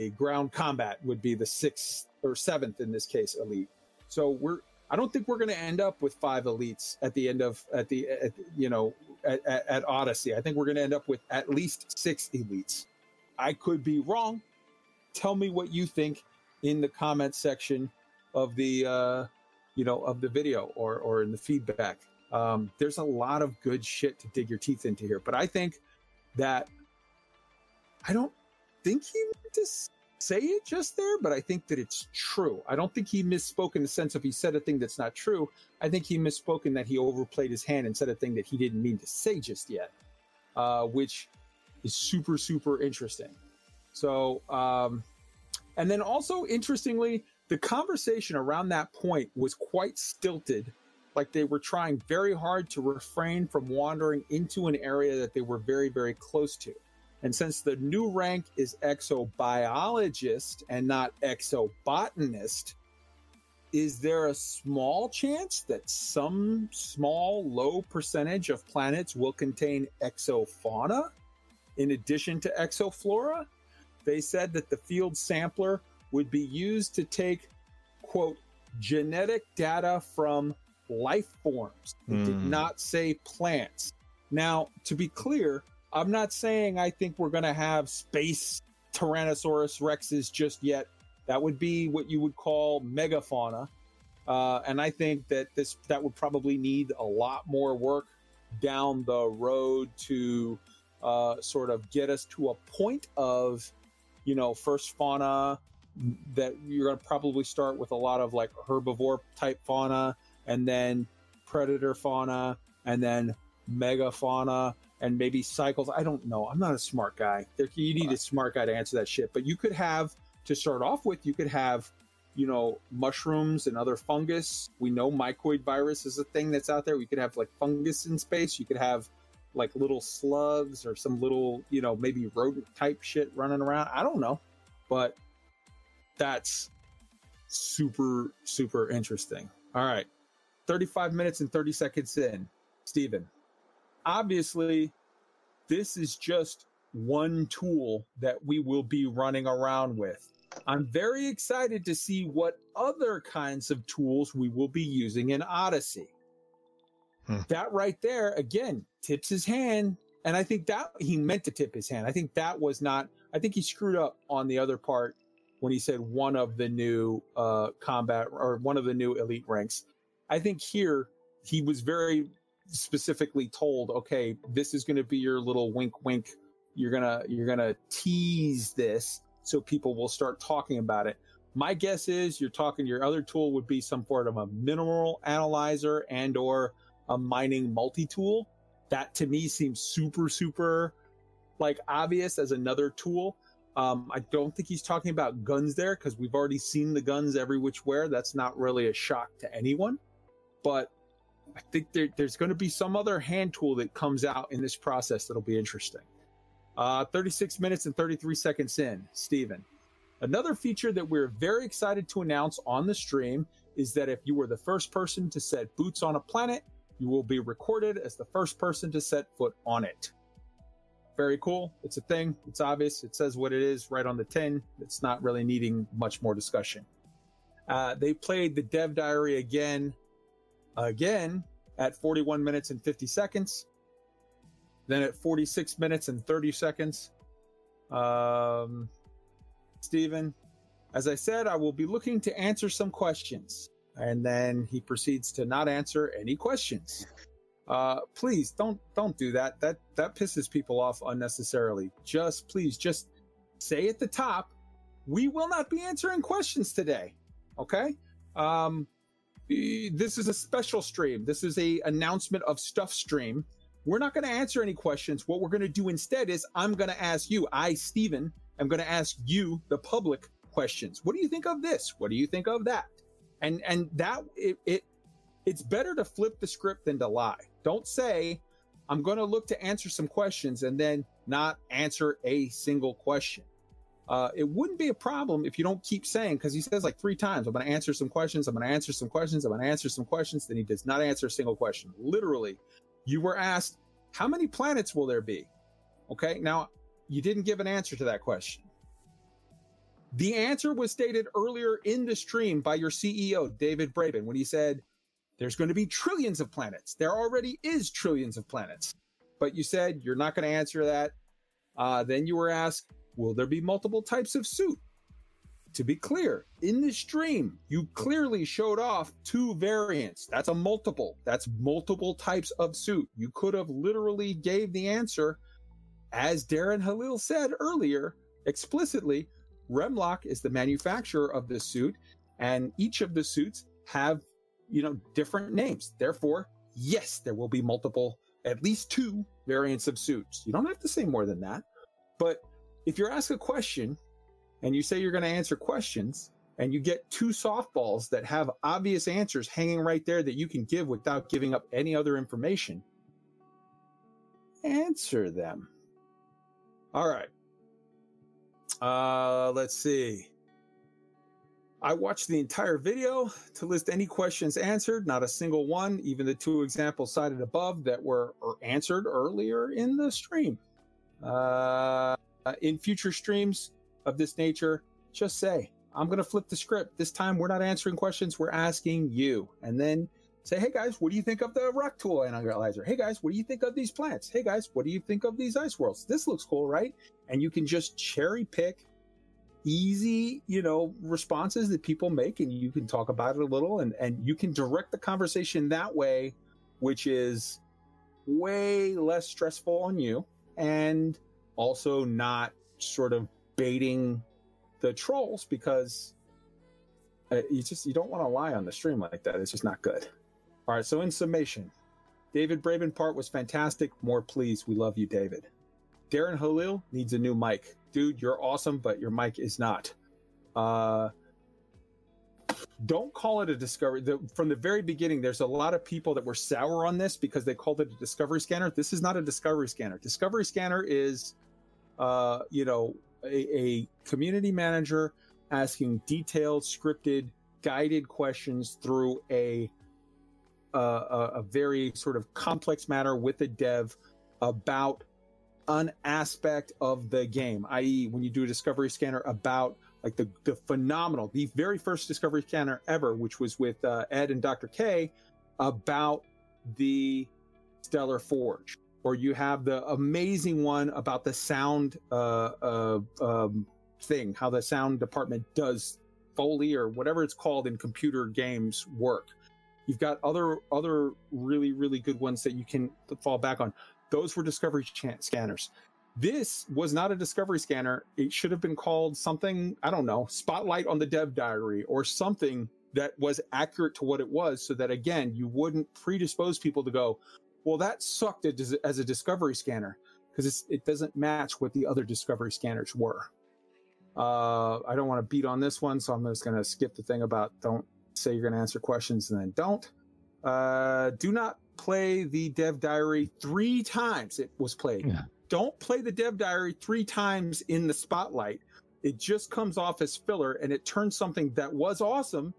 a ground combat would be the sixth or seventh in this case elite. So we're I don't think we're going to end up with five elites at the end of at the at, you know at, at, at Odyssey. I think we're going to end up with at least six elites. I could be wrong. Tell me what you think in the comment section of the uh, you know of the video or or in the feedback. Um, there's a lot of good shit to dig your teeth into here, but I think that I don't think he meant to say it just there, but I think that it's true. I don't think he misspoke in the sense of he said a thing that's not true. I think he misspoke in that he overplayed his hand and said a thing that he didn't mean to say just yet, uh, which is super super interesting. So um, And then also, interestingly, the conversation around that point was quite stilted. Like they were trying very hard to refrain from wandering into an area that they were very, very close to. And since the new rank is exobiologist and not exobotanist, is there a small chance that some small, low percentage of planets will contain exofauna in addition to exoflora? They said that the field sampler would be used to take, quote, genetic data from life forms. It did Hmm. not say plants. Now, to be clear, I'm not saying I think we're going to have space Tyrannosaurus rexes just yet. That would be what you would call megafauna. Uh, and I think that this that would probably need a lot more work down the road to uh, sort of get us to a point of, you know, first fauna that you're going to probably start with a lot of like herbivore type fauna and then predator fauna and then megafauna and maybe cycles. I don't know. I'm not a smart guy. You need a smart guy to answer that shit. But you could have to start off with. You could have, you know, mushrooms and other fungus. We know mycoid virus is a thing that's out there. We could have like fungus in space. You could have like little slugs or some little, you know, maybe rodent type shit running around. I don't know, but that's super super interesting. All right. 35 minutes and 30 seconds in. Stephen. obviously, this is just one tool that we will be running around with. I'm very excited to see what other kinds of tools we will be using in Odyssey. Hmm. That right there, again, tips his hand. And I think that he meant to tip his hand. I think that was not, I think he screwed up on the other part when he said one of the new uh, combat or one of the new elite ranks. I think here he was very specifically told, okay, this is going to be your little wink, wink. You're gonna you're gonna tease this so people will start talking about it. My guess is you're talking. Your other tool would be some sort of a mineral analyzer and or a mining multi tool. That to me seems super super like obvious as another tool. Um, I don't think he's talking about guns there because we've already seen the guns every which where. That's not really a shock to anyone. But I think there, there's going to be some other hand tool that comes out in this process that'll be interesting. Uh, 36 minutes and 33 seconds in, Steven. Another feature that we're very excited to announce on the stream is that if you were the first person to set boots on a planet, you will be recorded as the first person to set foot on it. Very cool. It's a thing. It's obvious. It says what it is right on the tin. It's not really needing much more discussion. Uh, they played the dev diary again, again at 41 minutes and 50 seconds. Then at 46 minutes and 30 seconds. Um, Stephen, as I said, I will be looking to answer some questions. And then he proceeds to not answer any questions. Uh, please don't don't do that. That that pisses people off unnecessarily. Just please just say at the top, we will not be answering questions today. Okay? Um this is a special stream. This is a announcement of stuff stream. We're not going to answer any questions. What we're going to do instead is I'm going to ask you, I, Steven, am going to ask you, the public, questions. What do you think of this? What do you think of that? And and that it, it it's better to flip the script than to lie. Don't say I'm going to look to answer some questions and then not answer a single question. Uh, it wouldn't be a problem if you don't keep saying because he says like three times, "I'm going to answer some questions. I'm going to answer some questions. I'm going to answer some questions." Then he does not answer a single question. Literally, you were asked, "How many planets will there be?" Okay, now you didn't give an answer to that question. The answer was stated earlier in the stream by your CEO, David Braben, when he said, There's going to be trillions of planets. There already is trillions of planets. But you said you're not going to answer that. Uh, then you were asked, Will there be multiple types of suit? To be clear, in the stream, you clearly showed off two variants. That's a multiple. That's multiple types of suit. You could have literally gave the answer, as Darren Halil said earlier, explicitly. Remlok is the manufacturer of this suit, and each of the suits have, you know, different names. Therefore, yes, there will be multiple, at least two variants of suits. You don't have to say more than that. But if you're asked a question and you say you're going to answer questions and you get two softballs that have obvious answers hanging right there that you can give without giving up any other information, answer them. All right. Uh, let's see. I watched the entire video to list any questions answered, not a single one, even the two examples cited above that were answered earlier in the stream. Uh, Uh, in future streams of this nature, just say, I'm going to flip the script. This time we're not answering questions, we're asking you. And then say, hey guys, what do you think of the rock tool analyzer? Hey guys, what do you think of these plants? Hey guys, what do you think of these ice worlds? This looks cool, right? And you can just cherry pick easy, you know, responses that people make and you can talk about it a little and, and you can direct the conversation that way, which is way less stressful on you and also not sort of baiting the trolls because uh, you just you don't want to lie on the stream like that. It's just not good. All right, so in summation, David Braben part was fantastic. More please, we love you, David. Darren Halil needs a new mic. Dude, you're awesome, but your mic is not. Uh, don't call it a discovery. The, from the very beginning, there's a lot of people that were sour on this because they called it a discovery scanner. This is not a discovery scanner. Discovery scanner is, uh, you know, a, a community manager asking detailed, scripted, guided questions through a, uh, a, a very sort of complex matter with a dev about an aspect of the game, i.e., when you do a discovery scanner about like the, the phenomenal, the very first discovery scanner ever, which was with uh, Ed and Dr. Kay about the Stellar Forge, or you have the amazing one about the sound uh, uh, um, thing, how the sound department does Foley or whatever it's called in computer games work. You've got other other really really good ones that you can fall back on. Those were discovery scanners. This was not a discovery scanner. It should have been called something, I don't know, spotlight on the dev diary or something that was accurate to what it was so that again, you wouldn't predispose people to go, well, that sucked as, as a discovery scanner because it doesn't match what the other discovery scanners were. Uh, I don't want to beat on this one, so I'm just going to skip the thing about don't say you're going to answer questions and then don't. Uh, do not play the dev diary three times it was played. Yeah. Don't play the dev diary three times in the spotlight. It just comes off as filler and it turns something that was awesome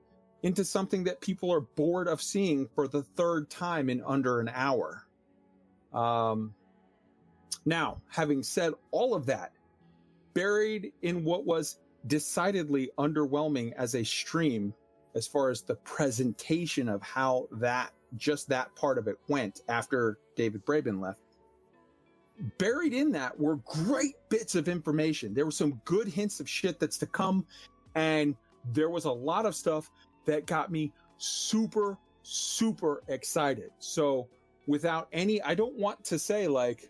into something that people are bored of seeing for the third time in under an hour. Um, now, having said all of that, buried in what was decidedly underwhelming as a stream, as far as the presentation of how that just that part of it went after David Braben left. Buried in that were great bits of information. There were some good hints of shit that's to come. And there was a lot of stuff that got me super, super excited. So, without any, I don't want to say, like,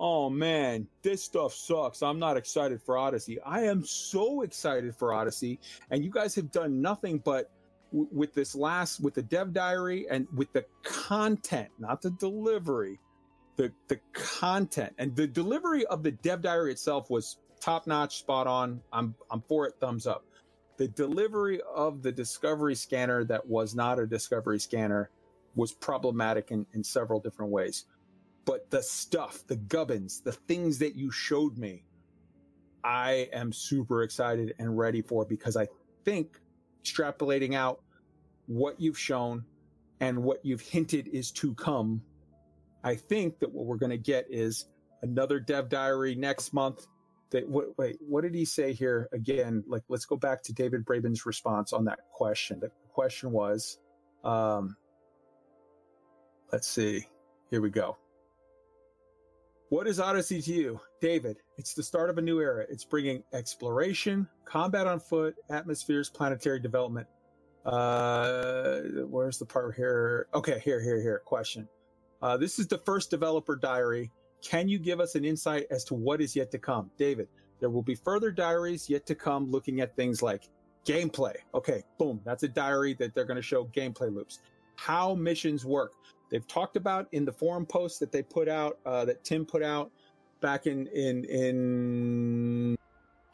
oh man, this stuff sucks. I'm not excited for Odyssey. I am so excited for Odyssey. And you guys have done nothing but with this last with the dev diary and with the content not the delivery the the content and the delivery of the dev diary itself was top notch spot on i'm i'm for it thumbs up the delivery of the discovery scanner that was not a discovery scanner was problematic in, in several different ways but the stuff the gubbins the things that you showed me i am super excited and ready for because i think extrapolating out what you've shown and what you've hinted is to come, I think that what we're going to get is another dev diary next month. That wait, what did he say here again? Like, let's go back to David Braben's response on that question. The question was, um, let's see, here we go. What is Odyssey to you, David? It's the start of a new era. It's bringing exploration, combat on foot, atmospheres, planetary development. Uh, where's the part here? Okay, here, here, here. Question. Uh, this is the first developer diary. Can you give us an insight as to what is yet to come? David, there will be further diaries yet to come looking at things like gameplay. Okay, boom. That's a diary that they're going to show gameplay loops. How missions work. They've talked about in the forum post that they put out, uh, that Tim put out back in, in, in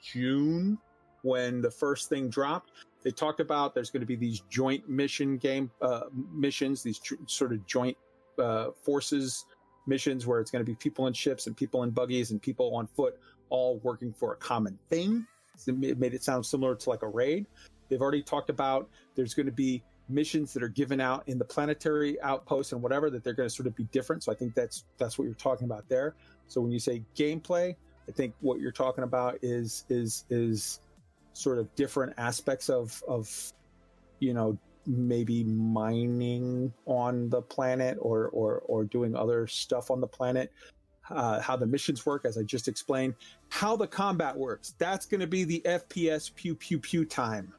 June when the first thing dropped. They talked about there's going to be these joint mission game uh, missions, these tr- sort of joint uh, forces missions where it's going to be people in ships and people in buggies and people on foot all working for a common thing. It made it sound similar to like a raid. They've already talked about there's going to be missions that are given out in the planetary outposts and whatever that they're going to sort of be different. So I think that's that's what you're talking about there. So when you say gameplay, I think what you're talking about is is is sort of different aspects of of you know maybe mining on the planet or or or doing other stuff on the planet. Uh, how the missions work as i just explained. How the combat works. That's going to be the fps pew pew pew time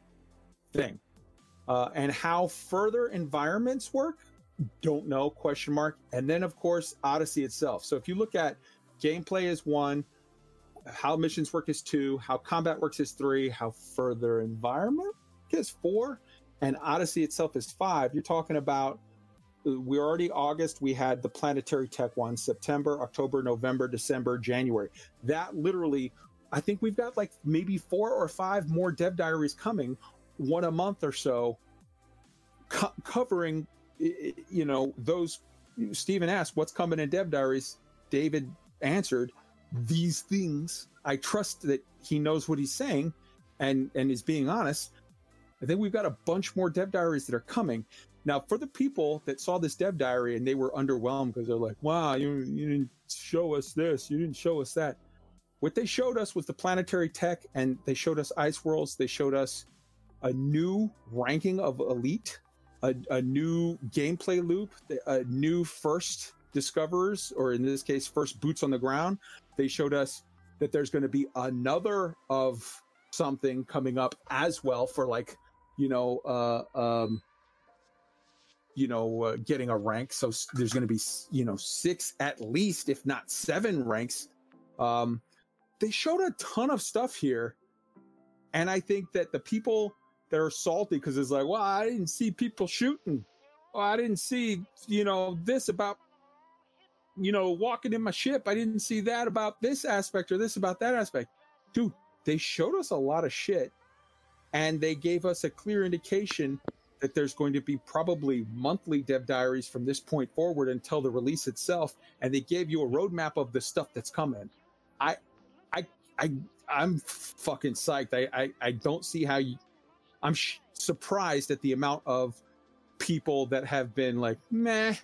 thing. Uh, and how further environments work don't know question mark. And then of course odyssey itself. So if you look at gameplay is one how missions work is two how combat works is three how further environment is four and Odyssey itself is five, you're talking about uh, we're already August. We had the planetary tech one, September, October, November, December, January. That literally, I think we've got like maybe four or five more dev diaries coming, one a month or so, co- covering, you know, those. Stephen asked, "What's coming in dev diaries?" David answered, "These things." I trust that he knows what he's saying, and and is being honest. I think we've got a bunch more dev diaries that are coming. Now, for the people that saw this dev diary and they were underwhelmed because they're like, wow, you, you didn't show us this, you didn't show us that. What they showed us was the planetary tech and they showed us ice worlds. They showed us a new ranking of elite, a, a new gameplay loop, a new first discoverers, or in this case, first boots on the ground. They showed us that there's going to be another of something coming up as well for like you know, uh, um, you know, uh, getting a rank. So there's going to be, you know, six at least, if not seven ranks. Um, they showed a ton of stuff here. And I think that the people that are salty because it's like, well, I didn't see people shooting. Well, I didn't see, you know, this about, you know, walking in my ship. I didn't see that about this aspect or this about that aspect. Dude, they showed us a lot of shit and they gave us a clear indication that there's going to be probably monthly dev diaries from this point forward until the release itself and they gave you a roadmap of the stuff that's coming. I i i i'm fucking psyched. I i, I don't see how you i'm sh- surprised at the amount of people that have been like meh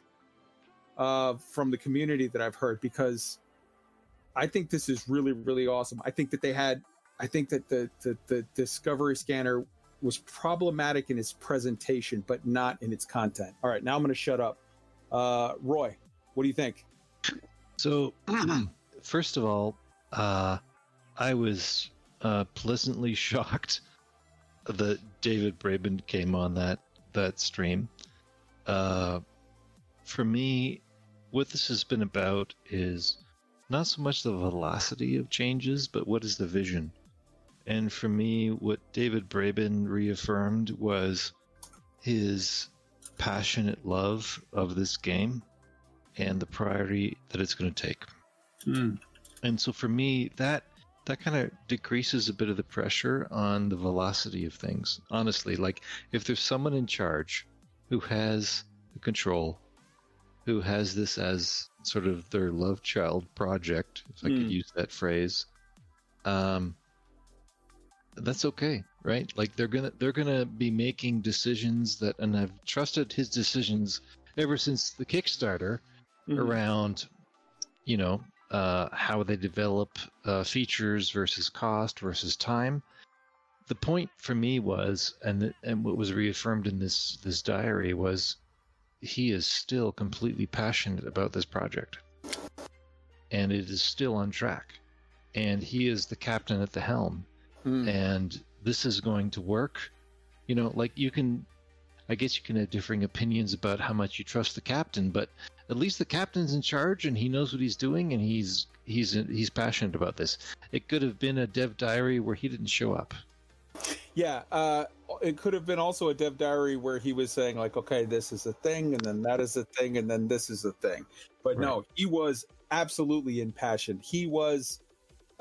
uh from the community that i've heard because i think this is really really awesome. I think that they had I think that the, the, the Discovery Scanner was problematic in its presentation, but not in its content. All right, now I'm going to shut up. Uh, Roy, what do you think? So, first of all, uh, I was uh, pleasantly shocked that David Braben came on that that stream. Uh, for me, what this has been about is not so much the velocity of changes, but what is the vision. And for me, what David Braben reaffirmed was his passionate love of this game and the priority that it's going to take. Mm. And so for me, that that kind of decreases a bit of the pressure on the velocity of things. Honestly, like if there's someone in charge who has the control, who has this as sort of their love child project, if I Mm. could use that phrase, um, that's okay, right? Like they're gonna they're gonna be making decisions that, and I've trusted his decisions ever since the Kickstarter Mhm. around, you know, uh, how they develop uh, features versus cost versus time. The point for me was, and th- and what was reaffirmed in this this diary was, he is still completely passionate about this project, and it is still on track, and he is the captain at the helm Mm. and this is going to work. You know, like you can, I guess you can have differing opinions about how much you trust the captain, but at least the captain's in charge and he knows what he's doing and he's he's he's passionate about this. It could have been a dev diary where he didn't show up. Yeah, uh, it could have been also a dev diary where he was saying like, okay, this is a thing, and then that is a thing, and then this is a thing. But no, he was absolutely impassioned. He was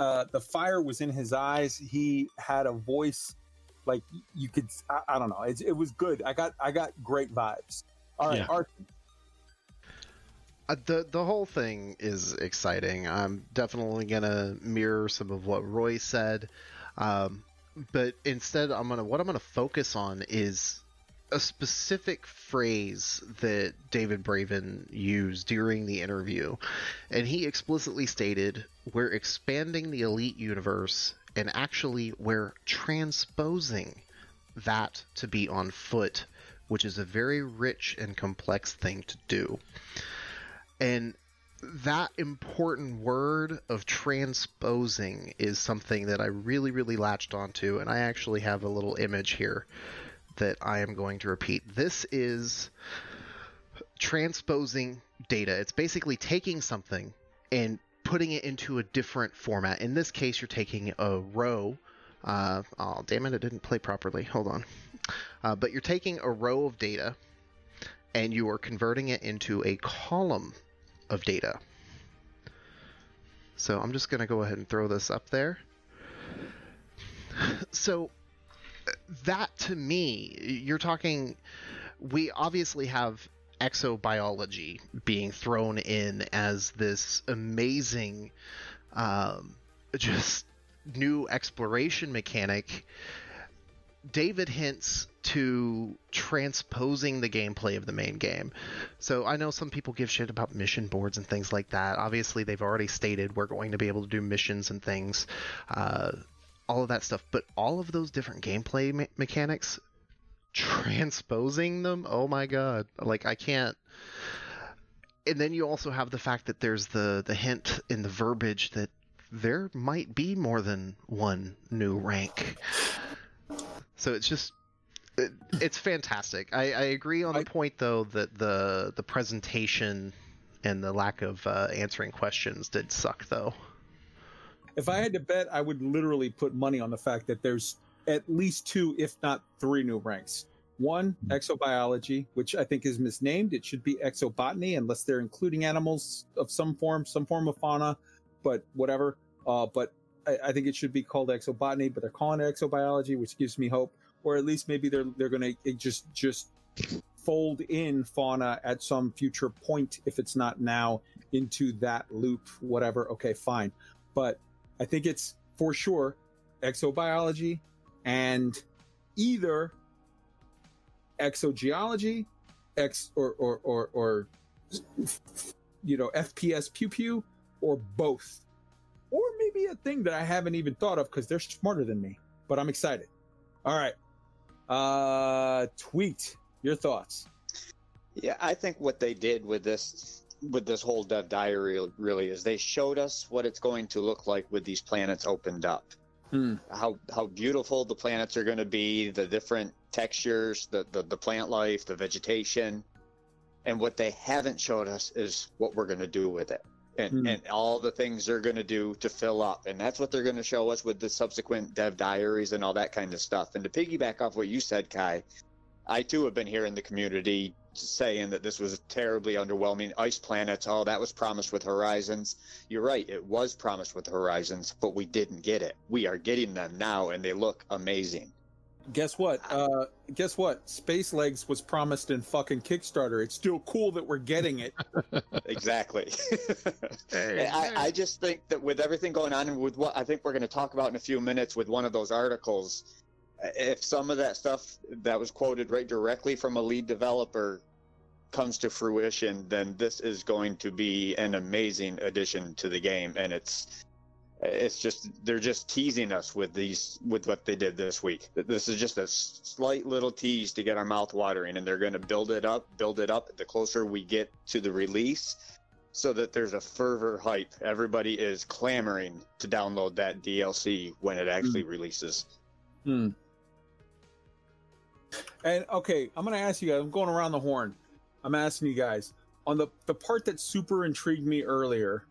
uh, the fire was in his eyes. He had a voice like you could. I, I don't know. It, it was good. I got I got great vibes. All right, Yeah. Art, Uh, the the whole thing is exciting. I'm definitely gonna mirror some of what Roy said, um, but instead, I'm gonna what I'm gonna focus on is a specific phrase that David Braben used during the interview, and he explicitly stated, "We're expanding the Elite universe, and actually, we're transposing that to be on foot." Which is a very rich and complex thing to do. And that important word of transposing is something that I really, really latched onto, and I actually have a little image here that I am going to repeat. This is transposing data. It's basically taking something and putting it into a different format. In this case, you're taking a row. Uh, oh, damn it, it didn't play properly. Hold on. Uh, but you're taking a row of data and you are converting it into a column of data. So I'm just going to go ahead and throw this up there. So that to me, you're talking, we obviously have exobiology being thrown in as this amazing, um, just new exploration mechanic. David hints to transposing the gameplay of the main game. So I know some people give shit about mission boards and things like that. Obviously, they've already stated we're going to be able to do missions and things, uh, all of that stuff. But all of those different gameplay me- mechanics, transposing them, oh my god! Like I can't. And then you also have the fact that there's the the hint in the verbiage that there might be more than one new rank. So it's just it, it's fantastic. I, I agree on the point though that the the presentation and the lack of uh, answering questions did suck though. If I had to bet, I would literally put money on the fact that there's at least two, if not three, new ranks. One, exobiology, which I think is misnamed. It should be exobotany, unless they're including animals of some form, some form of fauna, but whatever. Uh, but I, I think it should be called exobotany, but they're calling it exobiology, which gives me hope. Or at least maybe they're they're going to just just fold in fauna at some future point, if it's not now, into that loop. Whatever. Okay, fine. But I think it's for sure exobiology and either exogeology, ex or or or, or you know FPS pew pew, or both, or maybe a thing that I haven't even thought of because they're smarter than me. But I'm excited. All right, uh, tweet your thoughts. Yeah, I think what they did with this with this whole dev diary really is they showed us what it's going to look like with these planets opened up. Hmm. How how beautiful the planets are going to be, the different textures, the, the the plant life, the vegetation, and what they haven't showed us is what we're going to do with it. And, Hmm. and all the things they're going to do to fill up. And that's what they're going to show us with the subsequent dev diaries and all that kind of stuff. And to piggyback off what you said, Kai, I too have been hearing the community saying that this was a terribly underwhelming. Ice planets, oh, that was promised with Horizons. You're right, it was promised with Horizons, but we didn't get it. We are getting them now, and they look amazing. Guess what? Uh, guess what? Space Legs was promised in fucking Kickstarter. It's still cool that we're getting it. exactly. I, I just think that with everything going on and with what I think we're going to talk about in a few minutes with one of those articles, if some of that stuff that was quoted right directly from a lead developer comes to fruition, then this is going to be an amazing addition to the game. And it's it's just they're just teasing us with these with what they did this week. This is just a slight little tease to get our mouth watering, and they're going to build it up, build it up. The closer we get to the release, so that there's a fervor hype. Everybody is clamoring to download that DLC when it actually releases. Hmm. And okay, I'm gonna ask you guys. I'm going around the horn. I'm asking you guys on the the part that super intrigued me earlier,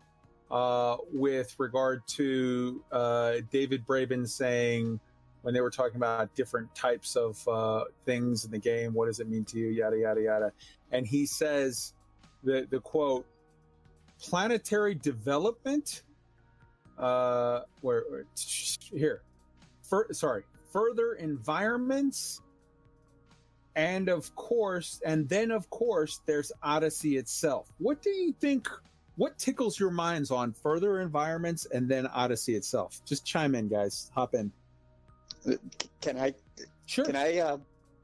uh, with regard to uh, David Braben saying when they were talking about different types of uh, things in the game. What does it mean to you? Yada yada yada. And he says the the quote planetary development uh, where, where here, sorry, further environments, and of course, and then of course, there's Odyssey itself. What do you think? What tickles your minds on further environments and then Odyssey itself? Just chime in, guys. Hop in. Can I Sure. can I uh,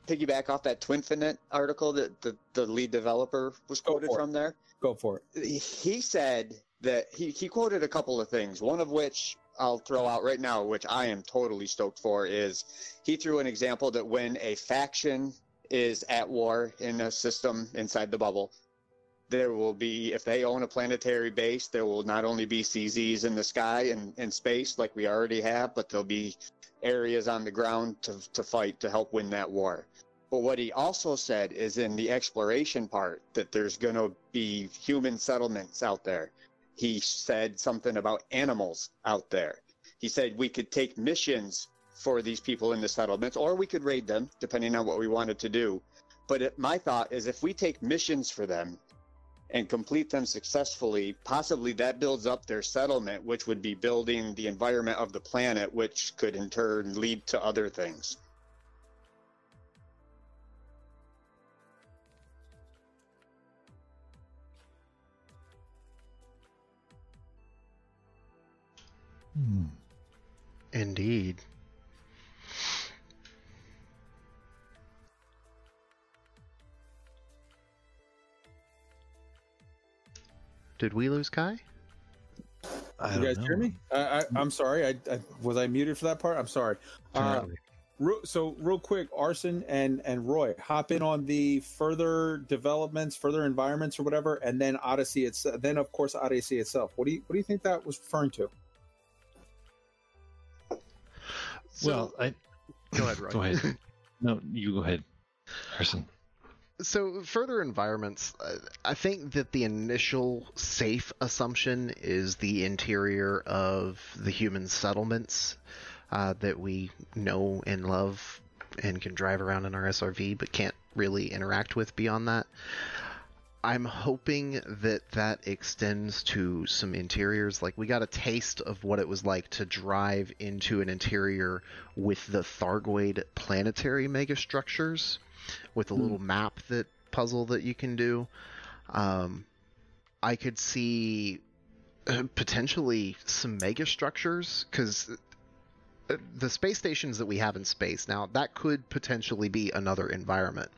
piggyback off that Twinfinite article that the, the lead developer was quoted for it. from there? Go for it. he said that he, he quoted a couple of things. One of which I'll throw out right now, which I am totally stoked for, is he threw an example that when a faction is at war in a system inside the bubble, there will be, if they own a planetary base, there will not only be CZs in the sky and in space like we already have, but there'll be areas on the ground to, to fight to help win that war. But what he also said is in the exploration part that there's going to be human settlements out there. He said something about animals out there. He said we could take missions for these people in the settlements, or we could raid them, depending on what we wanted to do. But it, my thought is if we take missions for them and complete them successfully, possibly that builds up their settlement, which would be building the environment of the planet, which could in turn lead to other things. Hmm. Indeed. Did we lose Kai? I You don't guys know. hear me? I, I, I'm sorry. I, I was I muted for that part. I'm sorry. Uh, Apparently. Real, so real quick, Carson and and Roy, hop in on the further developments, further environments, or whatever, and then Odyssey itself. Then of course Odyssey itself. What do you what do you think that was referring to? So- well, I Go ahead, Roy. Go ahead. no, you go ahead, Carson. So, further environments, uh, I think that the initial safe assumption is the interior of the human settlements uh, that we know and love and can drive around in our SRV, but can't really interact with beyond that. I'm hoping that that extends to some interiors. Like, we got a taste of what it was like to drive into an interior with the Thargoid planetary megastructures with a Hmm. little map that puzzle that you can do. Um, I could see uh, potentially some mega structures because the space stations that we have in space now that could potentially be another environment.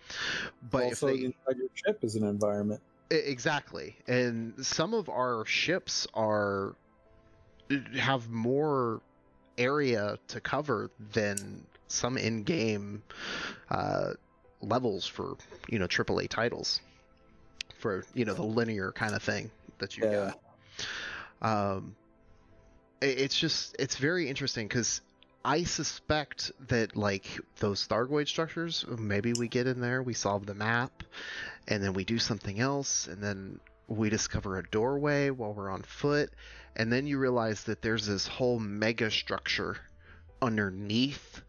But also, if they inside your ship is an environment. Exactly. And some of our ships are have more area to cover than some in-game uh, levels for you know AAA titles for you know the linear kind of thing that you Yeah. got. Um, it's just it's very interesting because I suspect that like those Thargoid structures, maybe we get in there, we solve the map, and then we do something else, and then we discover a doorway while we're on foot, and then you realize that there's this whole mega structure underneath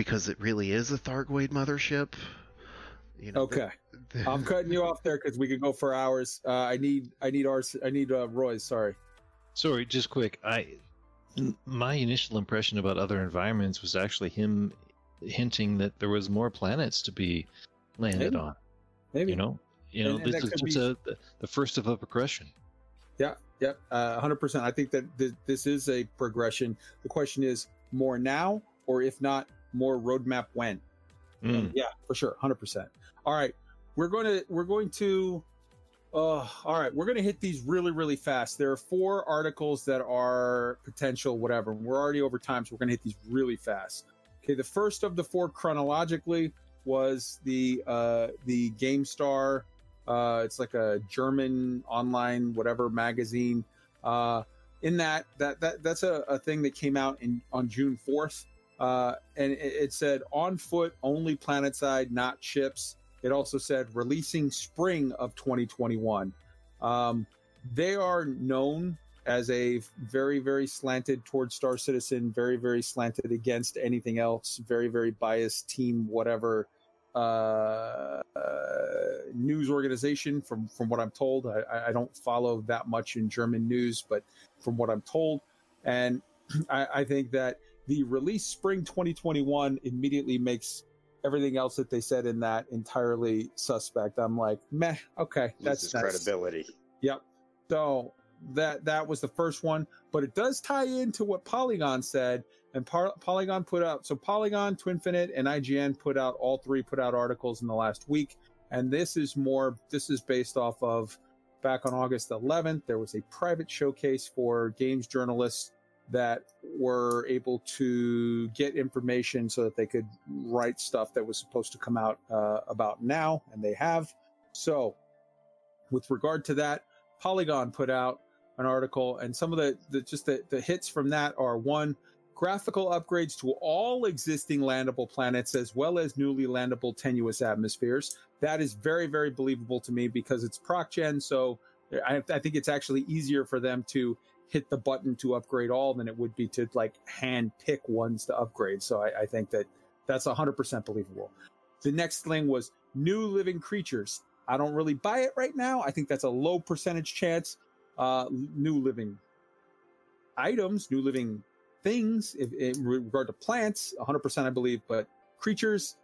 because it really is a Thargoid mothership. You know, Okay, I'm cutting you off there because we could go for hours. Uh, I need I need ours. I need uh, Roy's. Sorry. Sorry, just quick. I my initial impression about other environments was actually him hinting that there was more planets to be landed Maybe. on. Maybe You know, you know, And- and this that is could just be- a, the, the first of a progression. Yeah, yep, uh, 100%. I think that th- this is a progression. The question is more now, or if not, more roadmap when. Mm. Yeah, for sure, 100%. All right, we're going to we're going to uh all right, we're going to hit these really really fast. There are four articles that are potential whatever. We're already over time, so we're going to hit these really fast. Okay, the first of the four chronologically was the uh the GameStar uh, it's like a German online whatever magazine. Uh, in that that that that's a, a thing that came out in on June fourth, uh, and it, it said on foot only planetside, not ships. It also said releasing spring of 2021. Um, they are known as a very very slanted towards Star Citizen, very very slanted against anything else, very very biased team whatever uh, uh, news organization. From from what I'm told, I, I- don't follow that much in German news, but from what I'm told, And I, I think that the release spring 2021 immediately makes everything else that they said in that entirely suspect. I'm like, meh, okay, that's, credibility. Yep. So that that was the first one, but it does tie into what Polygon said, and Par- Polygon put out. So Polygon, Twinfinite, and IGN put out all three put out articles in the last week, and this is more. This is based off of back on August 11th. There was a private showcase for games journalists that were able to get information so that they could write stuff that was supposed to come out uh, about now, and they have. So, with regard to that, Polygon put out an article, and some of the, the just the, the hits from that are one, graphical upgrades to all existing landable planets as well as newly landable tenuous atmospheres. That is very, very believable to me because it's proc gen. So I, I think it's actually easier for them to hit the button to upgrade all than it would be to like hand pick ones to upgrade. So I, I think that that's 100% believable. The next thing was new living creatures. I don't really buy it right now. I think that's a low percentage chance. Uh, new living items, new living things if, in regard to plants, 100% I believe, but creatures,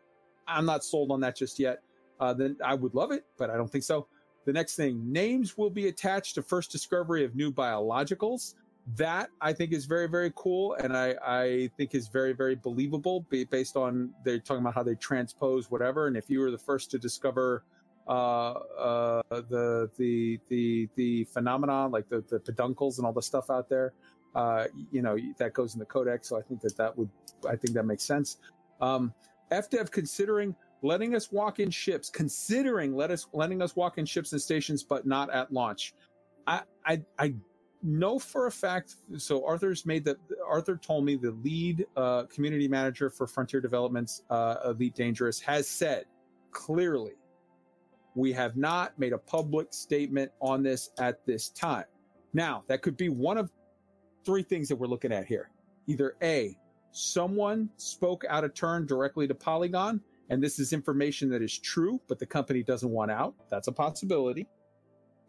I'm not sold on that just yet. Uh, then I would love it, but I don't think so. The next thing, names will be attached to first discovery of new biologicals. That I think is very, very cool. And I, I think is very, very believable based on they're talking about how they transpose whatever. And if you were the first to discover uh, uh, the, the, the, the phenomenon, like the, the peduncles and all the stuff out there, uh, you know, that goes in the codex. So I think that that would, I think that makes sense. Um, FDev considering letting us walk in ships, considering let us letting us walk in ships and stations, but not at launch. I I, I know for a fact. So Arthur's made that. Arthur told me the lead uh, community manager for Frontier Developments, uh, Elite Dangerous, has said clearly, we have not made a public statement on this at this time. Now that could be one of three things that we're looking at here. Either a someone spoke out of turn directly to Polygon and this is information that is true, but the company doesn't want out. That's a possibility.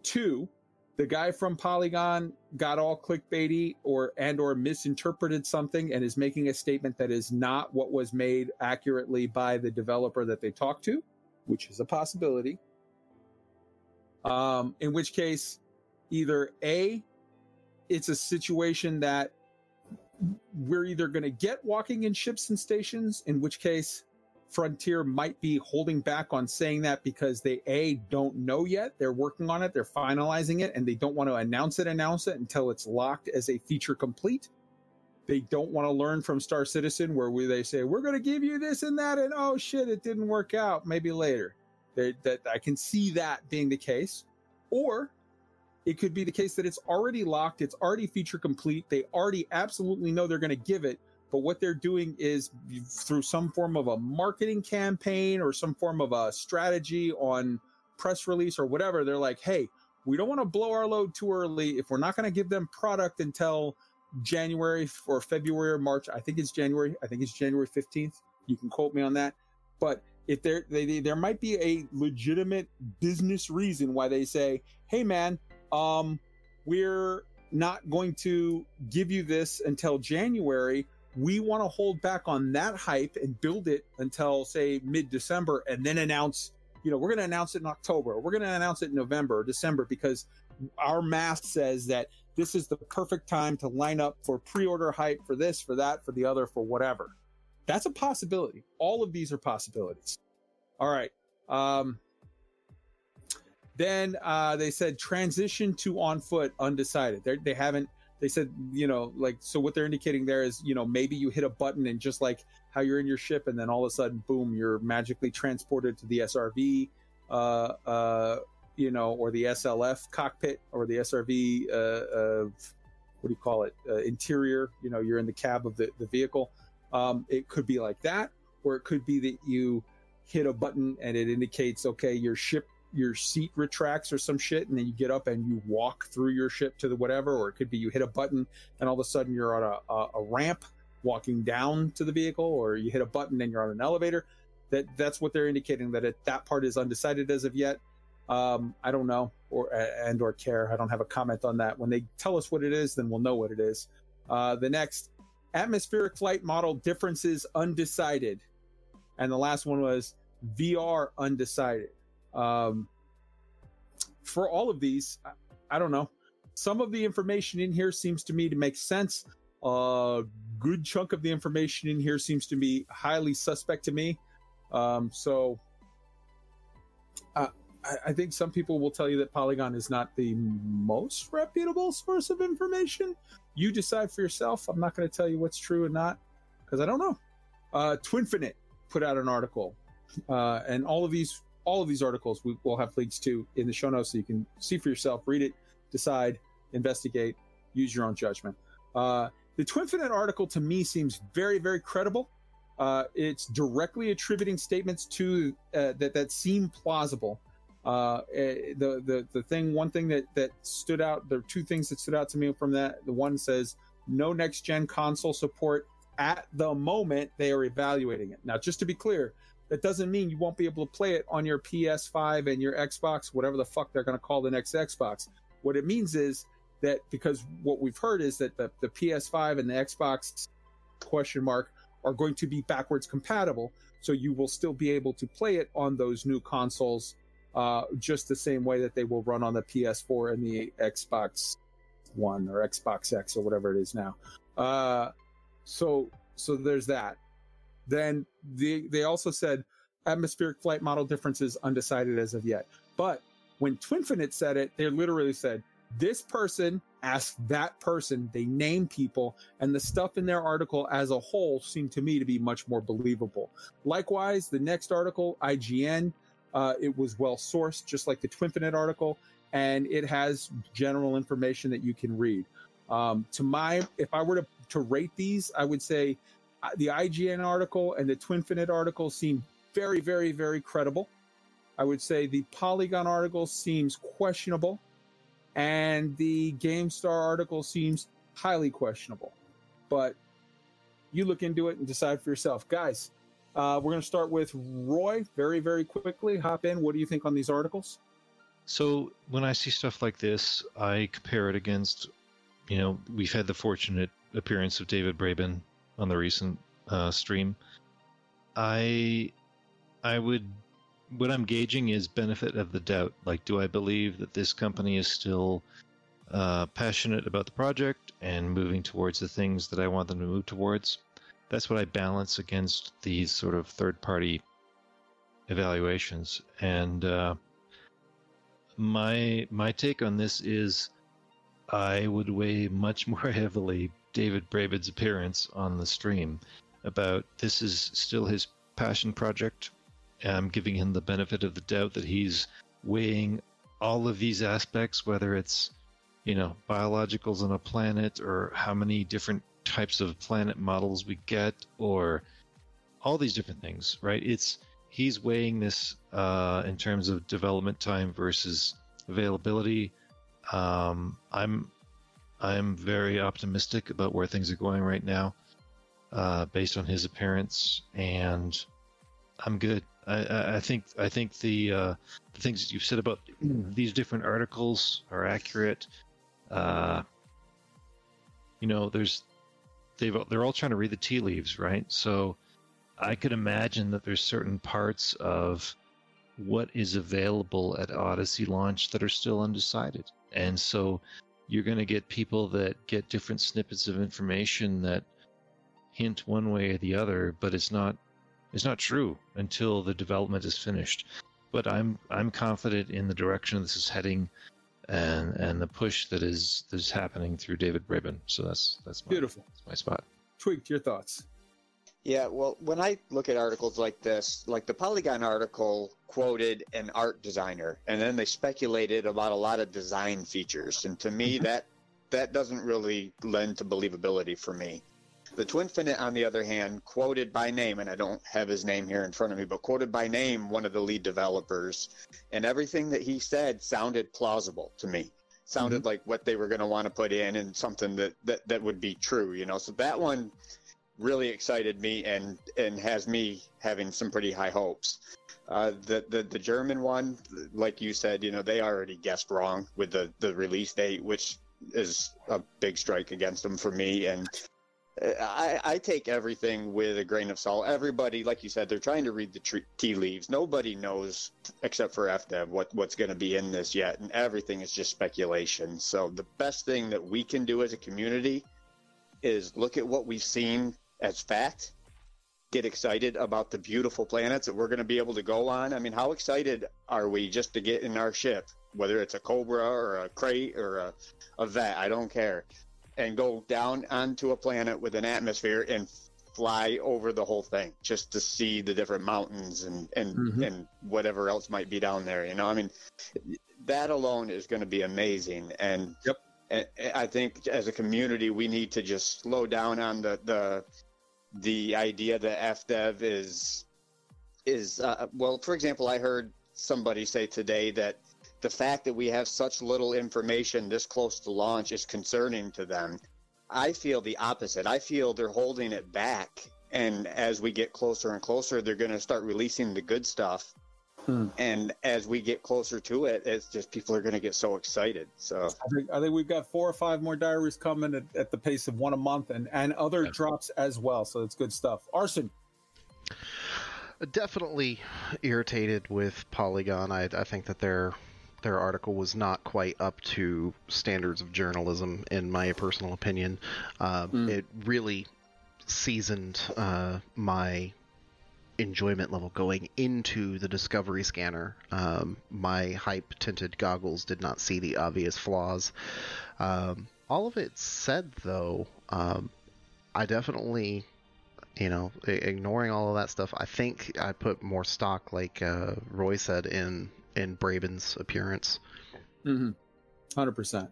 Two, the guy from Polygon got all clickbaity or and or misinterpreted something and is making a statement that is not what was made accurately by the developer that they talked to, which is a possibility. Um, in which case, either A, it's a situation that we're either going to get walking in ships and stations, in which case Frontier might be holding back on saying that because they a don't know yet. They're working on it, they're finalizing it, and they don't want to announce it, announce it until it's locked as a feature complete. They don't want to learn from Star Citizen where we, they say we're going to give you this and that, and oh shit, it didn't work out. Maybe later. They, that I can see that being the case, or it could be the case that it's already locked, it's already feature complete. They already absolutely know they're going to give it, but what they're doing is through some form of a marketing campaign or some form of a strategy on press release or whatever. They're like, hey, we don't want to blow our load too early. If we're not going to give them product until January or February or March, I think it's January. I think it's January 15th. You can quote me on that. But if there, they, they, there might be a legitimate business reason why they say, hey, man, um, we're not going to give you this until January we want to hold back on that hype and build it until say mid December and then announce, you know, we're going to announce it in October. We're going to announce it in November or December because our math says that this is the perfect time to line up for pre-order hype for this, for that, for the other, for whatever. That's a possibility. All of these are possibilities. All right. Um, then uh, they said transition to on foot undecided. They're, they have not they said you know like so what they're indicating there is you know maybe you hit a button and just like how you're in your ship and then all of a sudden boom you're magically transported to the srv uh uh you know or the slf cockpit or the srv uh, uh what do you call it? Uh, interior you know you're in the cab of the, the vehicle. Um it could be like that or it could be that you hit a button and it indicates okay your ship your seat retracts or some shit, and then you get up and you walk through your ship to the whatever, or it could be you hit a button and all of a sudden you're on a, a, a ramp walking down to the vehicle, or you hit a button and you're on an elevator. That that's what they're indicating that it, that part is undecided as of yet. Um, I don't know or and or care. I don't have a comment on that. When they tell us what it is, then we'll know what it is. Uh, the next, atmospheric flight model differences undecided. And the last one was VR undecided. Um, for all of these, I, I don't know. Some of the information in here seems to me to make sense. A good chunk of the information in here seems to be highly suspect to me. Um, so uh, I, I think some people will tell you that Polygon is not the most reputable source of information. You decide for yourself. I'm not going to tell you what's true and not because I don't know. Uh, Twinfinite put out an article, uh, and all of these all of these articles we will have links to in the show notes so you can see for yourself, read it, decide, investigate, use your own judgment. Uh, the Twinfinite article to me seems very, very credible. Uh, it's directly attributing statements to uh, that that seem plausible. Uh, eh, the the the thing, one thing that that stood out, there are two things that stood out to me from that. The one says no next gen console support at the moment. They are evaluating it. Now, just to be clear, that doesn't mean you won't be able to play it on your PS5 and your Xbox, whatever the fuck they're going to call the next Xbox. What it means is that because what we've heard is that the, the PS5 and the Xbox question mark are going to be backwards compatible. So you will still be able to play it on those new consoles uh, just the same way that they will run on the PS4 and the Xbox One or Xbox X or whatever it is now. Uh, so so there's that. Then they they also said atmospheric flight model differences undecided as of yet. But when Twinfinite said it, they literally said this person asked that person. They name people, and the stuff in their article as a whole seemed to me to be much more believable. Likewise, the next article, IGN, uh, it was well sourced, just like the Twinfinite article, and it has general information that you can read. Um, to my, if I were to, to rate these, I would say the IGN article and the Twinfinite article seem very, very, very credible. I would say the Polygon article seems questionable, and the GameStar article seems highly questionable. But you look into it and decide for yourself, guys. Uh, we're going to start with Roy very, very quickly. Hop in. What do you think on these articles? So when I see stuff like this, I compare it against, you know, we've had the fortunate appearance of David Braben on the recent uh, stream. I I would what I'm gauging is benefit of the doubt. Like, do I believe that this company is still uh, passionate about the project and moving towards the things that I want them to move towards? That's what I balance against these sort of third party evaluations. And uh, my my take on this is I would weigh much more heavily David Braben's appearance on the stream about this is still his passion project. I'm giving him the benefit of the doubt that he's weighing all of these aspects, whether it's you know biologicals on a planet or how many different types of planet models we get or all these different things, right? It's he's weighing this uh, in terms of development time versus availability. Um, I'm I'm very optimistic about where things are going right now, uh, based on his appearance, and I'm good. I, I think I think the uh, the things that you've said about these different articles are accurate. Uh, you know, there's they've they're all trying to read the tea leaves, right? So I could imagine that there's certain parts of what is available at Odyssey launch that are still undecided, and so you're going to get people that get different snippets of information that hint one way or the other, but it's not it's not true until the development is finished. But I'm I'm confident in the direction this is heading, and and the push that is that is happening through David Braben. So that's that's my, Beautiful. That's my spot. Tweaked your thoughts. Yeah, well, when I look at articles like this, like the Polygon article quoted an art designer, and then they speculated about a lot of design features, and to me, mm-hmm. that that doesn't really lend to believability for me. The Twinfinite, on the other hand, quoted by name, and I don't have his name here in front of me, but quoted by name one of the lead developers, and everything that he said sounded plausible to me. Sounded mm-hmm. like what they were going to want to put in, and something that, that that would be true, you know. So that one really excited me and and has me having some pretty high hopes. Uh, the, the the German one, like you said, you know they already guessed wrong with the the release date, which is a big strike against them for me. And uh, I, I take everything with a grain of salt. Everybody, like you said, they're trying to read the tea leaves. Nobody knows except for FDev what what's going to be in this yet, and everything is just speculation. So the best thing that we can do as a community is look at what we've seen as fact get excited about the beautiful planets that we're going to be able to go on. I mean, how excited are we just to get in our ship, whether it's a Cobra or a Krait or a, a Vet, I don't care, and go down onto a planet with an atmosphere and fly over the whole thing just to see the different mountains and and Mhm. and whatever else might be down there. You know, I mean, that alone is going to be amazing. And Yep. and I think as a community, we need to just slow down on the the the idea that FDev is is uh, well. For example, I heard somebody say today that the fact that we have such little information this close to launch is concerning to them. I feel the opposite. I feel they're holding it back, and as we get closer and closer, they're going to start releasing the good stuff. Hmm. And as we get closer to it, it's just people are going to get so excited. So I think, I think we've got four or five more diaries coming at, at the pace of one a month and, and other Yeah. drops as well. So it's good stuff. Arson, Definitely irritated with Polygon. I, I think that their their article was not quite up to standards of journalism, in my personal opinion. Um, Mm. It really seasoned uh, my enjoyment level going into the Discovery Scanner. Um, my hype tinted goggles did not see the obvious flaws. Um, all of it said, though, um, I definitely you know, ignoring all of that stuff, I think I put more stock, like uh, Roy said, in in Braben's appearance. Mm-hmm. 100%.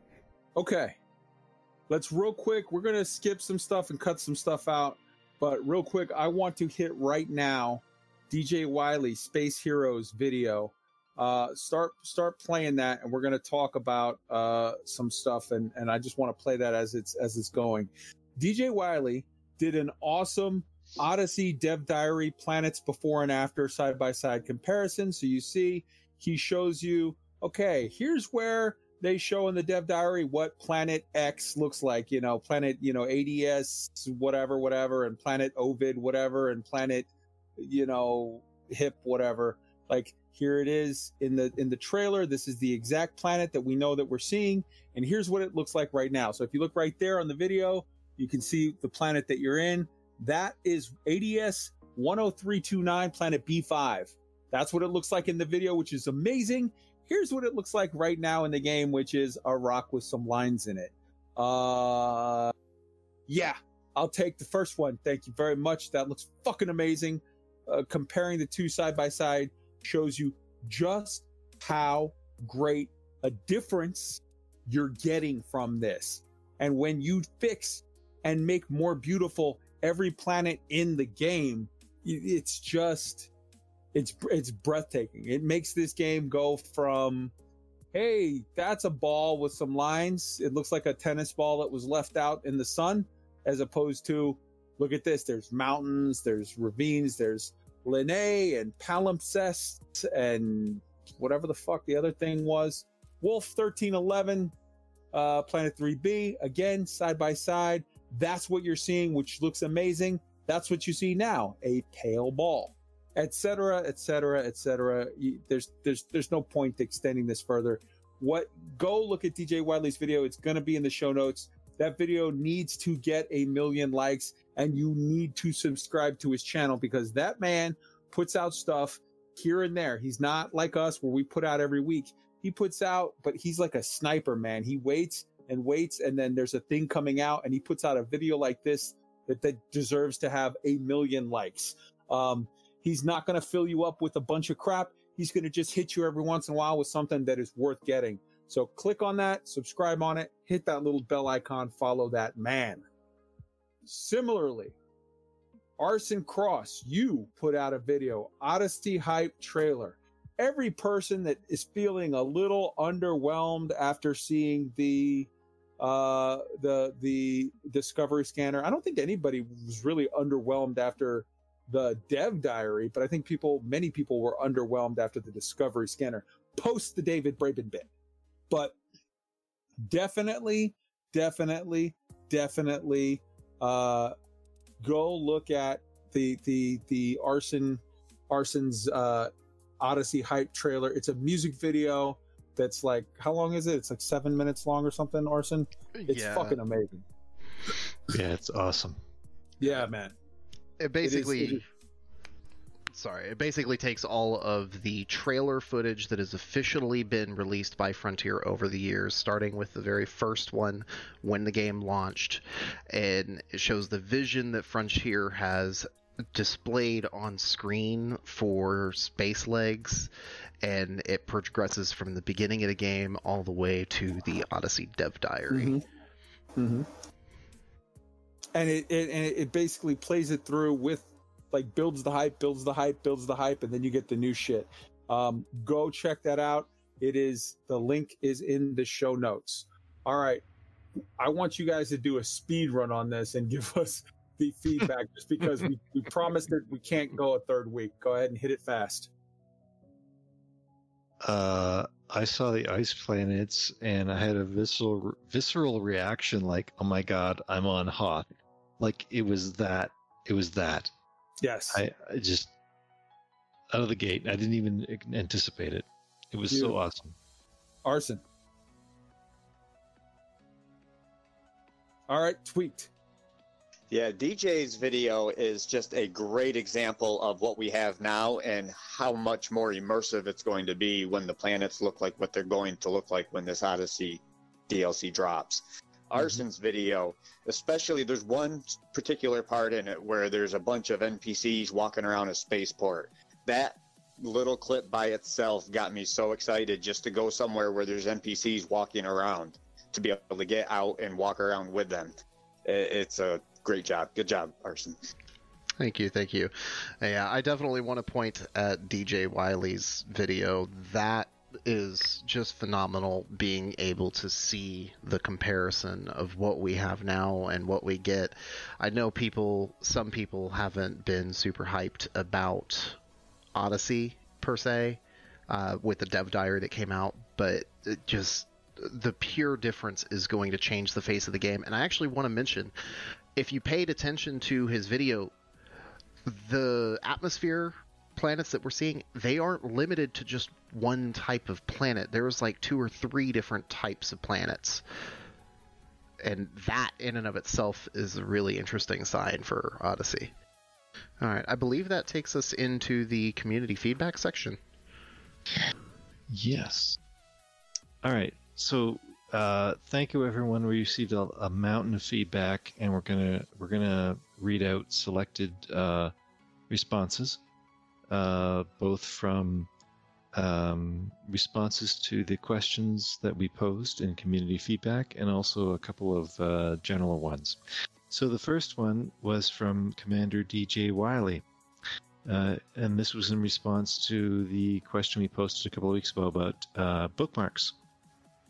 Okay. Let's real quick. We're going to skip some stuff and cut some stuff out. But real quick, I want to hit right now DJ Wiley Space Heroes video. Uh, start start playing that, and we're going to talk about uh, some stuff. And, and I just want to play that as it's as it's going. DJ Wiley did an awesome Odyssey Dev Diary planets before and after side by side comparison. So you see, he shows you okay, here's where they show in the dev diary what planet X looks like, you know, planet, you know, ADS, whatever, whatever, and planet Ovid, whatever, and planet, you know, hip, whatever. Like here it is in the in the trailer. This is the exact planet that we know that we're seeing, and here's what it looks like right now. So if you look right there on the video, you can see the planet that you're in. That is ADS 10329, planet B5. That's what it looks like in the video, which is amazing. Here's what it looks like right now in the game, which is a rock with some lines in it. Uh, yeah, I'll take the first one. Thank you very much. That looks fucking amazing. Uh, comparing the two side by side shows you just how great a difference you're getting from this. And when you fix and make more beautiful every planet in the game, it's just it's it's breathtaking. It makes this game go from hey, that's a ball with some lines. It looks like a tennis ball that was left out in the sun as opposed to look at this, there's mountains, there's ravines, there's Lineae and palimpsest and whatever the fuck the other thing was. Wolf 1311 uh, Planet 3B, again, side by side. That's what you're seeing, which looks amazing. That's what you see now, a pale ball, etc., etc., etc. There's there's there's no point extending this further. What go look at DJ Wiley's video. It's gonna be in the show notes. That video needs to get a million likes, and you need to subscribe to his channel because that man puts out stuff here and there. He's not like us where we put out every week he puts out, but he's like a sniper, man. He waits and waits, and then there's a thing coming out, and he puts out a video like this that, that deserves to have a million likes. Um, he's not going to fill you up with a bunch of crap. He's going to just hit you every once in a while with something that is worth getting. So click on that, subscribe on it, hit that little bell icon, follow that man. Similarly, Arson Cross, you put out a video, Odyssey Hype trailer every person that is feeling a little underwhelmed after seeing the uh the the discovery scanner i don't think anybody was really underwhelmed after the dev diary but i think people many people were underwhelmed after the discovery scanner post the david braben bit but definitely, definitely, definitely uh, go look at the the the arson arson's uh, Odyssey hype trailer. It's a music video that's like how long is it? It's like seven minutes long or something. Arson. It's Yeah. fucking amazing. Yeah, it's awesome. Yeah, man. It basically. it is- Sorry, it basically takes all of the trailer footage that has officially been released by Frontier over the years, starting with the very first one when the game launched, and it shows the vision that Frontier has displayed on screen for Space Legs, and it progresses from the beginning of the game all the way to the Odyssey Dev Diary. Mhm. Mhm. And it, it and it basically plays it through with like builds the hype, builds the hype, builds the hype, and then you get the new shit. Um, go check that out. It is the link is in the show notes. All right. I want you guys to do a speed run on this and give us the feedback just because we, we promised that we can't go a third week. Go ahead and hit it fast. Uh, I saw the ice planets and I had a visceral visceral reaction like, "Oh my god, I'm on hot." Like it was that. It was that. Yes. I, I just out of the gate. I didn't even anticipate it. It was so awesome. Arson. All right, tweaked. Yeah, DJ's video is just a great example of what we have now and how much more immersive it's going to be when the planets look like what they're going to look like when this Odyssey DLC drops. Mm-hmm. Arson's video, especially there's one particular part in it where there's a bunch of NPCs walking around a spaceport. That little clip by itself got me so excited just to go somewhere where there's NPCs walking around to be able to get out and walk around with them. It's a great job. Good job, Arson. Thank you, thank you. Yeah, I definitely want to point at DJ Wiley's video. That is just phenomenal being able to see the comparison of what we have now and what we get. I know people some people haven't been super hyped about Odyssey per se uh, with the dev diary that came out, but just the pure difference is going to change the face of the game. And I actually want to mention if you paid attention to his video, the atmosphere planets that we're seeing, they aren't limited to just one type of planet. There's like two or three different types of planets. And that in and of itself is a really interesting sign for Odyssey. All right, I believe that takes us into the community feedback section. Yes. All right. So, uh, thank you, everyone. We received a, a mountain of feedback, and we're gonna we're gonna read out selected uh, responses, uh, both from um, responses to the questions that we posed in community feedback, and also a couple of uh, general ones. So the first one was from Commander DJ Wiley. Uh, and this was in response to the question we posted a couple of weeks ago about uh, bookmarks.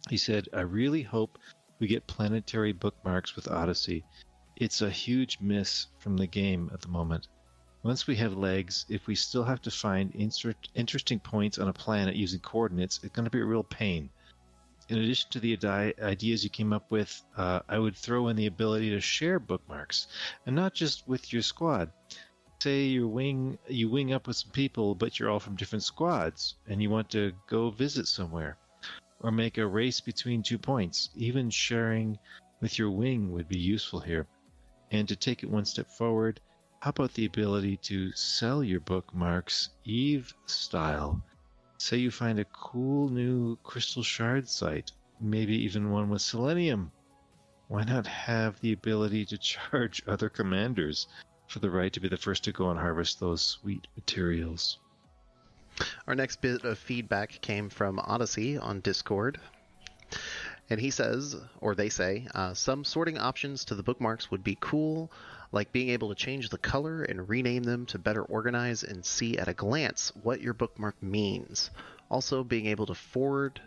He said, I really hope we get planetary bookmarks with Odyssey. It's a huge miss from the game at the moment. Once we have legs, if we still have to find insert, interesting points on a planet using coordinates, it's going to be a real pain. In addition to the ide- ideas you came up with, uh, I would throw in the ability to share bookmarks, and not just with your squad. Say you wing you wing up with some people but you're all from different squads and you want to go visit somewhere or make a race between two points. Even sharing with your wing would be useful here. And to take it one step forward how about the ability to sell your bookmarks eve style say you find a cool new crystal shard site maybe even one with selenium why not have the ability to charge other commanders for the right to be the first to go and harvest those sweet materials. Our next bit of feedback came from Odyssey on Discord. And he says, or they say, uh, some sorting options to the bookmarks would be cool, like being able to change the color and rename them to better organize and see at a glance what your bookmark means. Also, being able to forward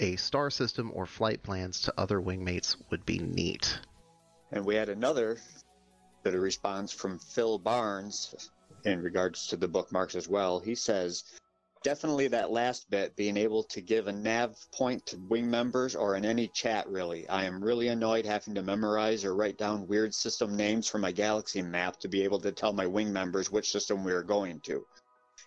a star system or flight plans to other wingmates would be neat. And we had another bit of response from Phil Barnes in regards to the bookmarks as well. He says, definitely that last bit, being able to give a nav point to wing members or in any chat, really. I am really annoyed having to memorize or write down weird system names for my galaxy map to be able to tell my wing members which system we are going to.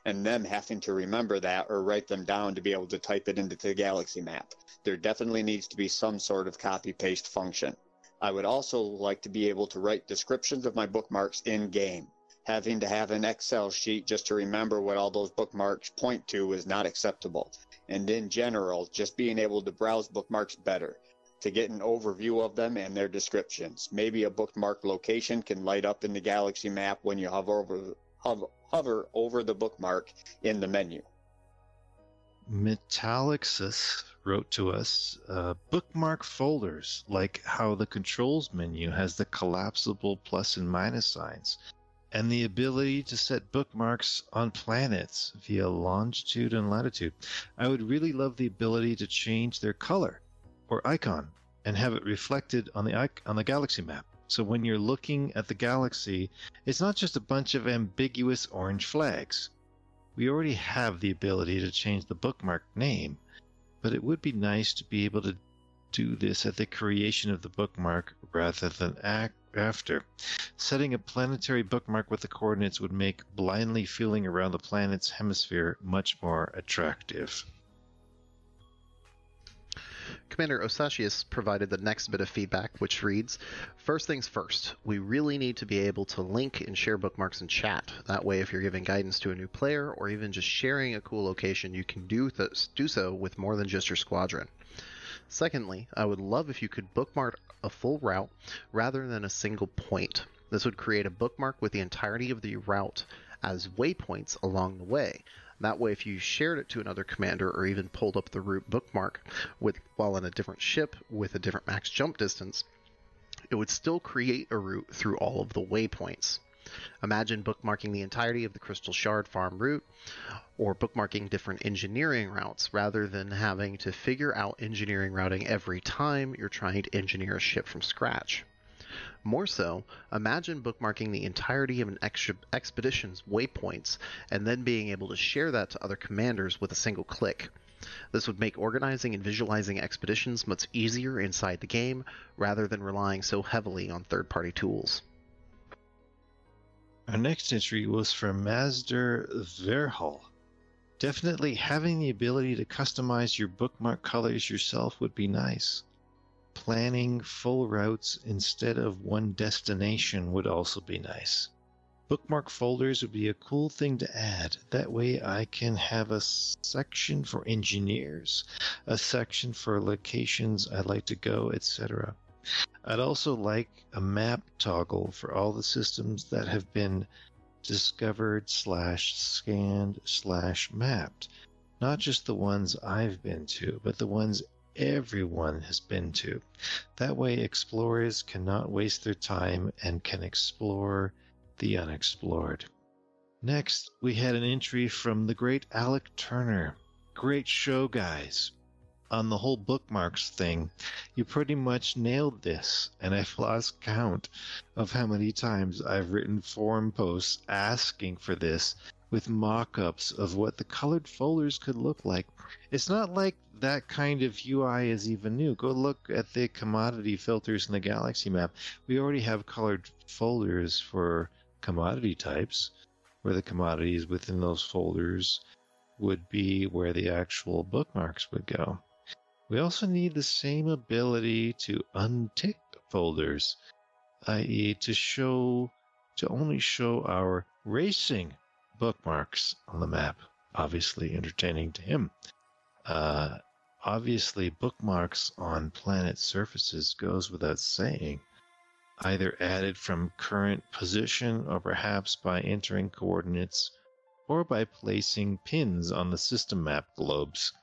And them having to remember that or write them down to be able to type it into the galaxy map. There definitely needs to be some sort of copy paste function. I would also like to be able to write descriptions of my bookmarks in game having to have an Excel sheet just to remember what all those bookmarks point to is not acceptable. And in general, just being able to browse bookmarks better, to get an overview of them and their descriptions. Maybe a bookmark location can light up in the galaxy map when you hover over, hover, hover over the bookmark in the menu. Metallixus wrote to us uh, bookmark folders, like how the controls menu has the collapsible plus and minus signs and the ability to set bookmarks on planets via longitude and latitude. I would really love the ability to change their color or icon and have it reflected on the on the galaxy map. So when you're looking at the galaxy, it's not just a bunch of ambiguous orange flags. We already have the ability to change the bookmark name, but it would be nice to be able to do this at the creation of the bookmark rather than act after. Setting a planetary bookmark with the coordinates would make blindly feeling around the planet's hemisphere much more attractive. Commander Osasius provided the next bit of feedback, which reads First things first, we really need to be able to link and share bookmarks in chat. That way, if you're giving guidance to a new player or even just sharing a cool location, you can do, th- do so with more than just your squadron. Secondly, I would love if you could bookmark a full route rather than a single point. This would create a bookmark with the entirety of the route as waypoints along the way. That way, if you shared it to another commander or even pulled up the route bookmark with while in a different ship with a different max jump distance, it would still create a route through all of the waypoints. Imagine bookmarking the entirety of the Crystal Shard farm route, or bookmarking different engineering routes rather than having to figure out engineering routing every time you're trying to engineer a ship from scratch. More so, imagine bookmarking the entirety of an expedition's waypoints and then being able to share that to other commanders with a single click. This would make organizing and visualizing expeditions much easier inside the game rather than relying so heavily on third party tools. Our next entry was from Mazder Verhal. Definitely having the ability to customize your bookmark colors yourself would be nice. Planning full routes instead of one destination would also be nice. Bookmark folders would be a cool thing to add. That way I can have a section for engineers, a section for locations I'd like to go, etc. I'd also like a map toggle for all the systems that have been discovered slash scanned slash mapped. Not just the ones I've been to, but the ones everyone has been to. That way explorers cannot waste their time and can explore the unexplored. Next, we had an entry from the great Alec Turner. Great show, guys on the whole bookmarks thing, you pretty much nailed this, and I've lost count of how many times I've written forum posts asking for this with mock ups of what the colored folders could look like. It's not like that kind of UI is even new. Go look at the commodity filters in the Galaxy map. We already have colored folders for commodity types, where the commodities within those folders would be where the actual bookmarks would go. We also need the same ability to untick folders, i.e. to show to only show our racing bookmarks on the map. Obviously entertaining to him. Uh, obviously bookmarks on planet surfaces goes without saying. Either added from current position or perhaps by entering coordinates or by placing pins on the system map globes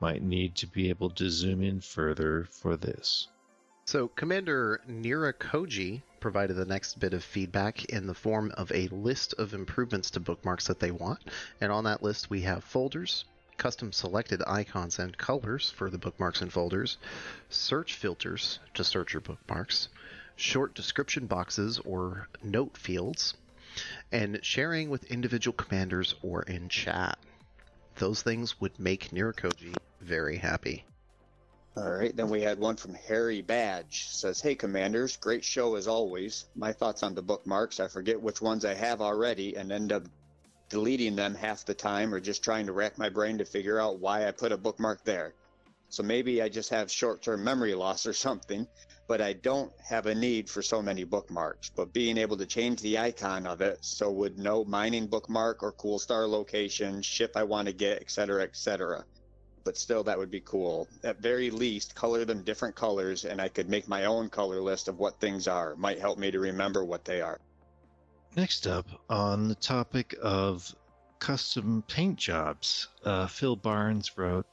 might need to be able to zoom in further for this. So, Commander Nira Koji provided the next bit of feedback in the form of a list of improvements to bookmarks that they want. And on that list, we have folders, custom selected icons and colors for the bookmarks and folders, search filters to search your bookmarks, short description boxes or note fields, and sharing with individual commanders or in chat. Those things would make Nirakoji very happy. All right, then we had one from Harry Badge. Says, "Hey commanders, great show as always. My thoughts on the bookmarks. I forget which ones I have already and end up deleting them half the time or just trying to rack my brain to figure out why I put a bookmark there. So maybe I just have short-term memory loss or something, but I don't have a need for so many bookmarks. But being able to change the icon of it so would no mining bookmark or cool star location, ship I want to get, etc., etc. But still, that would be cool. At very least, color them different colors, and I could make my own color list of what things are. Might help me to remember what they are. Next up, on the topic of custom paint jobs, uh, Phil Barnes wrote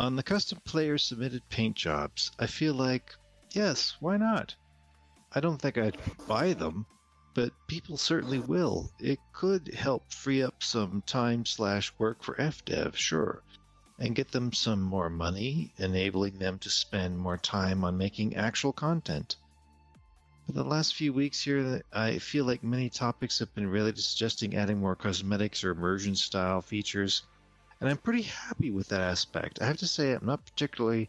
On the custom player submitted paint jobs, I feel like, yes, why not? I don't think I'd buy them, but people certainly will. It could help free up some time slash work for FDev, sure, and get them some more money, enabling them to spend more time on making actual content. For the last few weeks here, I feel like many topics have been related to suggesting adding more cosmetics or immersion style features, and I'm pretty happy with that aspect. I have to say, I'm not particularly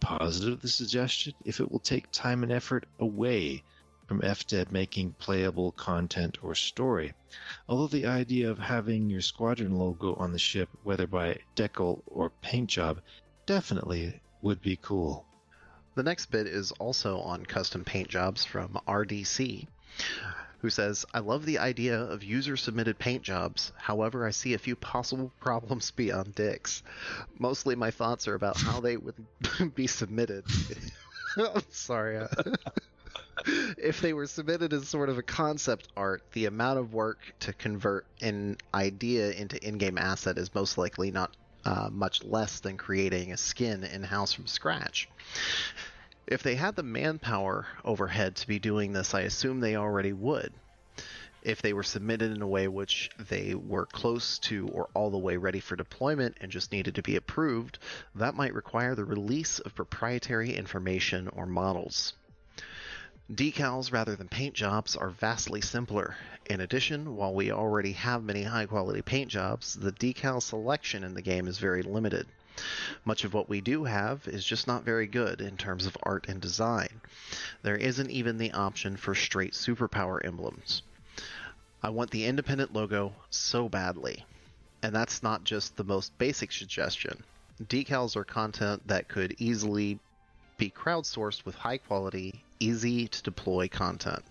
positive of the suggestion if it will take time and effort away from FDev making playable content or story. Although the idea of having your squadron logo on the ship, whether by decal or paint job, definitely would be cool. The next bit is also on custom paint jobs from RDC, who says, I love the idea of user submitted paint jobs. However, I see a few possible problems beyond dicks. Mostly my thoughts are about how they would be submitted. I'm sorry. uh, if they were submitted as sort of a concept art, the amount of work to convert an idea into in game asset is most likely not uh, much less than creating a skin in house from scratch. If they had the manpower overhead to be doing this, I assume they already would. If they were submitted in a way which they were close to or all the way ready for deployment and just needed to be approved, that might require the release of proprietary information or models. Decals rather than paint jobs are vastly simpler. In addition, while we already have many high quality paint jobs, the decal selection in the game is very limited. Much of what we do have is just not very good in terms of art and design. There isn't even the option for straight superpower emblems. I want the independent logo so badly. And that's not just the most basic suggestion. Decals are content that could easily be crowdsourced with high quality, easy to deploy content.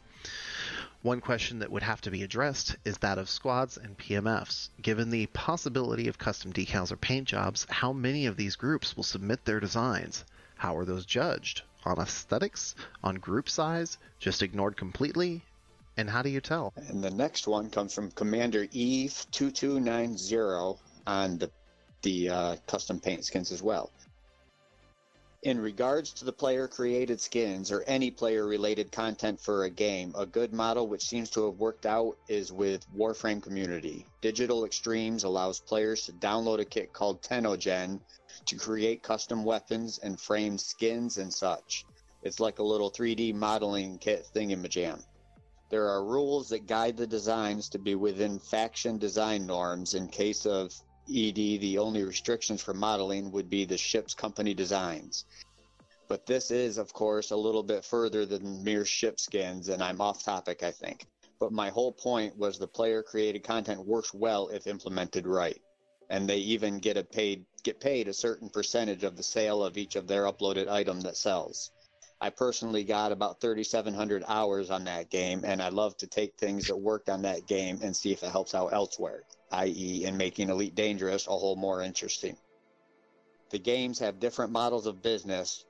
One question that would have to be addressed is that of squads and PMFs. Given the possibility of custom decals or paint jobs, how many of these groups will submit their designs? How are those judged? On aesthetics? On group size? Just ignored completely? And how do you tell? And the next one comes from Commander Eve two two nine zero on the the uh, custom paint skins as well. In regards to the player created skins or any player related content for a game, a good model which seems to have worked out is with Warframe Community. Digital Extremes allows players to download a kit called TennoGen to create custom weapons and frame skins and such. It's like a little 3D modeling kit thingamajam. There are rules that guide the designs to be within faction design norms. In case of ED, the only restrictions for modeling would be the ship's company designs. But this is, of course, a little bit further than mere ship skins, and I'm off topic, I think. But my whole point was the player created content works well if implemented right. And they even get a paid get paid a certain percentage of the sale of each of their uploaded item that sells. I personally got about 3,700 hours on that game, and I love to take things that worked on that game and see if it helps out elsewhere, i.e., in making Elite Dangerous a whole more interesting. The games have different models of business,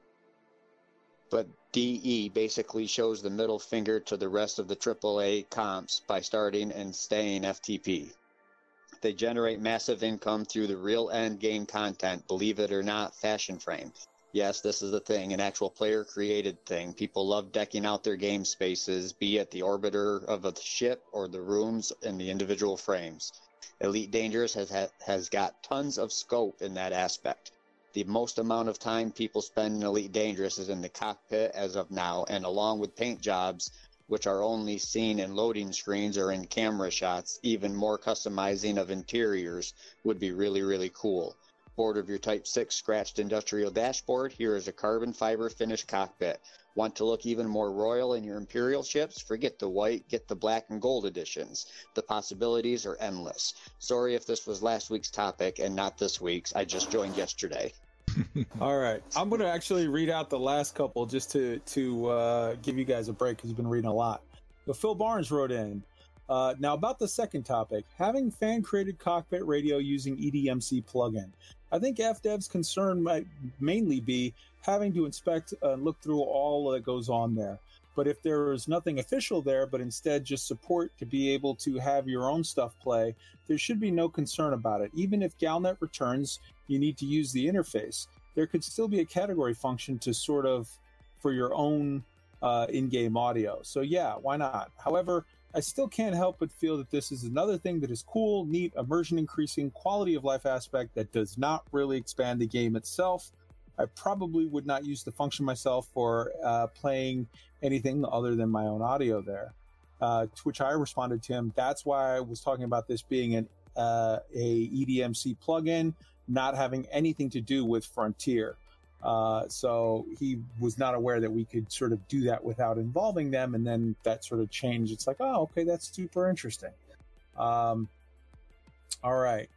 but DE basically shows the middle finger to the rest of the AAA comps by starting and staying FTP. They generate massive income through the real end game content, believe it or not, fashion frame. Yes, this is the thing, an actual player created thing. People love decking out their game spaces, be it the orbiter of a ship or the rooms in the individual frames. Elite Dangerous has ha- has got tons of scope in that aspect. The most amount of time people spend in Elite Dangerous is in the cockpit as of now, and along with paint jobs, which are only seen in loading screens or in camera shots. Even more customizing of interiors would be really, really cool. Board of your Type 6 scratched industrial dashboard, here is a carbon fiber finished cockpit. Want to look even more royal in your Imperial ships? Forget the white, get the black and gold editions. The possibilities are endless. Sorry if this was last week's topic and not this week's. I just joined yesterday. All right, I'm going to actually read out the last couple just to to uh, give you guys a break because you've been reading a lot. But Phil Barnes wrote in. Uh, now about the second topic, having fan created cockpit radio using EDMC plugin. I think FDev's concern might mainly be having to inspect and look through all that goes on there. But if there is nothing official there, but instead just support to be able to have your own stuff play, there should be no concern about it. Even if Galnet returns, you need to use the interface. There could still be a category function to sort of for your own uh, in-game audio. So yeah, why not? However, I still can't help but feel that this is another thing that is cool, neat, immersion increasing, quality of life aspect that does not really expand the game itself. I probably would not use the function myself for uh, playing anything other than my own audio there. Uh, to which I responded to him, that's why I was talking about this being an uh, a EDMC plugin, not having anything to do with Frontier. Uh, so he was not aware that we could sort of do that without involving them, and then that sort of changed. It's like, oh, okay, that's super interesting. Um, all right.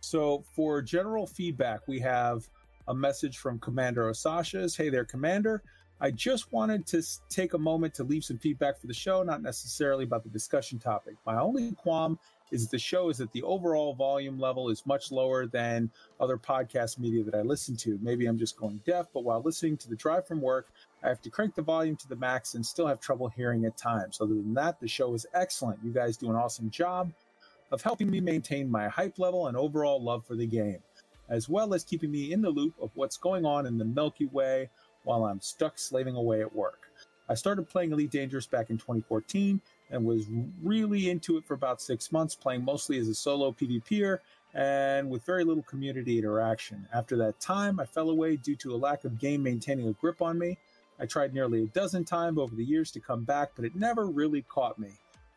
So for general feedback, we have a message from Commander Osasha's. Hey there, Commander. I just wanted to take a moment to leave some feedback for the show, not necessarily about the discussion topic. My only qualm is the show is that the overall volume level is much lower than other podcast media that I listen to. Maybe I'm just going deaf, but while listening to the drive from work, I have to crank the volume to the max and still have trouble hearing at times. Other than that, the show is excellent. You guys do an awesome job of helping me maintain my hype level and overall love for the game, as well as keeping me in the loop of what's going on in the Milky Way while I'm stuck slaving away at work. I started playing Elite Dangerous back in 2014 and was really into it for about six months, playing mostly as a solo PvPer and with very little community interaction. After that time, I fell away due to a lack of game maintaining a grip on me. I tried nearly a dozen times over the years to come back, but it never really caught me.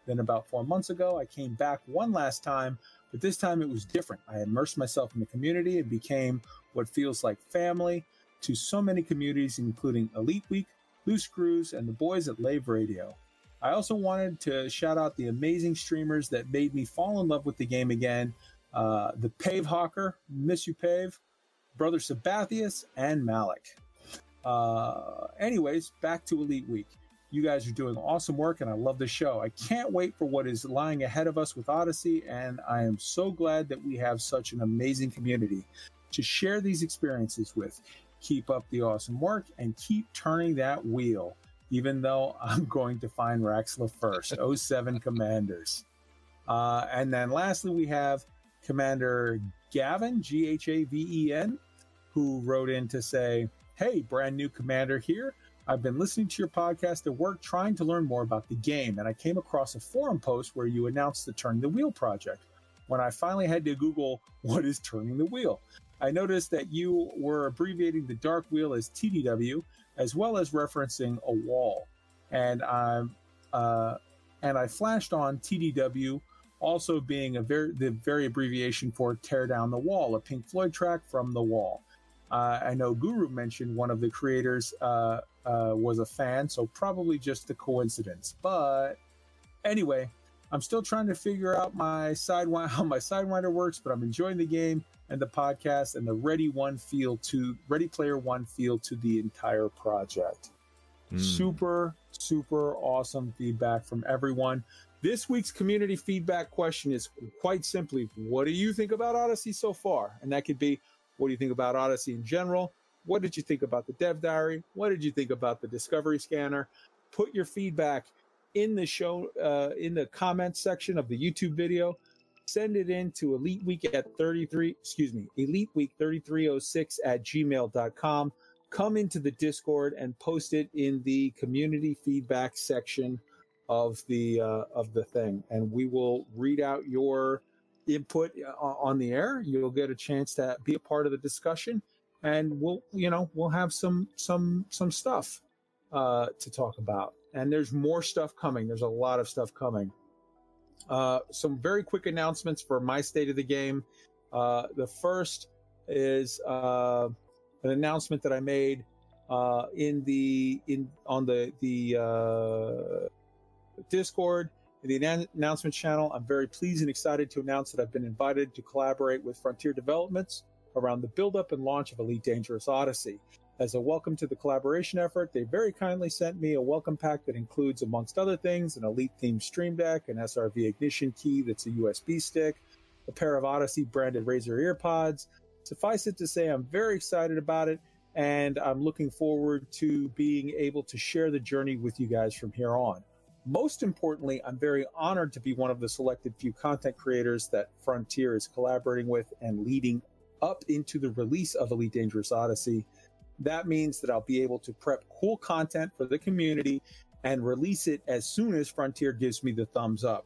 Then, about four months ago, I came back one last time, but this time it was different. I immersed myself in the community and became what feels like family to so many communities, including Elite Week, Loose Screws, and the boys at Lave Radio. I also wanted to shout out the amazing streamers that made me fall in love with the game again. Uh, the Pave Hawker, Miss You Pave, Brother Sabathius, and Malik. Uh, anyways, back to Elite Week. You guys are doing awesome work, and I love the show. I can't wait for what is lying ahead of us with Odyssey, and I am so glad that we have such an amazing community to share these experiences with. Keep up the awesome work and keep turning that wheel even though I'm going to find Raxxla first. 07 Commanders. Uh, and then lastly, we have Commander Gavin, G H A V E N, who wrote in to say, Hey, brand new commander here. I've been listening to your podcast at work trying to learn more about the game, and I came across a forum post where you announced the Turning the Wheel project. When I finally had to Google what is turning the wheel, I noticed that you were abbreviating the dark wheel as TDW, as well as referencing a wall. And I'm uh, and I flashed on TDW, also being a very the very abbreviation for "Tear Down the Wall," a Pink Floyd track from The Wall. Uh, I know Guru mentioned one of the creators uh, uh, was a fan, so probably just a coincidence. But anyway, I'm still trying to figure out my sidewinder how my sidewinder works, but I'm enjoying the game and the podcast and the Ready One feel to Ready Player One feel to the entire project. Mm. Super, super awesome feedback from everyone. This week's community feedback question is quite simply what do you think about Odyssey so far? And that could be what do you think about Odyssey in general? What did you think about the dev diary? What did you think about the discovery scanner? Put your feedback in the show, uh, in the comments section of the YouTube video send it in to Elite Week at 33, excuse me, Elite Week 3306 at gmail.com. Come into the Discord and post it in the community feedback section of the uh, of the thing, and we will read out your input uh, on the air. You'll get a chance to be a part of the discussion, and we'll you know we'll have some some some stuff uh, to talk about. and there's more stuff coming. There's a lot of stuff coming. Uh, some very quick announcements for my state of the game. Uh, the first is uh, an announcement that I made uh, in the in on the the uh, Discord, the annou- announcement channel. I'm very pleased and excited to announce that I've been invited to collaborate with Frontier Developments around the build-up and launch of Elite Dangerous Odyssey. As a welcome to the collaboration effort, they very kindly sent me a welcome pack that includes, amongst other things, an Elite themed Stream Deck, an SRV ignition key that's a USB stick, a pair of Odyssey branded Razer earpods. Suffice it to say, I'm very excited about it, and I'm looking forward to being able to share the journey with you guys from here on. Most importantly, I'm very honored to be one of the selected few content creators that Frontier is collaborating with and leading up into the release of Elite Dangerous Odyssey. That means that I'll be able to prep cool content for the community and release it as soon as Frontier gives me the thumbs up.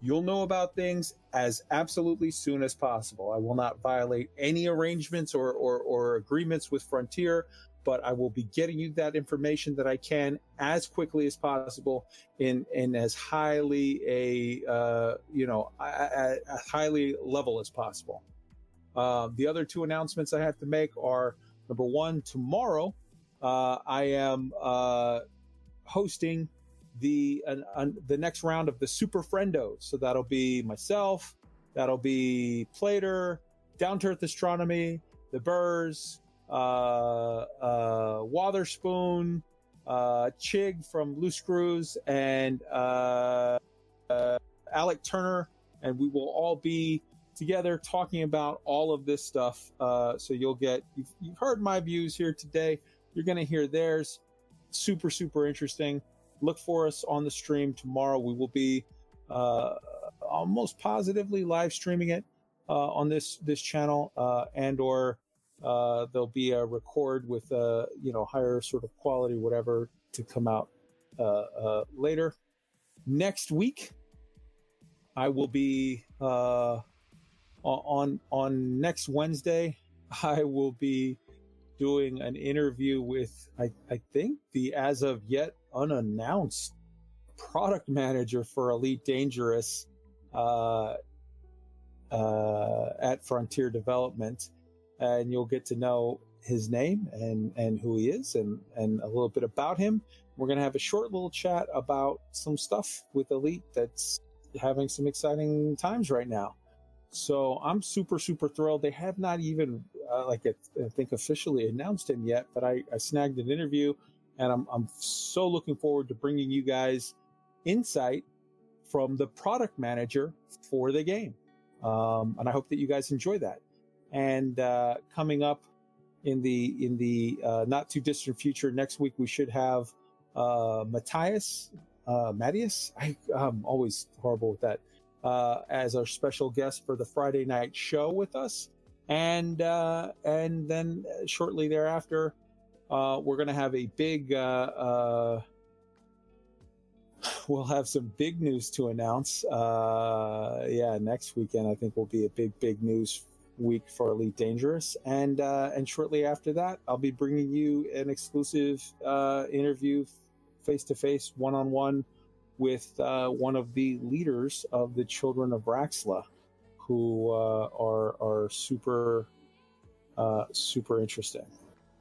You'll know about things as absolutely soon as possible. I will not violate any arrangements or, or, or agreements with Frontier, but I will be getting you that information that I can as quickly as possible in, in as highly a, uh, you know, a, highly level as possible. Uh, the other two announcements I have to make are number one, tomorrow uh, I am uh, hosting the uh, the next round of the Super Friendos. So that'll be myself, that'll be Plater, Down to Earth Astronomy, the Burrs, uh, uh, Watherspoon, uh, Chig from Loose Screws, and uh, Alec Turner, and we will all be together talking about all of this stuff. Uh, so you'll get you've, you've heard my views here today. You're going to hear theirs. Super super interesting. Look for us on the stream tomorrow. We will be uh, almost positively live streaming it uh, on this this channel, uh, and or uh, there'll be a record with a you know higher sort of quality, whatever, to come out uh, uh, later. Next week, I will be uh, on on next Wednesday. I will be doing an interview with I, I think the as of yet unannounced product manager for Elite Dangerous uh, uh, at Frontier Development, and you'll get to know his name and and who he is and and a little bit about him. We're gonna have a short little chat about some stuff with Elite that's having some exciting times right now. So I'm super super thrilled. They have not even uh, like I think officially announced him yet, but I, I snagged an interview, and I'm I'm so looking forward to bringing you guys insight from the product manager for the game. Um, and I hope that you guys enjoy that. And uh, coming up in the in the uh, not too distant future, next week we should have uh, Matthias uh, Matthias. I, I'm always horrible with that. Uh, as our special guest for the Friday night show with us, and uh, and then shortly thereafter, uh, we're going to have a big. Uh, uh, we'll have some big news to announce. Uh, yeah, next weekend I think will be a big big news week for Elite Dangerous, and and shortly after that, I'll be bringing you an exclusive interview, face to face, one on one, with uh, one of the leaders of the Children of Raxxla, who uh, are are super uh, super interesting.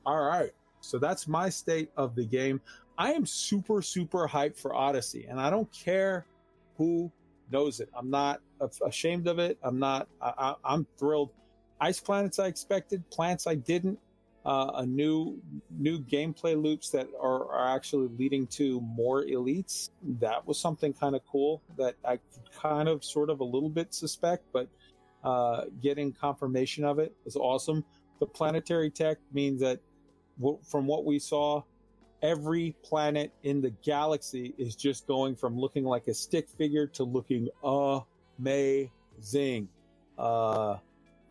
All right, so that's my state of the game. I am super super hyped for Odyssey, and I don't care who knows it. I'm not ashamed of it. I'm not. I, I'm thrilled. Ice planets I expected, plants I didn't. Uh, a new new gameplay loops that are, are actually leading to more elites. That was something kind of cool that I kind of sort of a little bit suspect, but uh, getting confirmation of it is awesome. The planetary tech means that w- from what we saw, every planet in the galaxy is just going from looking like a stick figure to looking amazing. Uh,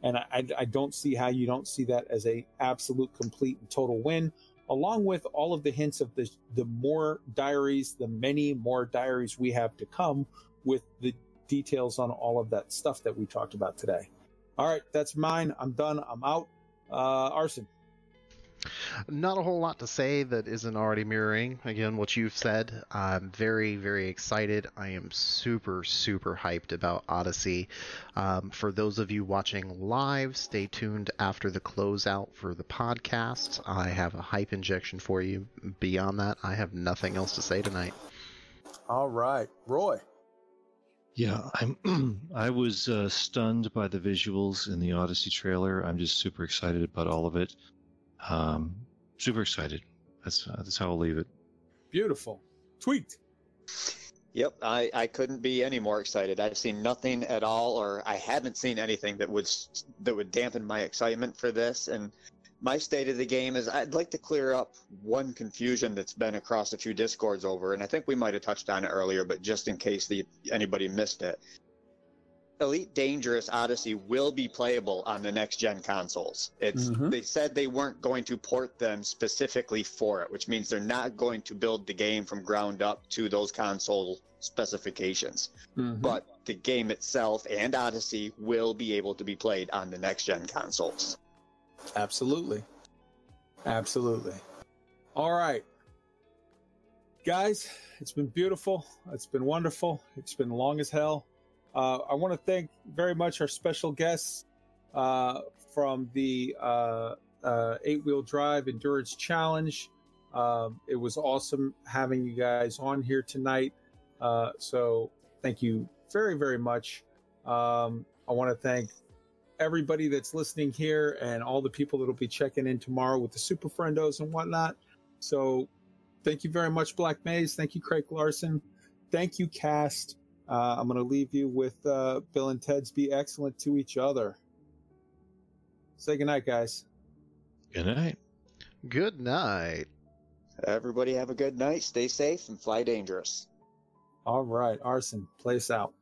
and I, I don't see how you don't see that as a absolute complete and total win along with all of the hints of the the more diaries the many more diaries we have to come with the details on all of that stuff that we talked about today. All right that's mine. I'm done. I'm out. Uh arson Not a whole lot to say that isn't already mirroring, again, what you've said. I'm very, very excited. I am super, super hyped about Odyssey. Um, for those of you watching live, stay tuned after the closeout for the podcast. I have a hype injection for you. Beyond that, I have nothing else to say tonight. All right, Roy. Yeah, I'm. I was uh, stunned by the visuals in the Odyssey trailer. I'm just super excited about all of it. Um, super excited. That's uh, that's how I'll leave it. Beautiful. Tweaked. Yep, I, I couldn't be any more excited. I've seen nothing at all, or I haven't seen anything that would that would dampen my excitement for this. And my state of the game is I'd like to clear up one confusion that's been across a few discords over, and I think we might have touched on it earlier, but just in case the anybody missed it, Elite Dangerous Odyssey will be playable on the next gen consoles. It's Mhm. they said they weren't going to port them specifically for it, which means they're not going to build the game from ground up to those console specifications. Mhm. But the game itself and Odyssey will be able to be played on the next gen consoles. Absolutely. Absolutely. All right. Guys, it's been beautiful. It's been wonderful. It's been long as hell. Uh, I want to thank very much our special guests uh, from the uh, uh, Eight Wheel Drive Endurance Challenge. Um, it was awesome having you guys on here tonight. Uh, so thank you very, very much. Um, I want to thank everybody that's listening here and all the people that'll be checking in tomorrow with the super friendos and whatnot. So thank you very much, Black Maze. Thank you, Craig Larson. Thank you, Cast. Uh, I'm going to leave you with uh, Bill and Ted's Be Excellent to Each Other. Say goodnight, guys. Good night. Good night. Everybody have a good night, stay safe, and fly dangerous. All right, Arson, place out.